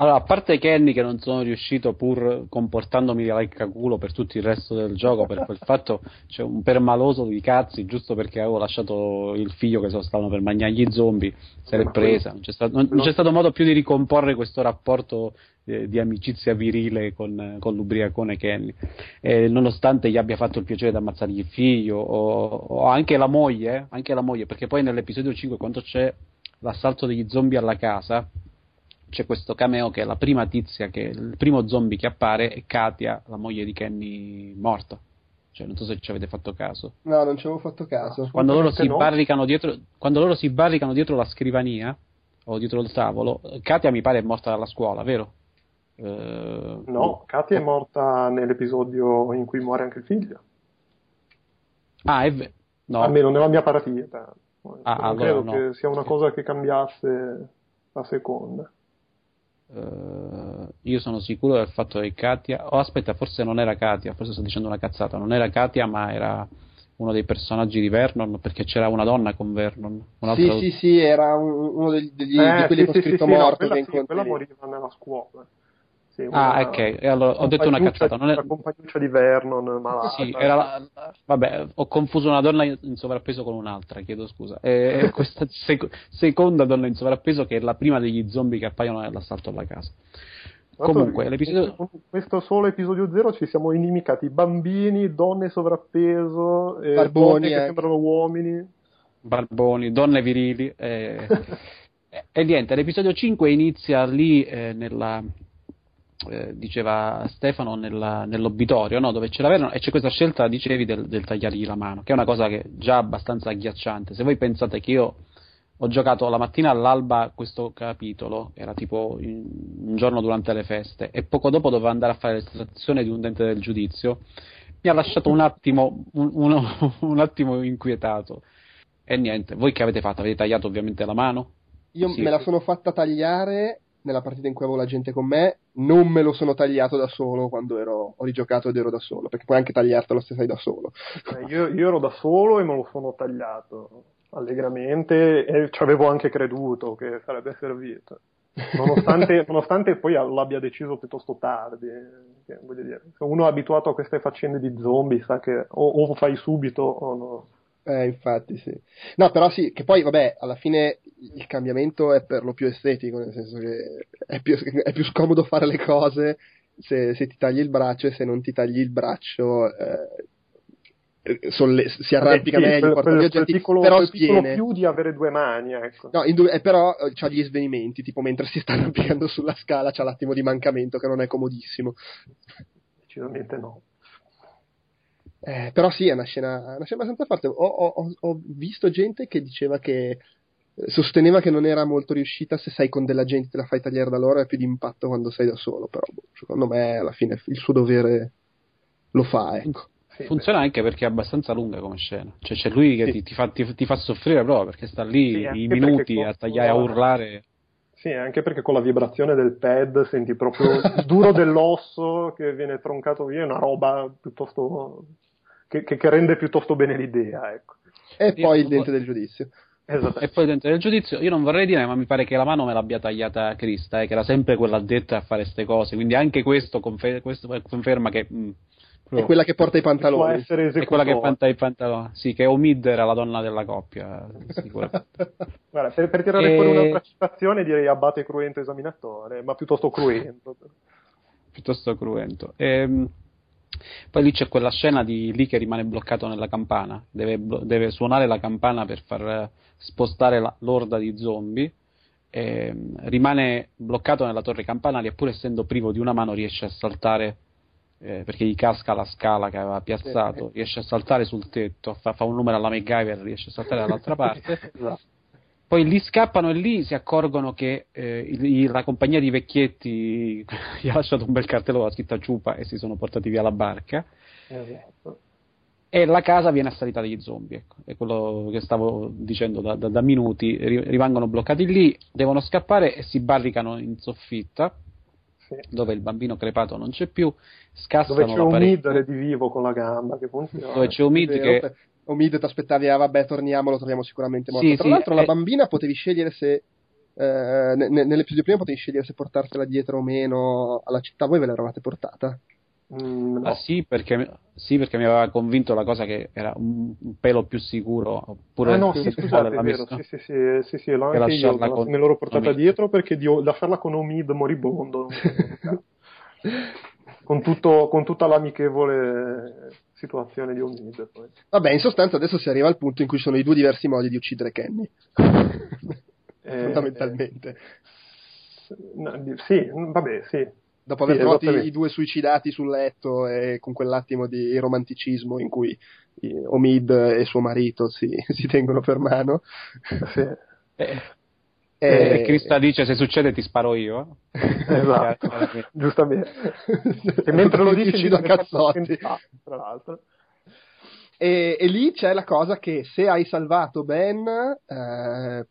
Allora, a parte Kenny che non sono riuscito pur comportandomi like a culo per tutto il resto del gioco, per quel fatto c'è un permaloso di cazzi, giusto perché avevo lasciato il figlio che stavano per mangiare gli zombie, se l'è presa, non c'è, stato, non, non c'è stato modo più di ricomporre questo rapporto eh, di amicizia virile con, con l'ubriacone Kenny. E nonostante gli abbia fatto il piacere di ammazzargli il figlio, o, o anche la moglie, anche la moglie, perché poi nell'episodio 5 quando c'è l'assalto degli zombie alla casa, c'è questo cameo che è la prima tizia, che il primo zombie che appare è Katia, la moglie di Kenny morta. Cioè, non so se ci avete fatto caso. No, non ci avevo fatto caso. Quando loro, si no. barricano dietro, quando loro si barricano dietro la scrivania o dietro il tavolo, Katia mi pare è morta dalla scuola, vero? Uh, no, Katia è morta nell'episodio in cui muore anche il figlio. Ah, è vero. No. Almeno nella mia partita. Ah, non allora, credo no. che sia una cosa che cambiasse la seconda. Uh, io sono sicuro del fatto che Katia. Oh, aspetta, forse non era Katia, forse sto dicendo una cazzata. Non era Katia, ma era uno dei personaggi di Vernon perché c'era una donna con Vernon. Sì, sì, sì, era uno degli, degli, eh, di quelli sì, con scritto sì, morto. No, quella, sì, quella moriva nella scuola. Sì, ah, ok, allora, ho detto una cazzata. Non è... La compagnuccia di Vernon, malata. Sì, era la... vabbè, ho confuso una donna in sovrappeso con un'altra, chiedo scusa. E <laughs> questa sec- seconda donna in sovrappeso che è la prima degli zombie che appaiono nell'assalto alla casa. Comunque, l'episodio... questo solo episodio zero ci siamo inimicati bambini, donne sovrappeso, eh, Barboni, che sembrano uomini. Barboni, donne virili. Eh... <laughs> e niente, l'episodio 5 inizia lì eh, nella, eh, diceva Stefano nella, nell'obitorio no? dove ce l'avevano e c'è questa scelta dicevi del, del, tagliargli la mano che è una cosa che è già abbastanza agghiacciante se voi pensate che io ho giocato la mattina all'alba questo capitolo era tipo in, un giorno durante le feste e poco dopo dovevo andare a fare l'estrazione di un dente del giudizio mi ha lasciato un attimo un, uno, <laughs> un attimo inquietato e niente voi che avete fatto? avete tagliato ovviamente la mano? io sì. me la sono fatta tagliare nella partita in cui avevo la gente con me, non me lo sono tagliato da solo quando ero, ho rigiocato ed ero da solo, perché puoi anche tagliartelo se sei da solo. Eh, io, io, ero da solo e me lo sono tagliato allegramente e ci avevo anche creduto che sarebbe servito. Nonostante, <laughs> nonostante poi l'abbia deciso piuttosto tardi, che, dire, se uno è abituato a queste faccende di zombie sa che o, o fai subito o no. Eh, infatti sì. No, però sì, che poi vabbè, alla fine il cambiamento è per lo più estetico, nel senso che è più, è più scomodo fare le cose se, se, ti tagli il braccio e se non ti tagli il braccio eh, solle, si arrampica Vabbè, sì, meglio, porta via gente, piccolo, però sviene. più di avere due mani, ecco. No, du- eh, però c'ha gli svenimenti, tipo mentre si sta <laughs> arrampicando sulla scala c'ha l'attimo di mancamento che non è comodissimo. Decisamente no. Eh, però sì, è una scena, una scena abbastanza forte. Ho, ho, ho, visto gente che diceva che sosteneva che non era molto riuscita se sei con della gente te la fai tagliare da loro è più di impatto quando sei da solo però boh, secondo me alla fine il suo dovere lo fa ecco. funziona anche perché è abbastanza lunga come scena cioè c'è lui che sì. ti, ti, fa, ti, ti, fa, soffrire proprio perché sta lì sì, i minuti a tagliare a urlare sì, anche perché con la vibrazione del pad senti proprio il duro dell'osso che viene troncato via, è una roba piuttosto che, che, che rende piuttosto bene l'idea, ecco. E poi il dente del giudizio. Esatto. E poi dentro del giudizio, io non vorrei dire, ma mi pare che la mano me l'abbia tagliata Crista, eh, che era sempre quella addetta a fare queste cose. Quindi anche questo, confer- questo conferma che. Mh, è quella che porta i pantaloni. È quella che porta i pantaloni. Sì, che Omid era la donna della coppia, sicuramente. <laughs> Guarda, per, per tirare e... fuori un'altra citazione direi abate cruento esaminatore, ma piuttosto cruento. piuttosto cruento. Ehm. Poi lì c'è quella scena di lì che rimane bloccato nella campana, deve, deve suonare la campana per far spostare la, l'orda di zombie. E, rimane bloccato nella torre campanaria, pur essendo privo di una mano, riesce a saltare eh, perché gli casca la scala che aveva piazzato. Riesce a saltare sul tetto, fa, fa un numero alla MacGyver, riesce a saltare dall'altra <laughs> parte. Poi lì scappano e lì si accorgono che eh, il, la compagnia di vecchietti <laughs> gli ha lasciato un bel cartello con la scritta ciupa e si sono portati via la barca. Esatto. E la casa viene assalita dagli zombie, ecco. è quello che stavo dicendo da, da, da minuti. rimangono bloccati lì, devono scappare e si barricano in soffitta, sì. dove il bambino crepato non c'è più. Scassano dove c'è un mid di vivo con la gamba che funziona. Dove c'è un mid che Omid ti aspettavi, ah vabbè, torniamo, lo troviamo sicuramente morto. Sì, Tra sì, l'altro, è... la bambina potevi scegliere se. Eh, n- nell'episodio prima potevi scegliere se portartela dietro o meno alla città. Voi ve l'eravate portata? Mm, no. ah, sì, perché, sì, perché mi aveva convinto la cosa che era un, un pelo più sicuro. Oppure ah, no, sì, scusate, è vero. Sì, sì, sì, sì, sì l'ho anche io, con... me l'ero portata Omid. dietro perché di, lasciarla con Omid moribondo. <laughs> con, tutto, con tutta l'amichevole situazione di Omid. Poi. Vabbè, in sostanza adesso si arriva al punto in cui sono i due diversi modi di uccidere Kenny. eh, Fondamentalmente. Eh, no, sì, vabbè, sì. Dopo aver sì, trovato i due suicidati sul letto e con quell'attimo di romanticismo in cui Omid e suo marito si, <laughs> si tengono per mano. Sì. Eh, e Crista dice se succede ti sparo io. <laughs> esatto, <laughs> giustamente. e mentre lo dici uccido a cazzotti. Tra l'altro. E, e, lì c'è la cosa che se hai salvato Ben, eh,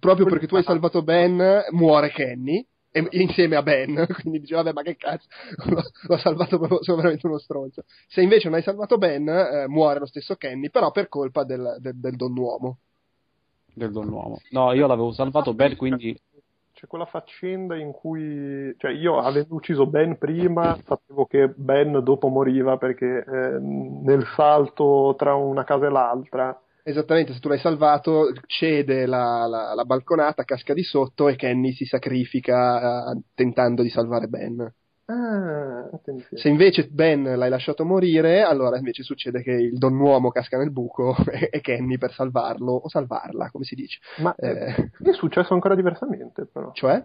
proprio perché tu hai salvato Ben, muore Kenny. E, insieme a Ben, <laughs> quindi dice vabbè ma che cazzo, l'ho, l'ho salvato proprio, sono veramente uno stronzo. Se invece non hai salvato Ben, eh, muore lo stesso Kenny, però per colpa del, del, del donnuomo del Don Uomo. No, io l'avevo salvato Ben, quindi c'è quella faccenda in cui, cioè io avendo ucciso Ben prima, sapevo che Ben dopo moriva perché eh, nel salto tra una casa e l'altra. Esattamente, se tu l'hai salvato, cede la, la, la balconata, casca di sotto e Kenny si sacrifica uh, tentando di salvare Ben. Ah, Se invece Ben l'hai lasciato morire, allora invece succede che il don uomo casca nel buco <laughs> e Kenny per salvarlo o salvarla, come si dice. Ma eh, è successo ancora diversamente, però. Cioè?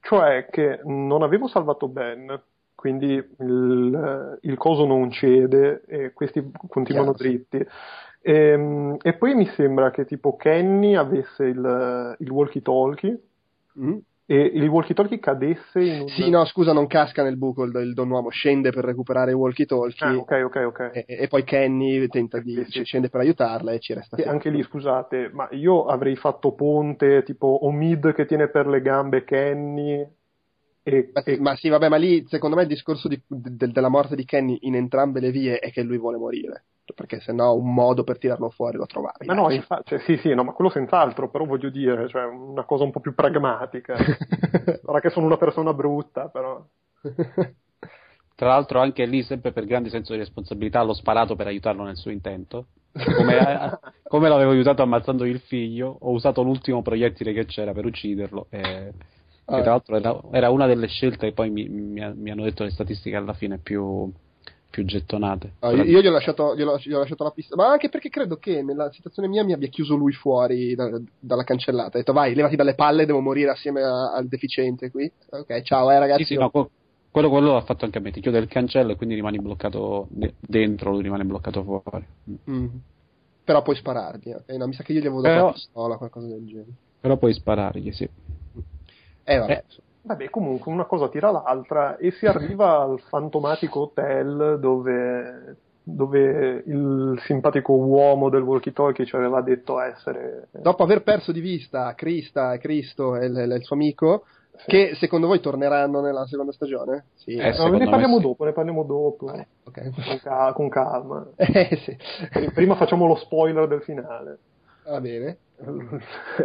Cioè che non avevo salvato Ben, quindi il, il coso non cede e questi continuano Chiaro, dritti. Sì. Ehm, e, e, poi mi sembra che tipo Kenny avesse il, il walkie-talkie. Mm e il walkie-talkie cadesse in un... Sì, no, scusa, non casca nel buco il, il Don Uomo, scende per recuperare il walkie-talkie. Ah, ok, ok, ok. E, e poi Kenny tenta di... Sì, sì. scende per aiutarla e ci resta. E anche lì, scusate, ma io avrei fatto ponte, tipo Omid che tiene per le gambe Kenny... E, ma, e... ma sì, vabbè, ma lì secondo me il discorso di, de, della morte di Kenny in entrambe le vie è che lui vuole morire perché se no un modo per tirarlo fuori lo trovavi. Ma no, infatti, cioè, sì, sì, no, ma quello senz'altro, però voglio dire, cioè, una cosa un po' più pragmatica. <laughs> Sarà che sono una persona brutta, però. <laughs> Tra l'altro anche lì, sempre per grande senso di responsabilità, l'ho sparato per aiutarlo nel suo intento. Come, <laughs> come l'avevo aiutato ammazzando il figlio, ho usato l'ultimo proiettile che c'era per ucciderlo. E, ah. che tra l'altro era, era, una delle scelte e poi mi, mi, mi hanno detto le statistiche alla fine più più gettonate. Ah, io, io gli, ho lasciato, gli, ho, gli, ho lasciato, la pista, ma anche perché credo che nella situazione mia mi abbia chiuso lui fuori da, dalla cancellata. Ha detto vai, levati dalle palle, devo morire assieme a, al deficiente qui. Ok, ciao, eh ragazzi. Sì, sì, no, quello, quello l'ha fatto anche a me, ti chiude il cancello e quindi rimani bloccato dentro, lui rimane bloccato fuori. Mm. Però puoi sparargli, ok? No, mi sa che io gli avevo dato Però... la pistola, qualcosa del genere. Però puoi sparargli, sì. Eh vabbè. Eh Vabbè, comunque una cosa tira l'altra e si arriva al fantomatico hotel dove, dove il simpatico uomo del walkie-talkie ci aveva detto essere. Dopo aver perso di vista Krista e Cristo e il, il suo amico, sì. che secondo voi torneranno nella seconda stagione? Sì, eh, no, ne parliamo sì. dopo, ne parliamo dopo. Eh, okay. con, cal- con, calma. <laughs> Eh, sì. Prima facciamo lo spoiler del finale. Va bene.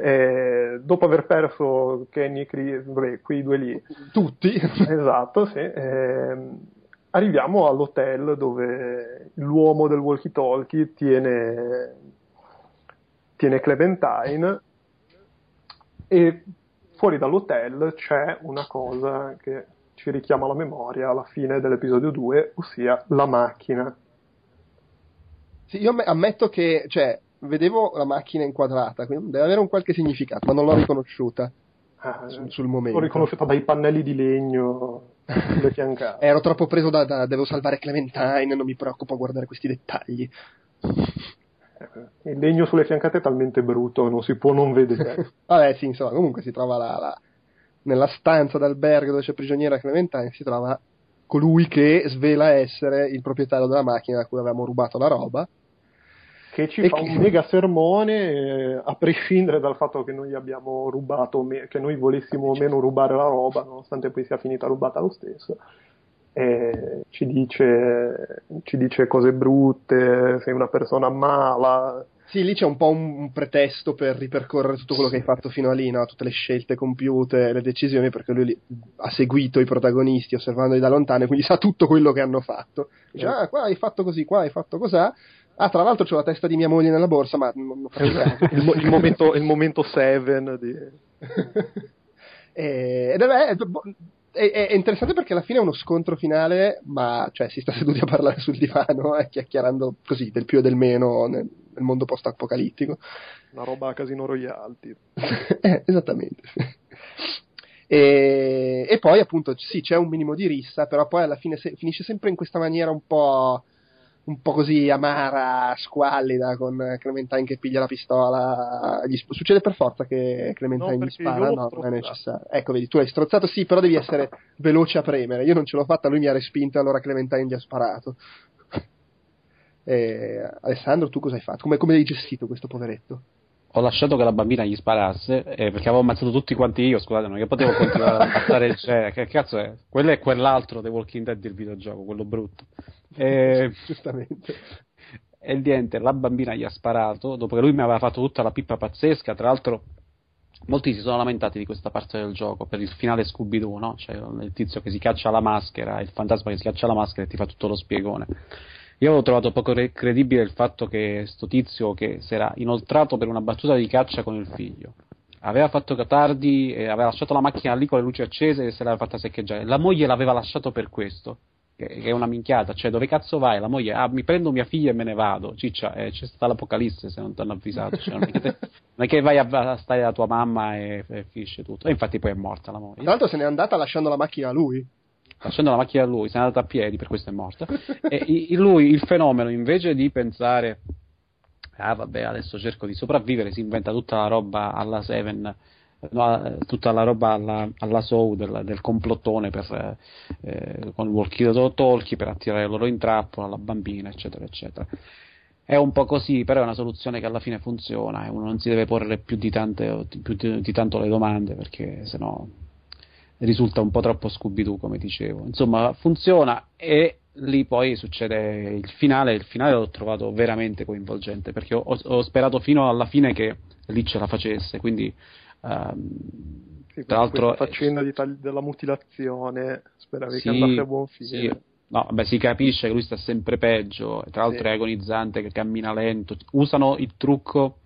Eh, dopo aver perso Kenny e Chris, quei due lì, tutti, esatto, sì, eh, arriviamo all'hotel dove l'uomo del walkie talkie tiene, tiene Clementine. E fuori dall'hotel c'è una cosa che ci richiama alla memoria alla fine dell'episodio 2, ossia la macchina. Sì, io ammetto che, cioè, vedevo la macchina inquadrata, quindi deve avere un qualche significato, ma non l'ho riconosciuta ah, sul, sul, momento. L'ho riconosciuta dai pannelli di legno sulle fiancate. <laughs> Ero troppo preso da, da, devo salvare Clementine, non mi preoccupo a guardare questi dettagli. Eh, il legno sulle fiancate è talmente brutto, non si può non vedere. <laughs> Vabbè, sì, insomma, comunque si trova la, la, nella stanza d'albergo dove c'è prigioniera Clementine, si trova colui che svela essere il proprietario della macchina da cui avevamo rubato la roba che ci e fa che... un <laughs> mega sermone eh, a prescindere dal fatto che noi abbiamo rubato, me- che noi volessimo o meno rubare la roba, nonostante poi sia finita rubata lo stesso. E ci dice, ci dice cose brutte, sei una persona mala. Sì, lì c'è un po' un, un pretesto per ripercorrere tutto quello che hai fatto fino a lì, no? tutte le scelte compiute, le decisioni, perché lui ha seguito i protagonisti osservandoli da lontano e quindi sa tutto quello che hanno fatto. Dice, ah, qua hai fatto così, qua hai fatto così Ah, tra l'altro c'ho la testa di mia moglie nella borsa, ma non, non faccio esatto. il, il, momento, il momento seven di... <laughs> e, ed è, è, è, interessante perché alla fine è uno scontro finale, ma cioè, si sta seduti a parlare sul divano, eh, chiacchierando così del più e del meno nel, nel mondo post-apocalittico. Una roba a casino royalty. <laughs> eh, esattamente. E, e, poi appunto sì, c'è un minimo di rissa, però poi alla fine se, finisce sempre in questa maniera un po' un po' così amara, squallida, con Clementine che piglia la pistola. Gli sp- succede per forza che Clementine no, gli spara? No, non è necessario. Ecco, vedi, tu hai strozzato, sì, però devi essere veloce a premere. Io non ce l'ho fatta, lui mi ha respinto, allora Clementine gli ha sparato. <laughs> E, Alessandro, tu cosa hai fatto? Come, come hai gestito questo poveretto? ho lasciato che la bambina gli sparasse eh, perché avevo ammazzato tutti quanti io, scusate, non che potevo continuare a ammazzare il <laughs> cioè, che cazzo è? Quello è quell'altro The Walking Dead del videogioco, quello brutto. E, <laughs> Giustamente. E niente, la bambina gli ha sparato, dopo che lui mi aveva fatto tutta la pippa pazzesca, tra l'altro molti si sono lamentati di questa parte del gioco per il finale Scooby-Doo, no? Cioè il tizio che si caccia la maschera, il fantasma che si caccia la maschera e ti fa tutto lo spiegone. Io avevo trovato poco re- credibile il fatto che sto tizio che si era inoltrato per una battuta di caccia con il figlio. Aveva fatto tardi, e aveva lasciato la macchina lì con le luci accese e se l'aveva fatta seccheggiare. La moglie l'aveva lasciato per questo che è una minchiata, cioè dove cazzo vai? La moglie, ah, mi prendo mia figlia e me ne vado. Ciccia, eh, c'è stata l'apocalisse se non ti hanno avvisato. Cioè, non, è te, non, è che vai a, a, stare da tua mamma e, e, finisce tutto. E infatti poi è morta la moglie. Tra l'altro se n'è andata lasciando la macchina a lui. Lasciando la macchina a lui, se n'è andata a piedi, per questo è morta. <laughs> e lui, il fenomeno, invece di pensare, ah vabbè, adesso cerco di sopravvivere, si inventa tutta la roba alla Seven tutta la roba alla, alla Soul del, del complottone per, eh, con walkie talkie per attirare loro in trappola, la bambina, eccetera, eccetera. È un po' così, però è una soluzione che alla fine funziona e uno non si deve porre più di, tante, più di, di tanto le domande perché sennò risulta un po' troppo Scooby-Doo, come dicevo. Insomma, funziona e lì poi succede il finale. Il finale l'ho trovato veramente coinvolgente perché ho, ho sperato fino alla fine che lì ce la facesse. Quindi Um, sì, tra l'altro, faccenda di tagli, della mutilazione, speravi sì, che andasse a buon fine. Sì. No, beh, si capisce che lui sta sempre peggio, tra l'altro sì. è agonizzante, che cammina lento. Usano il trucco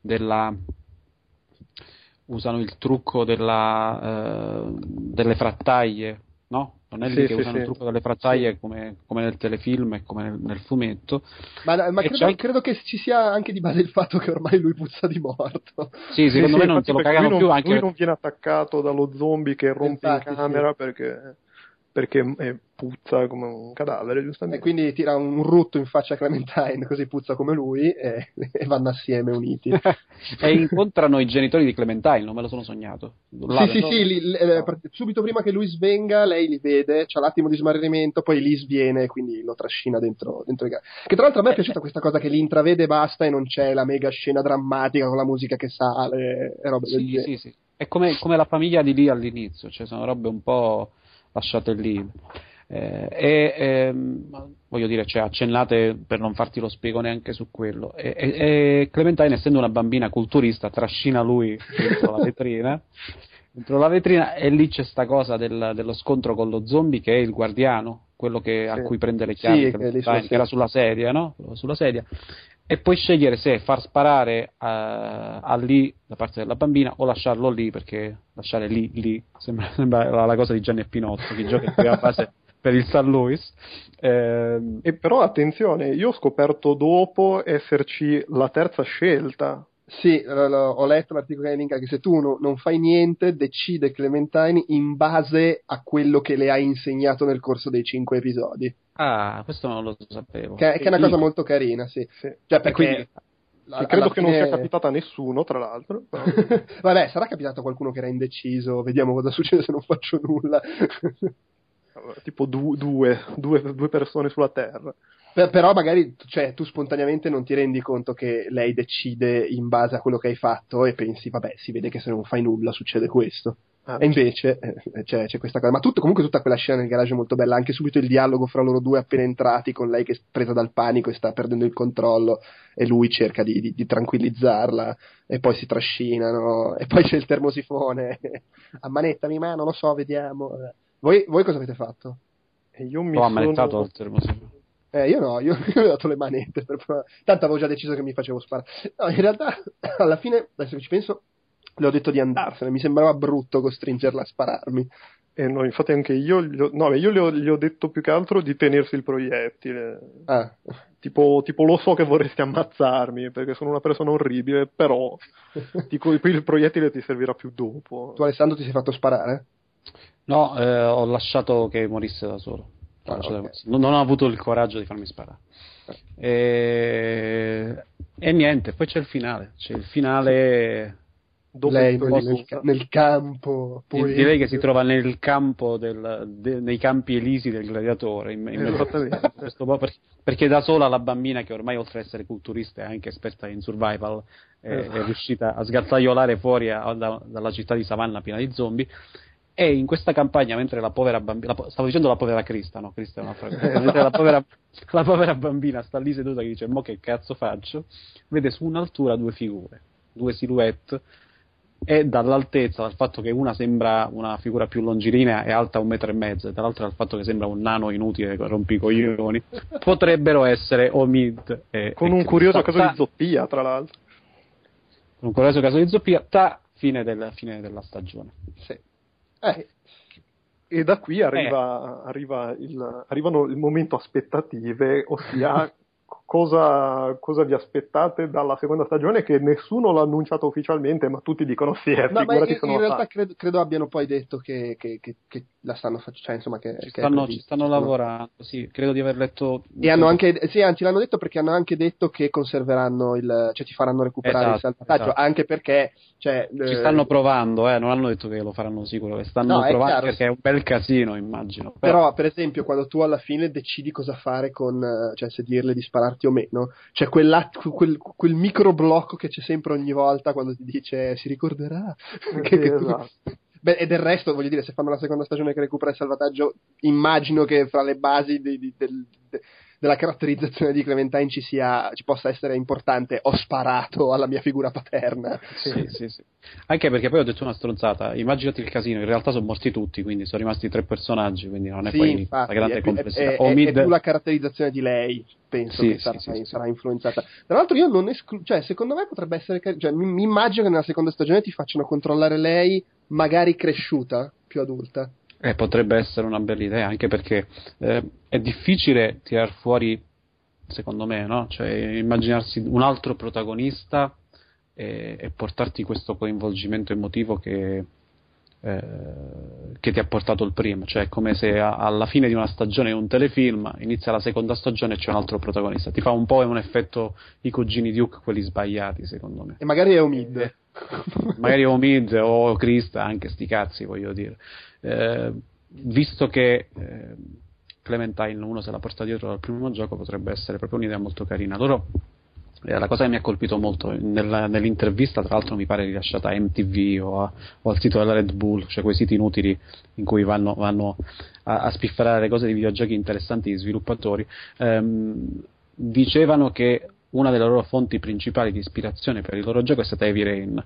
della usano il trucco della, uh, delle frattaglie, no? Non è lì sì, che sì, usano sì. il trucco delle frattaglie come, come, nel telefilm e come nel, nel fumetto. Ma, ma credo, anche... credo, che ci sia anche di base il fatto che ormai lui puzza di morto. Sì, secondo me non se lo cagano non, più. Anche... Lui non viene attaccato dallo zombie che rompe Infatti, in camera perché perché è puzza come un cadavere, giustamente. E quindi tira un rutto in faccia a Clementine, così puzza come lui, e, e vanno assieme uniti. <laughs> e incontrano i genitori di Clementine, non me lo sono sognato. Là, sì, sì, sì, li, eh, subito prima che lui svenga, lei li vede, c'ha l'attimo di smarrimento, poi lì sviene, quindi lo trascina dentro, dentro i gatti. Che tra l'altro a me è piaciuta questa cosa che li intravede e basta e non c'è la mega scena drammatica con la musica che sale e robe sì, del genere. Sì, sì, è come, come la famiglia di lì all'inizio, cioè sono robe un po' lasciate lì. Eh, e ehm, voglio dire, cioè, accennate per non farti lo spiego neanche su quello. E, e, e, Clementine, essendo una bambina culturista, trascina lui dentro la vetrina. <laughs> Dentro la vetrina e lì c'è sta cosa del, dello scontro con lo zombie che è il guardiano, quello che, sì. a cui prende le chiavi, sì, che, che era sulla sedia, no? Sulla sedia e puoi scegliere se far sparare a, a lì da parte della bambina o lasciarlo lì perché lasciare lì lì sembra, <laughs> sembra la cosa di Gianni e Pinotto che gioca in prima <laughs> fase per il San Luis eh, e però attenzione io ho scoperto dopo esserci la terza scelta sì, ho letto l'articolo che linka che se tu no, non fai niente, decide Clementine in base a quello che le hai insegnato nel corso dei cinque episodi. Ah, questo non lo sapevo. Che, che è una cosa molto carina, sì. sì. Cioè, perché... Quindi, la, credo che fine... non sia capitata a nessuno, tra l'altro. <laughs> Vabbè, sarà capitato a qualcuno che era indeciso, vediamo cosa succede se non faccio nulla. tipo du- due, due, due persone sulla Terra però magari cioè, tu spontaneamente non ti rendi conto che lei decide in base a quello che hai fatto e pensi, vabbè, si vede che se non fai nulla succede questo. Ah, e invece eh, c'è, c'è, questa cosa. Ma tutto, comunque tutta quella scena nel garage è molto bella, anche subito il dialogo fra loro due appena entrati, con lei che è presa dal panico e sta perdendo il controllo e lui cerca di, di, di tranquillizzarla e poi si trascinano e poi c'è il termosifone. <laughs> A manetta mi mano, lo so, vediamo. Voi, voi cosa avete fatto? Io mi Ho sono... ammanettato il termosifone. Eh, io no, io, <laughs> io ho dato le manette, per... tanto avevo già deciso che mi facevo sparare. No, in realtà, <coughs> alla fine, adesso che ci penso, le ho detto di andarsene, mi sembrava brutto costringerla a spararmi. Eh no, infatti anche io, gli ho, no, io gli ho, gli ho, detto più che altro di tenersi il proiettile. Ah. Tipo, tipo, lo so che vorresti ammazzarmi perché sono una persona orribile, però <laughs> tipo, il proiettile ti servirà più dopo. Tu Alessandro ti sei fatto sparare? No, eh, ho lasciato che morisse da solo. Ah, okay. non, non, ho avuto il coraggio di farmi sparare. E, e niente, poi c'è il finale. C'è il finale. Lei nel, nel, campo. Poi... Direi che si trova nel campo del, de, nei campi elisi del gladiatore. In, in <laughs> perché, perché da sola la bambina, che ormai oltre ad essere culturista è anche esperta in survival, è, eh. è riuscita a sgattaiolare fuori a, da, dalla città di Savannah piena di zombie e in questa campagna, mentre la povera bambina, la, stavo dicendo la povera Crista, no, Crista è un'altra cosa, mentre la povera, la povera bambina sta lì seduta che dice, mo che cazzo faccio, vede su un'altura due figure, due silhouette, è dall'altezza, dal fatto che una sembra una figura più longilinea e alta un metro e mezzo, e dall'altra dal fatto che sembra un nano inutile con rompicoglioni, <laughs> potrebbero essere Omid e, Con un curioso caso di zoppia, tra l'altro. Con un curioso caso di zoppia, ta fine, del, fine della stagione. Sì. Eh, e da qui arriva, eh. arriva il, arrivano il momento aspettative, ossia <laughs> cosa, cosa, vi aspettate dalla seconda stagione che nessuno l'ha annunciato ufficialmente ma tutti dicono sì è no, ma in, in realtà credo, credo, abbiano poi detto che, che, che, che la stanno facendo cioè insomma che, ci stanno, ci stanno lavorando sì credo di aver letto e hanno anche sì anzi l'hanno detto perché hanno anche detto che conserveranno il cioè ti faranno recuperare esatto, il salvataggio esatto. anche perché cioè, ci eh... stanno provando eh, non hanno detto che lo faranno sicuro stanno no, provando perché è un bel casino immagino. Però... però per esempio quando tu alla fine decidi cosa fare con cioè se dirle di spararti o meno c'è quel, quel micro blocco che c'è sempre ogni volta quando ti dice si ricorderà <laughs> che, che esatto. <laughs> Beh, e del resto, voglio dire, se fanno la seconda stagione che recupera il salvataggio, immagino che fra le basi di, di, del, de, della caratterizzazione di Clementine ci, sia, ci possa essere importante ho sparato alla mia figura paterna. Sì, sì, sì. Anche perché poi ho detto una stronzata, immaginati il casino, in realtà sono morti tutti, quindi sono rimasti tre personaggi, quindi non è sì, poi infatti, la grande complessità. È, è, è, è, più la caratterizzazione di lei, penso sì, che sarà, sì, sarà influenzata. Tra l'altro io non escludo, cioè secondo me potrebbe essere, cioè, mi, mi immagino che nella seconda stagione ti facciano controllare lei, magari cresciuta, più adulta. Eh, potrebbe essere una bella idea, anche perché eh, è difficile tirar fuori, secondo me, no? cioè, immaginarsi un altro protagonista e, e portarti questo coinvolgimento emotivo che, eh, che, ti ha portato il primo, cioè è come se a, alla fine di una stagione di un telefilm inizia la seconda stagione e c'è un altro protagonista, ti fa un po' un effetto i cugini Duke, quelli sbagliati secondo me. E magari è Omid. magari Omid o Krista, anche sti cazzi voglio dire eh, visto che eh, Clementine uno se la porta dietro dal primo gioco potrebbe essere proprio un'idea molto carina. Loro eh, la cosa che mi ha colpito molto nella, nell'intervista, tra l'altro, mi pare rilasciata a MTV o, a, o, al sito della Red Bull, cioè quei siti inutili in cui vanno, vanno a, a spifferare cose di videogiochi interessanti di sviluppatori, ehm, dicevano che una delle loro fonti principali di ispirazione per il loro gioco è stata Heavy Rain,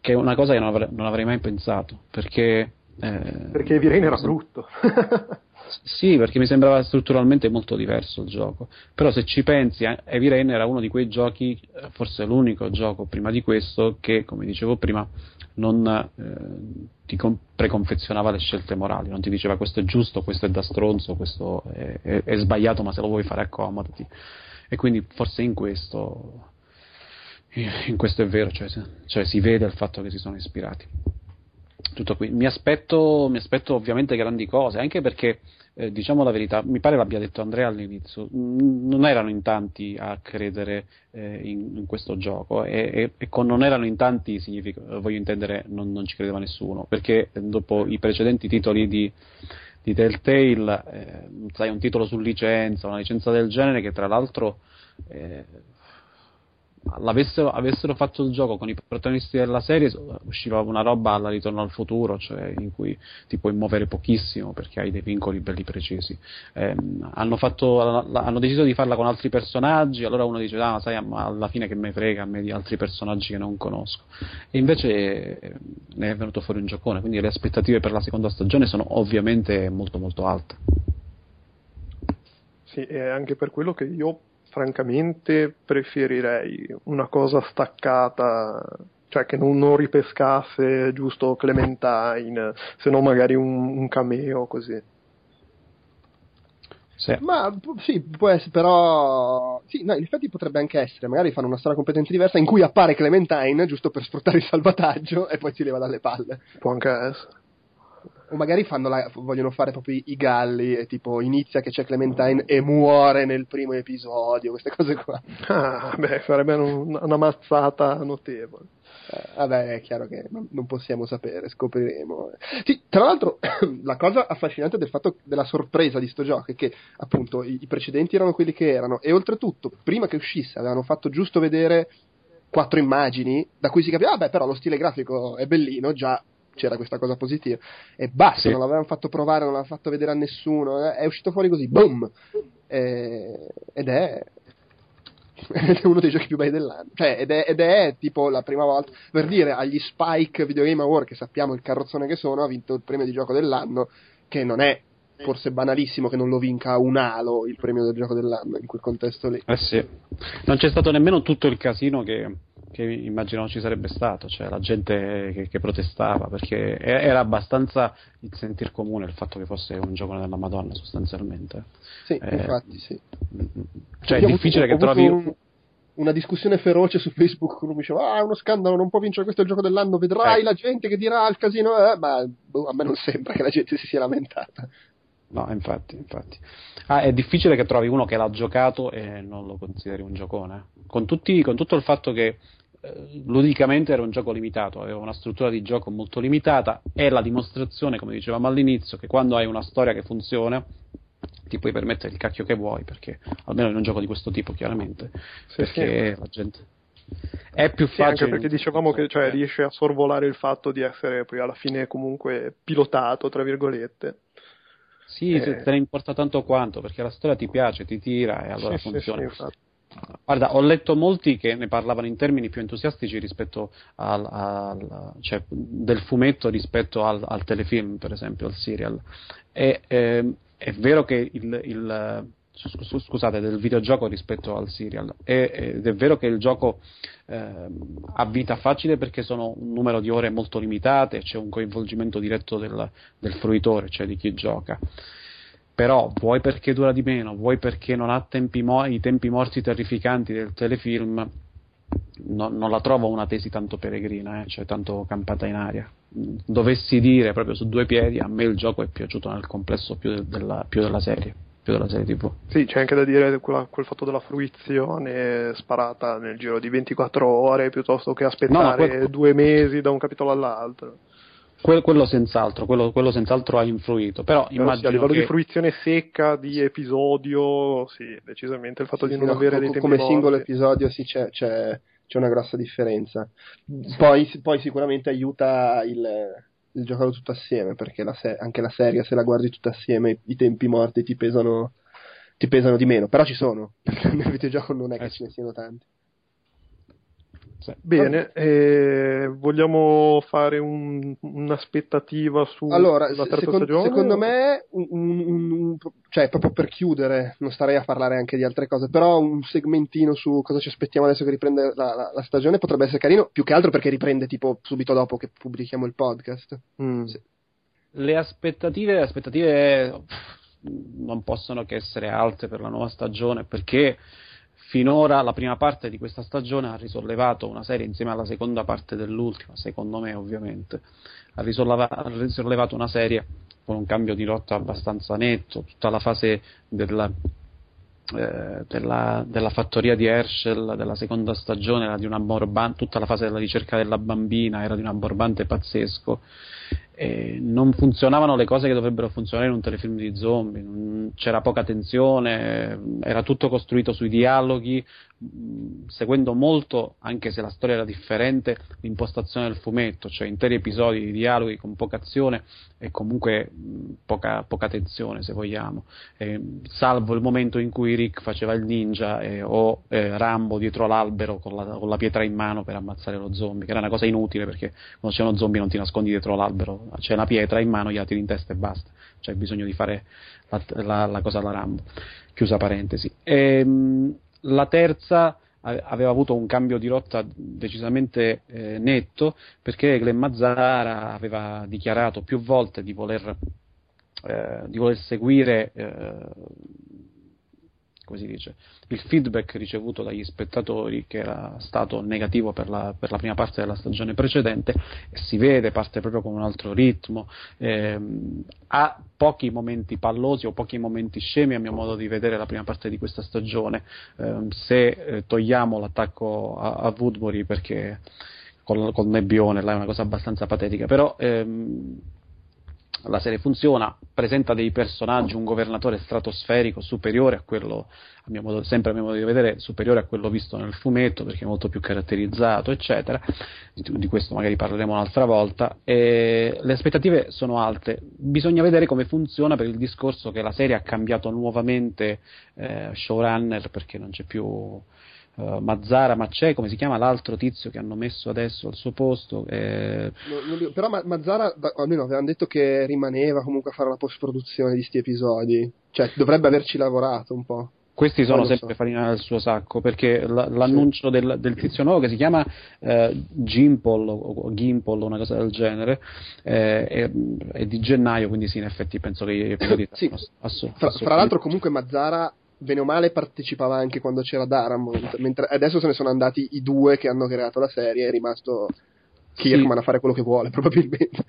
che è una cosa che non avrei, non avrei mai pensato, perché eh, perché Rain era brutto. sì, perché mi sembrava strutturalmente molto diverso il gioco. Però se ci pensi, eh, Heavy Rain era uno di quei giochi, eh, forse l'unico gioco prima di questo, che, come dicevo prima, non eh, ti com- preconfezionava le scelte morali, non ti diceva questo è giusto, questo è da stronzo, questo è, è, è sbagliato, ma se lo vuoi fare accomodati. E quindi forse in questo, in questo è vero, cioè, cioè si vede il fatto che si sono ispirati tutto qui. Mi aspetto, mi aspetto ovviamente grandi cose, anche perché, eh, diciamo la verità, mi pare l'abbia detto Andrea all'inizio, non erano in tanti a credere eh, in, in, questo gioco e, e, e, con non erano in tanti significa, voglio intendere, non, non ci credeva nessuno, perché dopo i precedenti titoli di, di Telltale, eh, sai, un titolo su licenza, una licenza del genere che tra l'altro eh, avessero fatto il gioco con i protagonisti della serie usciva una roba alla ritorno al futuro cioè in cui ti puoi muovere pochissimo perché hai dei vincoli belli precisi. Eh, hanno, fatto, hanno, deciso di farla con altri personaggi allora uno dice ah sai alla fine che me frega a me di altri personaggi che non conosco. E invece eh, ne è venuto fuori un giocone quindi le aspettative per la seconda stagione sono ovviamente molto molto alte. Sì, è anche per quello che io francamente preferirei una cosa staccata, cioè che non, non ripescasse giusto Clementine, se no magari un, un cameo così. Sì. Ma sì, può essere, però. Sì, no, in effetti potrebbe anche essere. Magari fanno una storia completamente diversa in cui appare Clementine giusto per sfruttare il salvataggio e poi si leva dalle palle. Può anche essere o magari la, vogliono fare proprio i, galli e tipo inizia che c'è Clementine e muore nel primo episodio, queste cose qua. <laughs> Ah, beh, sarebbe un, una mazzata notevole. Eh, vabbè, è chiaro che non, non, possiamo sapere, scopriremo. Sì, tra l'altro, <coughs> la cosa affascinante del fatto della sorpresa di sto gioco è che appunto i, i precedenti erano quelli che erano, e oltretutto, prima che uscisse, avevano fatto giusto vedere quattro immagini da cui si capiva, ah, beh, però lo stile grafico è bellino, già c'era questa cosa positiva. E basta, sì. non l'avevano fatto provare, non l'avevano fatto vedere a nessuno, eh, è uscito fuori così, boom! E, ed è... <laughs> è uno dei giochi più belli dell'anno. Cioè, ed, è, ed, è, tipo la prima volta per dire agli Spike Video Game Award, che sappiamo il carrozzone che sono, ha vinto il premio di gioco dell'anno, che non è forse banalissimo che non lo vinca un Halo il premio del gioco dell'anno in quel contesto lì. Eh sì. Non c'è stato nemmeno tutto il casino che, che immaginavo ci sarebbe stato, cioè la gente che, che, protestava, perché era abbastanza il sentir comune il fatto che fosse un gioco della Madonna sostanzialmente. Sì, eh, infatti sì. Cioè è difficile avuto, che trovi... Un, una discussione feroce su Facebook uno mi diceva ah è uno scandalo non può vincere questo il gioco dell'anno vedrai eh. la gente che dirà il casino eh, ma boh, a me non sembra che la gente si sia lamentata No, infatti, infatti. Ah, è difficile che trovi uno che l'ha giocato e non lo consideri un giocone. Con, tutti, con tutto il fatto che eh, ludicamente era un gioco limitato, aveva una struttura di gioco molto limitata, è la dimostrazione, come dicevamo all'inizio, che quando hai una storia che funziona ti puoi permettere il cacchio che vuoi, perché almeno in un gioco di questo tipo, chiaramente, sì, perché sì. la gente è più facile. Sì, anche perché dicevamo che cioè, riesce a sorvolare il fatto di essere poi alla fine comunque pilotato, tra virgolette. Sì, eh... te ne importa tanto quanto, perché la storia ti piace, ti tira e allora sì, funziona. Sì, Guarda, ho letto molti che ne parlavano in termini più entusiastici rispetto al, al cioè, del fumetto rispetto al, al, telefilm, per esempio, al serial. E, eh, è vero che il, il scusate, del videogioco rispetto al serial. E, ed è vero che il gioco eh, ha vita facile perché sono un numero di ore molto limitate, c'è un coinvolgimento diretto del, del fruitore, cioè di chi gioca. Però vuoi perché dura di meno, vuoi perché non ha tempi mo- i tempi morti terrificanti del telefilm, no, non la trovo una tesi tanto peregrina, eh, cioè tanto campata in aria. Dovessi dire proprio su due piedi, a me il gioco è piaciuto nel complesso più, de- della, più della serie più della serie TV. Sì, c'è anche da dire quella, quel fatto della fruizione sparata nel giro di 24 ore piuttosto che aspettare no, quel... due mesi da un capitolo all'altro. Quello, quello senz'altro, quello, quello, senz'altro ha influito, però, però immagino sì, a livello che... di fruizione secca di episodio, sì, decisamente il fatto sì, di non no, avere dei tempi come morti. singolo episodio sì, c'è, c'è, c'è, una grossa differenza. Poi, poi sicuramente aiuta il giocarlo tutto assieme, perché la se- anche la serie, se la guardi tutta assieme, i, i tempi morti ti pesano, ti pesano di meno, però ci sono, <laughs> perché nel videogioco non è che eh. ce ne siano tanti. Sì. Bene, eh, vogliamo fare un, un'aspettativa su allora, la terza secondo, stagione? Secondo me, un, un, cioè proprio per chiudere, non starei a parlare anche di altre cose, però un segmentino su cosa ci aspettiamo adesso che riprende la, la, la stagione potrebbe essere carino, più che altro perché riprende tipo subito dopo che pubblichiamo il podcast. Mm. Sì. Le aspettative, le aspettative non possono che essere alte per la nuova stagione perché finora la prima parte di questa stagione ha risollevato una serie insieme alla seconda parte dell'ultima, secondo me ovviamente, ha, risolleva, ha risollevato una serie con un cambio di rotta abbastanza netto, tutta la fase della, eh, della, della, fattoria di Herschel della seconda stagione era di un ammorbante, tutta la fase della ricerca della bambina era di un ammorbante pazzesco e non funzionavano le cose che dovrebbero funzionare in un telefilm di zombie, c'era poca tensione, era tutto costruito sui dialoghi, seguendo molto, anche se la storia era differente, l'impostazione del fumetto, cioè interi episodi di dialoghi con poca azione e comunque poca, poca tensione, se vogliamo, eh, salvo il momento in cui Rick faceva il ninja eh, o eh, Rambo dietro l'albero con la, con la, pietra in mano per ammazzare lo zombie, che era una cosa inutile perché quando c'è uno zombie non ti nascondi dietro l'albero, c'è una pietra in mano, gli la tiri in testa e basta, c'è bisogno di fare la, la, la cosa alla Rambo. Chiusa parentesi. E, ehm, la terza aveva avuto un cambio di rotta decisamente eh, netto perché Glenn Mazzara aveva dichiarato più volte di voler, eh, di voler seguire eh, come si dice, il feedback ricevuto dagli spettatori che era stato negativo per la, per la prima parte della stagione precedente e si vede, parte proprio con un altro ritmo, ehm, ha pochi momenti pallosi o pochi momenti scemi a mio modo di vedere la prima parte di questa stagione, ehm, se eh, togliamo l'attacco a, a Woodbury perché col, col nebbione là è una cosa abbastanza patetica, però ehm, la serie funziona, presenta dei personaggi, un governatore stratosferico superiore a quello, a mio modo, sempre a mio modo di vedere, superiore a quello visto nel fumetto perché è molto più caratterizzato, eccetera. Di, questo magari parleremo un'altra volta. E le aspettative sono alte. Bisogna vedere come funziona per il discorso che la serie ha cambiato nuovamente eh, showrunner perché non c'è più uh, Mazzara, ma c'è come si chiama l'altro tizio che hanno messo adesso al suo posto. Eh... Non, però Mazzara, almeno avevano detto che rimaneva comunque a fare la post produzione di questi episodi, cioè dovrebbe averci lavorato un po'. Questi sono sempre so. farina del suo sacco perché l'annuncio sì. del, del, tizio nuovo che si chiama eh, Gimpol o Gimpol o una cosa del genere eh, è, è, di gennaio, quindi sì, in effetti penso che gli episodi sì. Asso, fra, fra l'altro, comunque Mazzara bene o male partecipava anche quando c'era Daramont, mentre adesso se ne sono andati i due che hanno creato la serie, è rimasto Kirkman sì. a fare quello che vuole, <laughs> probabilmente.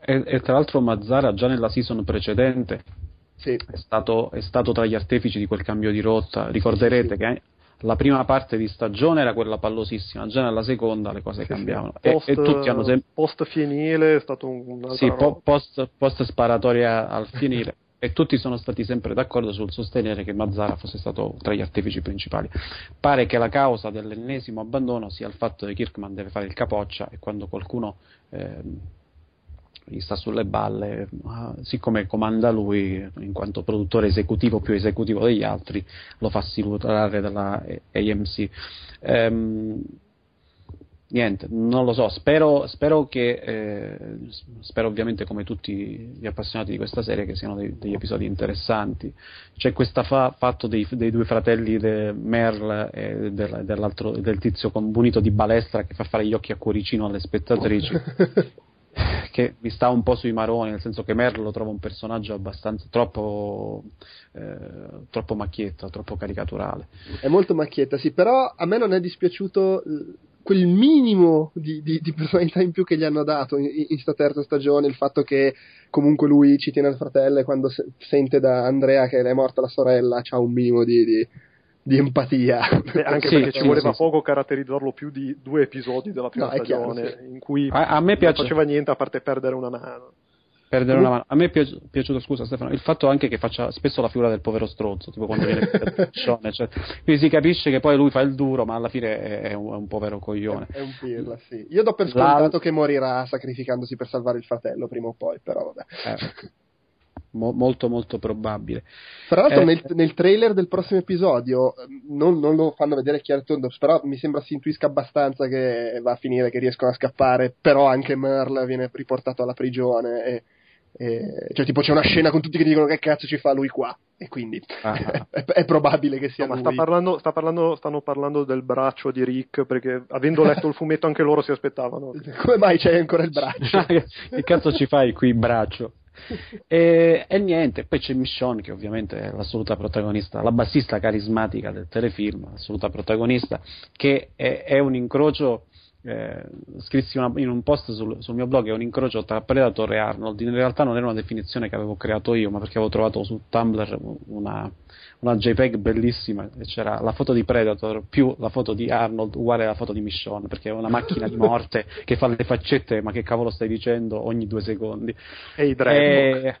E, e, tra l'altro Mazzara già nella season precedente sì. è, stato, è, stato, tra gli artefici di quel cambio di rotta. Ricorderete sì. che la prima parte di stagione era quella pallosissima, già nella seconda le cose sì, cambiavano. Post, e, e, tutti hanno sempre... Post fienile è stato un... Sì, po- post, post sparatoria al <laughs> fienile. E tutti sono stati sempre d'accordo sul sostenere che Mazzara fosse stato tra gli artefici principali. Pare che la causa dell'ennesimo abbandono sia il fatto che Kirkman deve fare il capoccia e quando qualcuno eh, gli sta sulle balle, siccome comanda lui, in quanto produttore esecutivo più esecutivo degli altri, lo fa silurare dalla AMC. Ehm, niente, non lo so, spero, spero che, eh, spero ovviamente come tutti gli appassionati di questa serie che siano dei, degli episodi interessanti. C'è questo fa, fatto dei, dei, due fratelli de Merle e del, del tizio con bunito di balestra che fa fare gli occhi a cuoricino alle spettatrici. <laughs> che mi sta un po' sui maroni, nel senso che Merle lo trovo un personaggio abbastanza troppo, eh, troppo macchietta, troppo caricaturale. È molto macchietta, sì, però a me non è dispiaciuto quel minimo di, di, di, personalità in più che gli hanno dato in, in sta terza stagione, il fatto che comunque lui ci tiene al fratello e quando se, sente da Andrea che è morta la sorella c'ha un minimo di, di empatia. Beh, anche <laughs> sì, perché ci sì, voleva sì, poco caratterizzarlo più di due episodi della prima no, stagione chiaro, in cui a, a me piace... non faceva niente a parte perdere una mano perdere una mano. A me è piaci- piaciuto, scusa Stefano, il fatto anche che faccia spesso la figura del povero stronzo, tipo quando viene <laughs> piccione, cioè, quindi si capisce che poi lui fa il duro, ma alla fine è, un, è un, povero coglione. È, è un pirla, sì. Io do per scontato la... che morirà sacrificandosi per salvare il fratello prima o poi, però vabbè. Eh, mo- molto molto probabile. Tra l'altro eh, nel, nel, trailer del prossimo episodio non, non, lo fanno vedere chiaro tondo, però mi sembra si intuisca abbastanza che va a finire, che riescono a scappare, però anche Merle viene riportato alla prigione e eh, cioè, tipo, c'è una scena con tutti che dicono che cazzo ci fa lui qua. E quindi ah. <laughs> è, è, probabile che sia no, lui. Ma sta parlando, sta parlando, stanno parlando del braccio di Rick, perché avendo letto il fumetto anche loro si aspettavano. <laughs> Come mai c'è ancora il braccio? <laughs> che cazzo ci fai qui, braccio? e, e, niente, poi c'è Michonne che ovviamente è l'assoluta protagonista, la bassista carismatica del telefilm, l'assoluta protagonista, che è, è un incrocio eh, scrissi una, in un post sul, sul, mio blog è un incrocio tra Predator e Arnold. In realtà non era una definizione che avevo creato io ma perché avevo trovato su Tumblr una, una JPEG bellissima e c'era la foto di Predator più la foto di Arnold uguale alla foto di Michonne perché è una macchina di morte <laughs> che fa le faccette ma che cavolo stai dicendo ogni due secondi. E i dreadlock.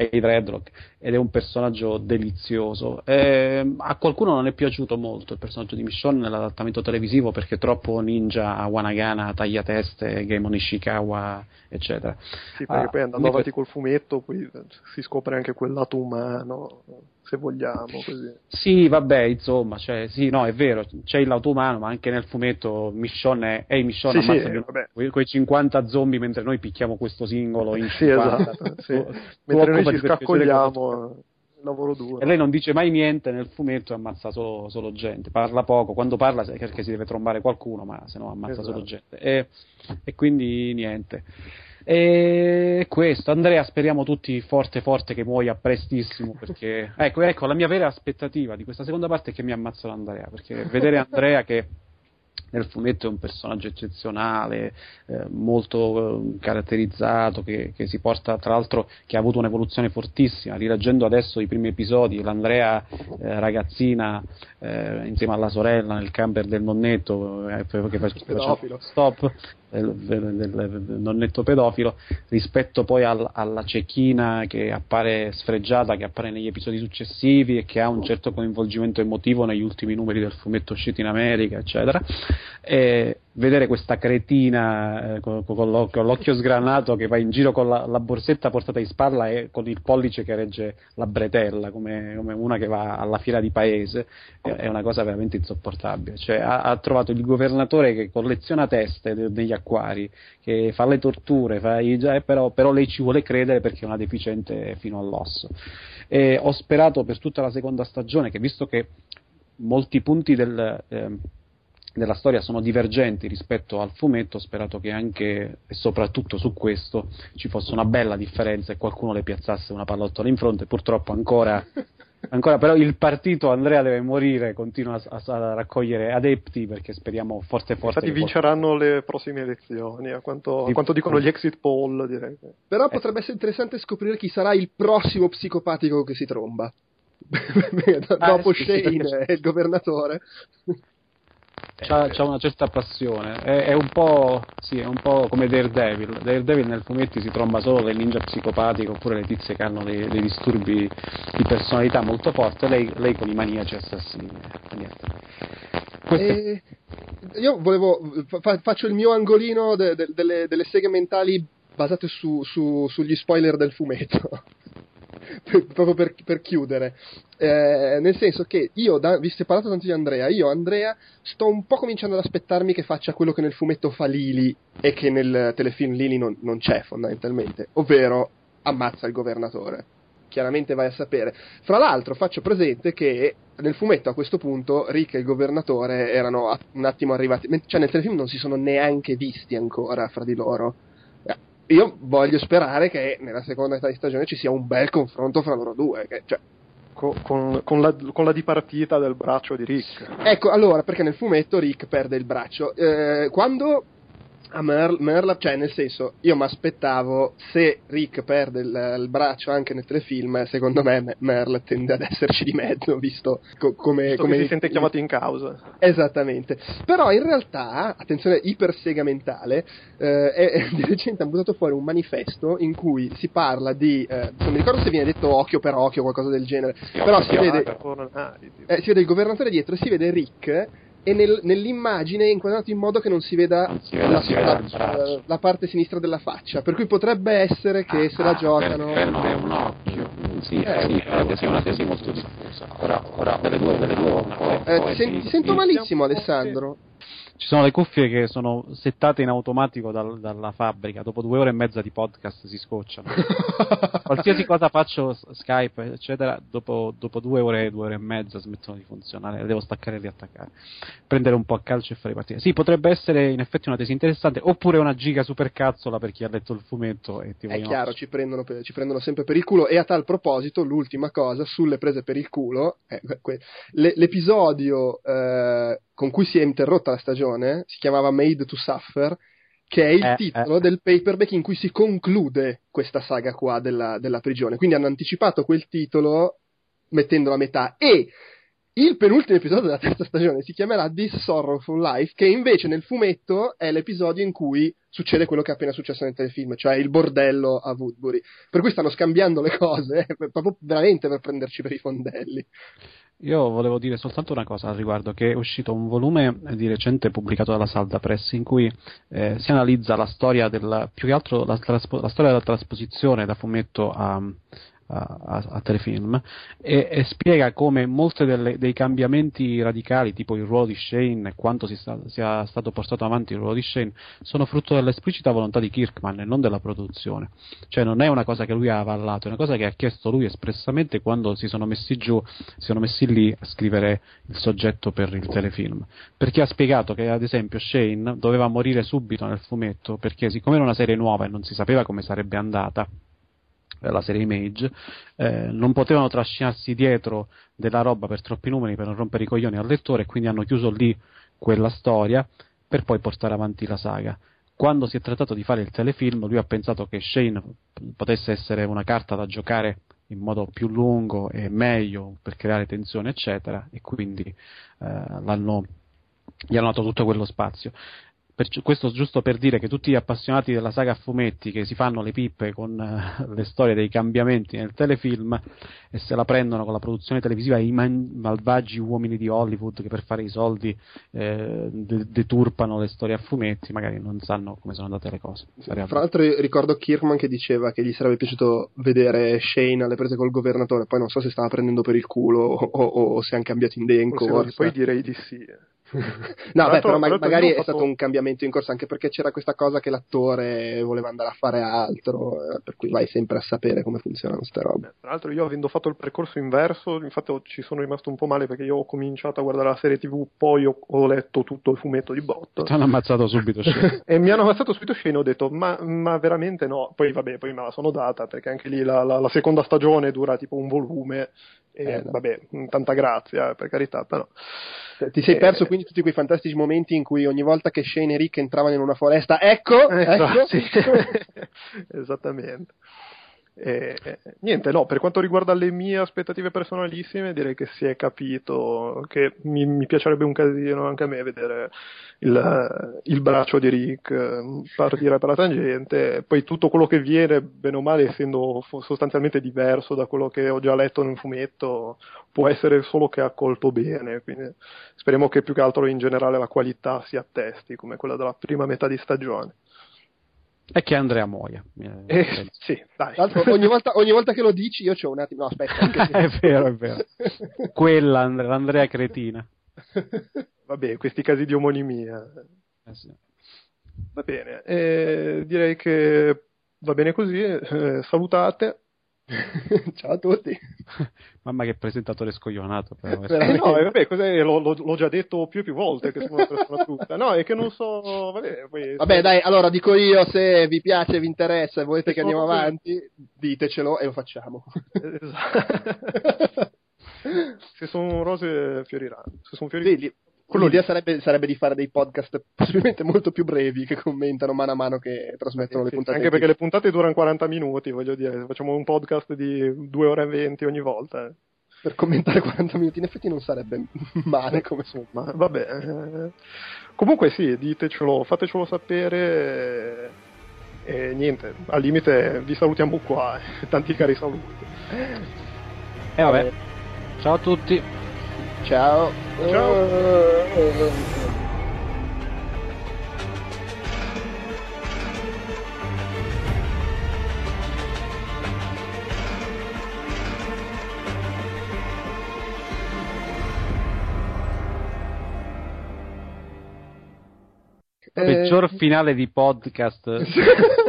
E i Dreadlock ed è un personaggio delizioso. Eh, a qualcuno non è piaciuto molto il personaggio di Michonne nell'adattamento televisivo perché è troppo ninja, Wanagana, tagliateste, Game Ishikawa, eccetera. Sì, perché ah, poi andando avanti col fumetto poi si scopre anche quel lato umano se vogliamo. Così. Sì, vabbè, insomma, cioè, sì, no, è vero, c'è il lato umano, ma anche nel fumetto Michonne è, ehi Michonne sì, ammazza sì, quei 50 zombie mentre noi picchiamo questo singolo in sì, 50. Esatto, sì. tu, mentre noi ci scaccogliamo lavoro duro. E lei non dice mai niente nel fumetto e ammazza solo, solo, gente. Parla poco, quando parla è perché si deve trombare qualcuno, ma se no ammazza esatto. solo gente. E, e, quindi niente. E questo, Andrea, speriamo tutti forte forte che muoia prestissimo perché <laughs> ecco, ecco, la mia vera aspettativa di questa seconda parte è che mi ammazzano Andrea, perché vedere Andrea che nel fumetto è un personaggio eccezionale, eh, molto eh, caratterizzato, che, che, si porta, tra l'altro, che ha avuto un'evoluzione fortissima. Rileggendo adesso i primi episodi, l'Andrea eh, ragazzina eh, insieme alla sorella nel camper del nonnetto, eh, che faceva stop, del, del, nonnetto pedofilo rispetto poi al, alla cecchina che appare sfregiata, che appare negli episodi successivi e che ha un certo coinvolgimento emotivo negli ultimi numeri del fumetto uscito in America, eccetera. E vedere questa cretina eh, con, con, l'occhio, sgranato che va in giro con la, la, borsetta portata in spalla e con il pollice che regge la bretella, come, come una che va alla fiera di paese, è una cosa veramente insopportabile. Cioè, ha, ha, trovato il governatore che colleziona teste negli acquari, che fa le torture, fa i, eh, però, però lei ci vuole credere perché è una deficiente fino all'osso. E ho sperato per tutta la seconda stagione che visto che molti punti del, eh, della storia sono divergenti rispetto al fumetto, ho sperato che anche e soprattutto su questo ci fosse una bella differenza e qualcuno le piazzasse una pallottola in fronte, purtroppo ancora <laughs> Ancora però il partito Andrea deve morire, continua a, a, raccogliere adepti perché speriamo forte forte. Infatti vinceranno possa... le prossime elezioni, a quanto, a quanto, dicono gli exit poll direi. Però eh. potrebbe essere interessante scoprire chi sarà il prossimo psicopatico che si tromba. <laughs> Dopo ah, sì, Shane sì, e il governatore. <laughs> C'ha, eh, c'ha, una certa passione, è, è, un sì, è, un po', come Daredevil. Daredevil nel fumetti si tromba solo le ninja psicopatiche oppure le tizie che hanno dei, dei disturbi di personalità molto forti, lei, lei con i maniaci assassini. Eh, io volevo, fa, faccio il mio angolino de, de, delle, delle seghe mentali basate su, su, sugli spoiler del fumetto. Proprio per, per chiudere. Eh, nel senso che io, da, che parlato tanto di Andrea, io Andrea sto un po' cominciando ad aspettarmi che faccia quello che nel fumetto fa Lili e che nel telefilm Lili non, non c'è fondamentalmente, ovvero ammazza il governatore. Chiaramente vai a sapere. Fra l'altro faccio presente che nel fumetto a questo punto Rick e il governatore erano un attimo arrivati, cioè nel telefilm non si sono neanche visti ancora fra di loro io voglio sperare che nella seconda età di stagione ci sia un bel confronto fra loro due. Che, cioè, con, con, la, con, la, dipartita del braccio di Rick. Ecco, allora, perché nel fumetto Rick perde il braccio. Eh, quando a Merle, Merle, cioè nel senso, io mi aspettavo se Rick perde il, il, braccio anche nel telefilm, secondo me Merle tende ad esserci di mezzo, visto co- come, visto come si sente chiamato in causa. Esattamente. Però in realtà, attenzione iper sega mentale, eh, è, di recente hanno buttato fuori un manifesto in cui si parla di, eh, non mi ricordo se viene detto occhio per occhio o qualcosa del genere, sì, però si vede, eh, si vede il governatore dietro e si vede Rick e nel, nell'immagine è inquadrato in modo che non si veda, non si veda, la, si veda la, la, parte sinistra della faccia, per cui potrebbe essere che ah, se la giocano... Per, per è un occhio, sì, eh, sì, credo sia una tesi molto diffusa. Ora, ora delle due, delle due, eh, ti, ti sento malissimo Alessandro. Ci sono le cuffie che sono settate in automatico dal, dalla fabbrica, dopo due ore e mezza di podcast si scocciano. <laughs> Qualsiasi cosa faccio, Skype, eccetera, dopo, dopo, due ore, due ore e mezza smettono di funzionare, devo staccare e riattaccare. Prendere un po' a calcio e fare partire. Sì, potrebbe essere in effetti una tesi interessante, oppure una giga super cazzola per chi ha letto il fumetto e ti È chiaro, ci prendono, per, ci prendono, sempre per il culo. E a tal proposito, l'ultima cosa, sulle prese per il culo, eh, que- l'episodio... Eh, con cui si è interrotta la stagione, si chiamava Made to Suffer, che è il eh, titolo eh. del paperback in cui si conclude questa saga qua della, della, prigione. Quindi hanno anticipato quel titolo mettendolo a metà e il penultimo episodio della terza stagione si chiamerà This Sorrowful Life, che invece nel fumetto è l'episodio in cui succede quello che è appena successo nel telefilm, cioè il bordello a Woodbury. Per cui stanno scambiando le cose, <laughs> proprio veramente per prenderci per i fondelli. Io volevo dire soltanto una cosa al riguardo, che è uscito un volume di recente pubblicato dalla Salda Press in cui eh, si analizza la storia del, più che altro la, la, la storia della trasposizione da fumetto a, a, a telefilm e, e, spiega come molti dei cambiamenti radicali tipo il ruolo di Shane e quanto si sta, sia stato portato avanti il ruolo di Shane sono frutto dell'esplicita volontà di Kirkman e non della produzione. Cioè non è una cosa che lui ha avallato è una cosa che ha chiesto lui espressamente quando si sono messi giù si sono messi lì a scrivere il soggetto per il telefilm. Perché ha spiegato che ad esempio Shane doveva morire subito nel fumetto perché siccome era una serie nuova e non si sapeva come sarebbe andata la serie Image, eh, non potevano trascinarsi dietro della roba per troppi numeri per non rompere i coglioni al lettore quindi hanno chiuso lì quella storia per poi portare avanti la saga. Quando si è trattato di fare il telefilm, lui ha pensato che Shane potesse essere una carta da giocare in modo più lungo e meglio per creare tensione, eccetera, e quindi eh, l'hanno, gli hanno dato tutto quello spazio per, questo giusto per dire che tutti gli appassionati della saga a fumetti che si fanno le pippe con uh, le storie dei cambiamenti nel telefilm e se la prendono con la produzione televisiva i man- malvagi uomini di Hollywood che per fare i soldi eh, de- deturpano le storie a fumetti, magari non sanno come sono andate le cose. Fra l'altro ricordo Kirkman che diceva che gli sarebbe piaciuto vedere Shane alle prese col governatore, poi non so se stava prendendo per il culo o, o, o se hanno cambiato in denko. Poi direi di sì. <laughs> no, beh, però ma- magari è fatto... stato un cambiamento in corso anche perché c'era questa cosa che l'attore voleva andare a fare altro, eh, per cui vai sempre a sapere come funzionano queste robe. Tra l'altro, io avendo fatto il percorso inverso, infatti ci sono rimasto un po' male perché io ho cominciato a guardare la serie TV, poi ho, ho letto tutto il fumetto di botto. Ti hanno ammazzato subito Shane. <laughs> e mi hanno ammazzato subito Shane, ho detto, ma, ma, veramente no. Poi vabbè, poi me la sono data perché anche lì la, la, la seconda stagione dura tipo un volume. E eh, vabbè, tanta grazia, per carità, però. Cioè, ti sei eh, perso quindi tutti quei fantastici momenti in cui ogni volta che Shane e Rick entravano in una foresta, ecco, eh, ecco. Sì. <laughs> esattamente. E, niente, no, per quanto riguarda le mie aspettative personalissime, direi che si è capito che mi, mi piacerebbe un casino anche a me vedere il, il, braccio di Rick eh, partire per la tangente, poi tutto quello che viene, bene o male, essendo sostanzialmente diverso da quello che ho già letto nel fumetto, può essere solo che accolto bene, quindi speriamo che più che altro in generale la qualità si attesti come quella della prima metà di stagione. E che Andrea muoia. Eh, sì, dai. Ogni volta, ogni volta, che lo dici io c'ho un attimo... No, aspetta. <laughs> è vero, è vero. Quella, l'Andrea cretina. Vabbè, questi casi di omonimia. Eh sì. Va bene, eh, direi che va bene così. Eh, salutate. Ciao a tutti. Mamma che presentatore scoglionato. Però. Eh no, eh, vabbè, l'ho, l'ho, l'ho, già detto più e più volte che sono una persona brutta. No, è che non so... Vabbè, poi, vabbè dai, allora dico io, se vi piace, vi interessa e volete che andiamo avanti, ditecelo e lo facciamo. Esatto. se sono rose fioriranno. Se sono fiori... Sì, quello l'idea sarebbe, sarebbe, di fare dei podcast possibilmente molto più brevi che commentano mano a mano che trasmettono sì, le puntate. Anche perché le puntate durano 40 minuti, voglio dire, facciamo un podcast di 2 ore e 20 ogni volta. Eh. Per commentare 40 minuti, in effetti non sarebbe male come somma. Vabbè. Eh. Comunque sì, ditecelo, fatecelo sapere. E niente, al limite vi salutiamo qua. Tanti cari saluti. E vabbè. Ciao a tutti. Ciao. Ciao. Peggior eh... finale di podcast <laughs>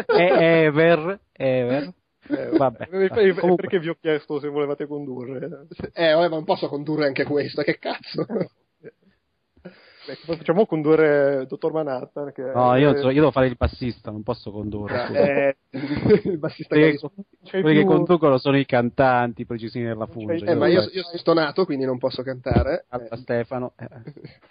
ever, ever. Eh, vabbè, perché vi ho chiesto se volevate condurre? Eh, vabbè, ma non posso condurre anche questo, che cazzo? Ecco, facciamo condurre Dottor Manhattan. Che no, io, io, devo fare il bassista, non posso condurre. Eh, il bassista quelli, che, quelli più... che conducono sono i cantanti precisini della funge. Eh, ma io, io sono stonato, quindi non posso cantare. Alta Stefano. Eh. <laughs>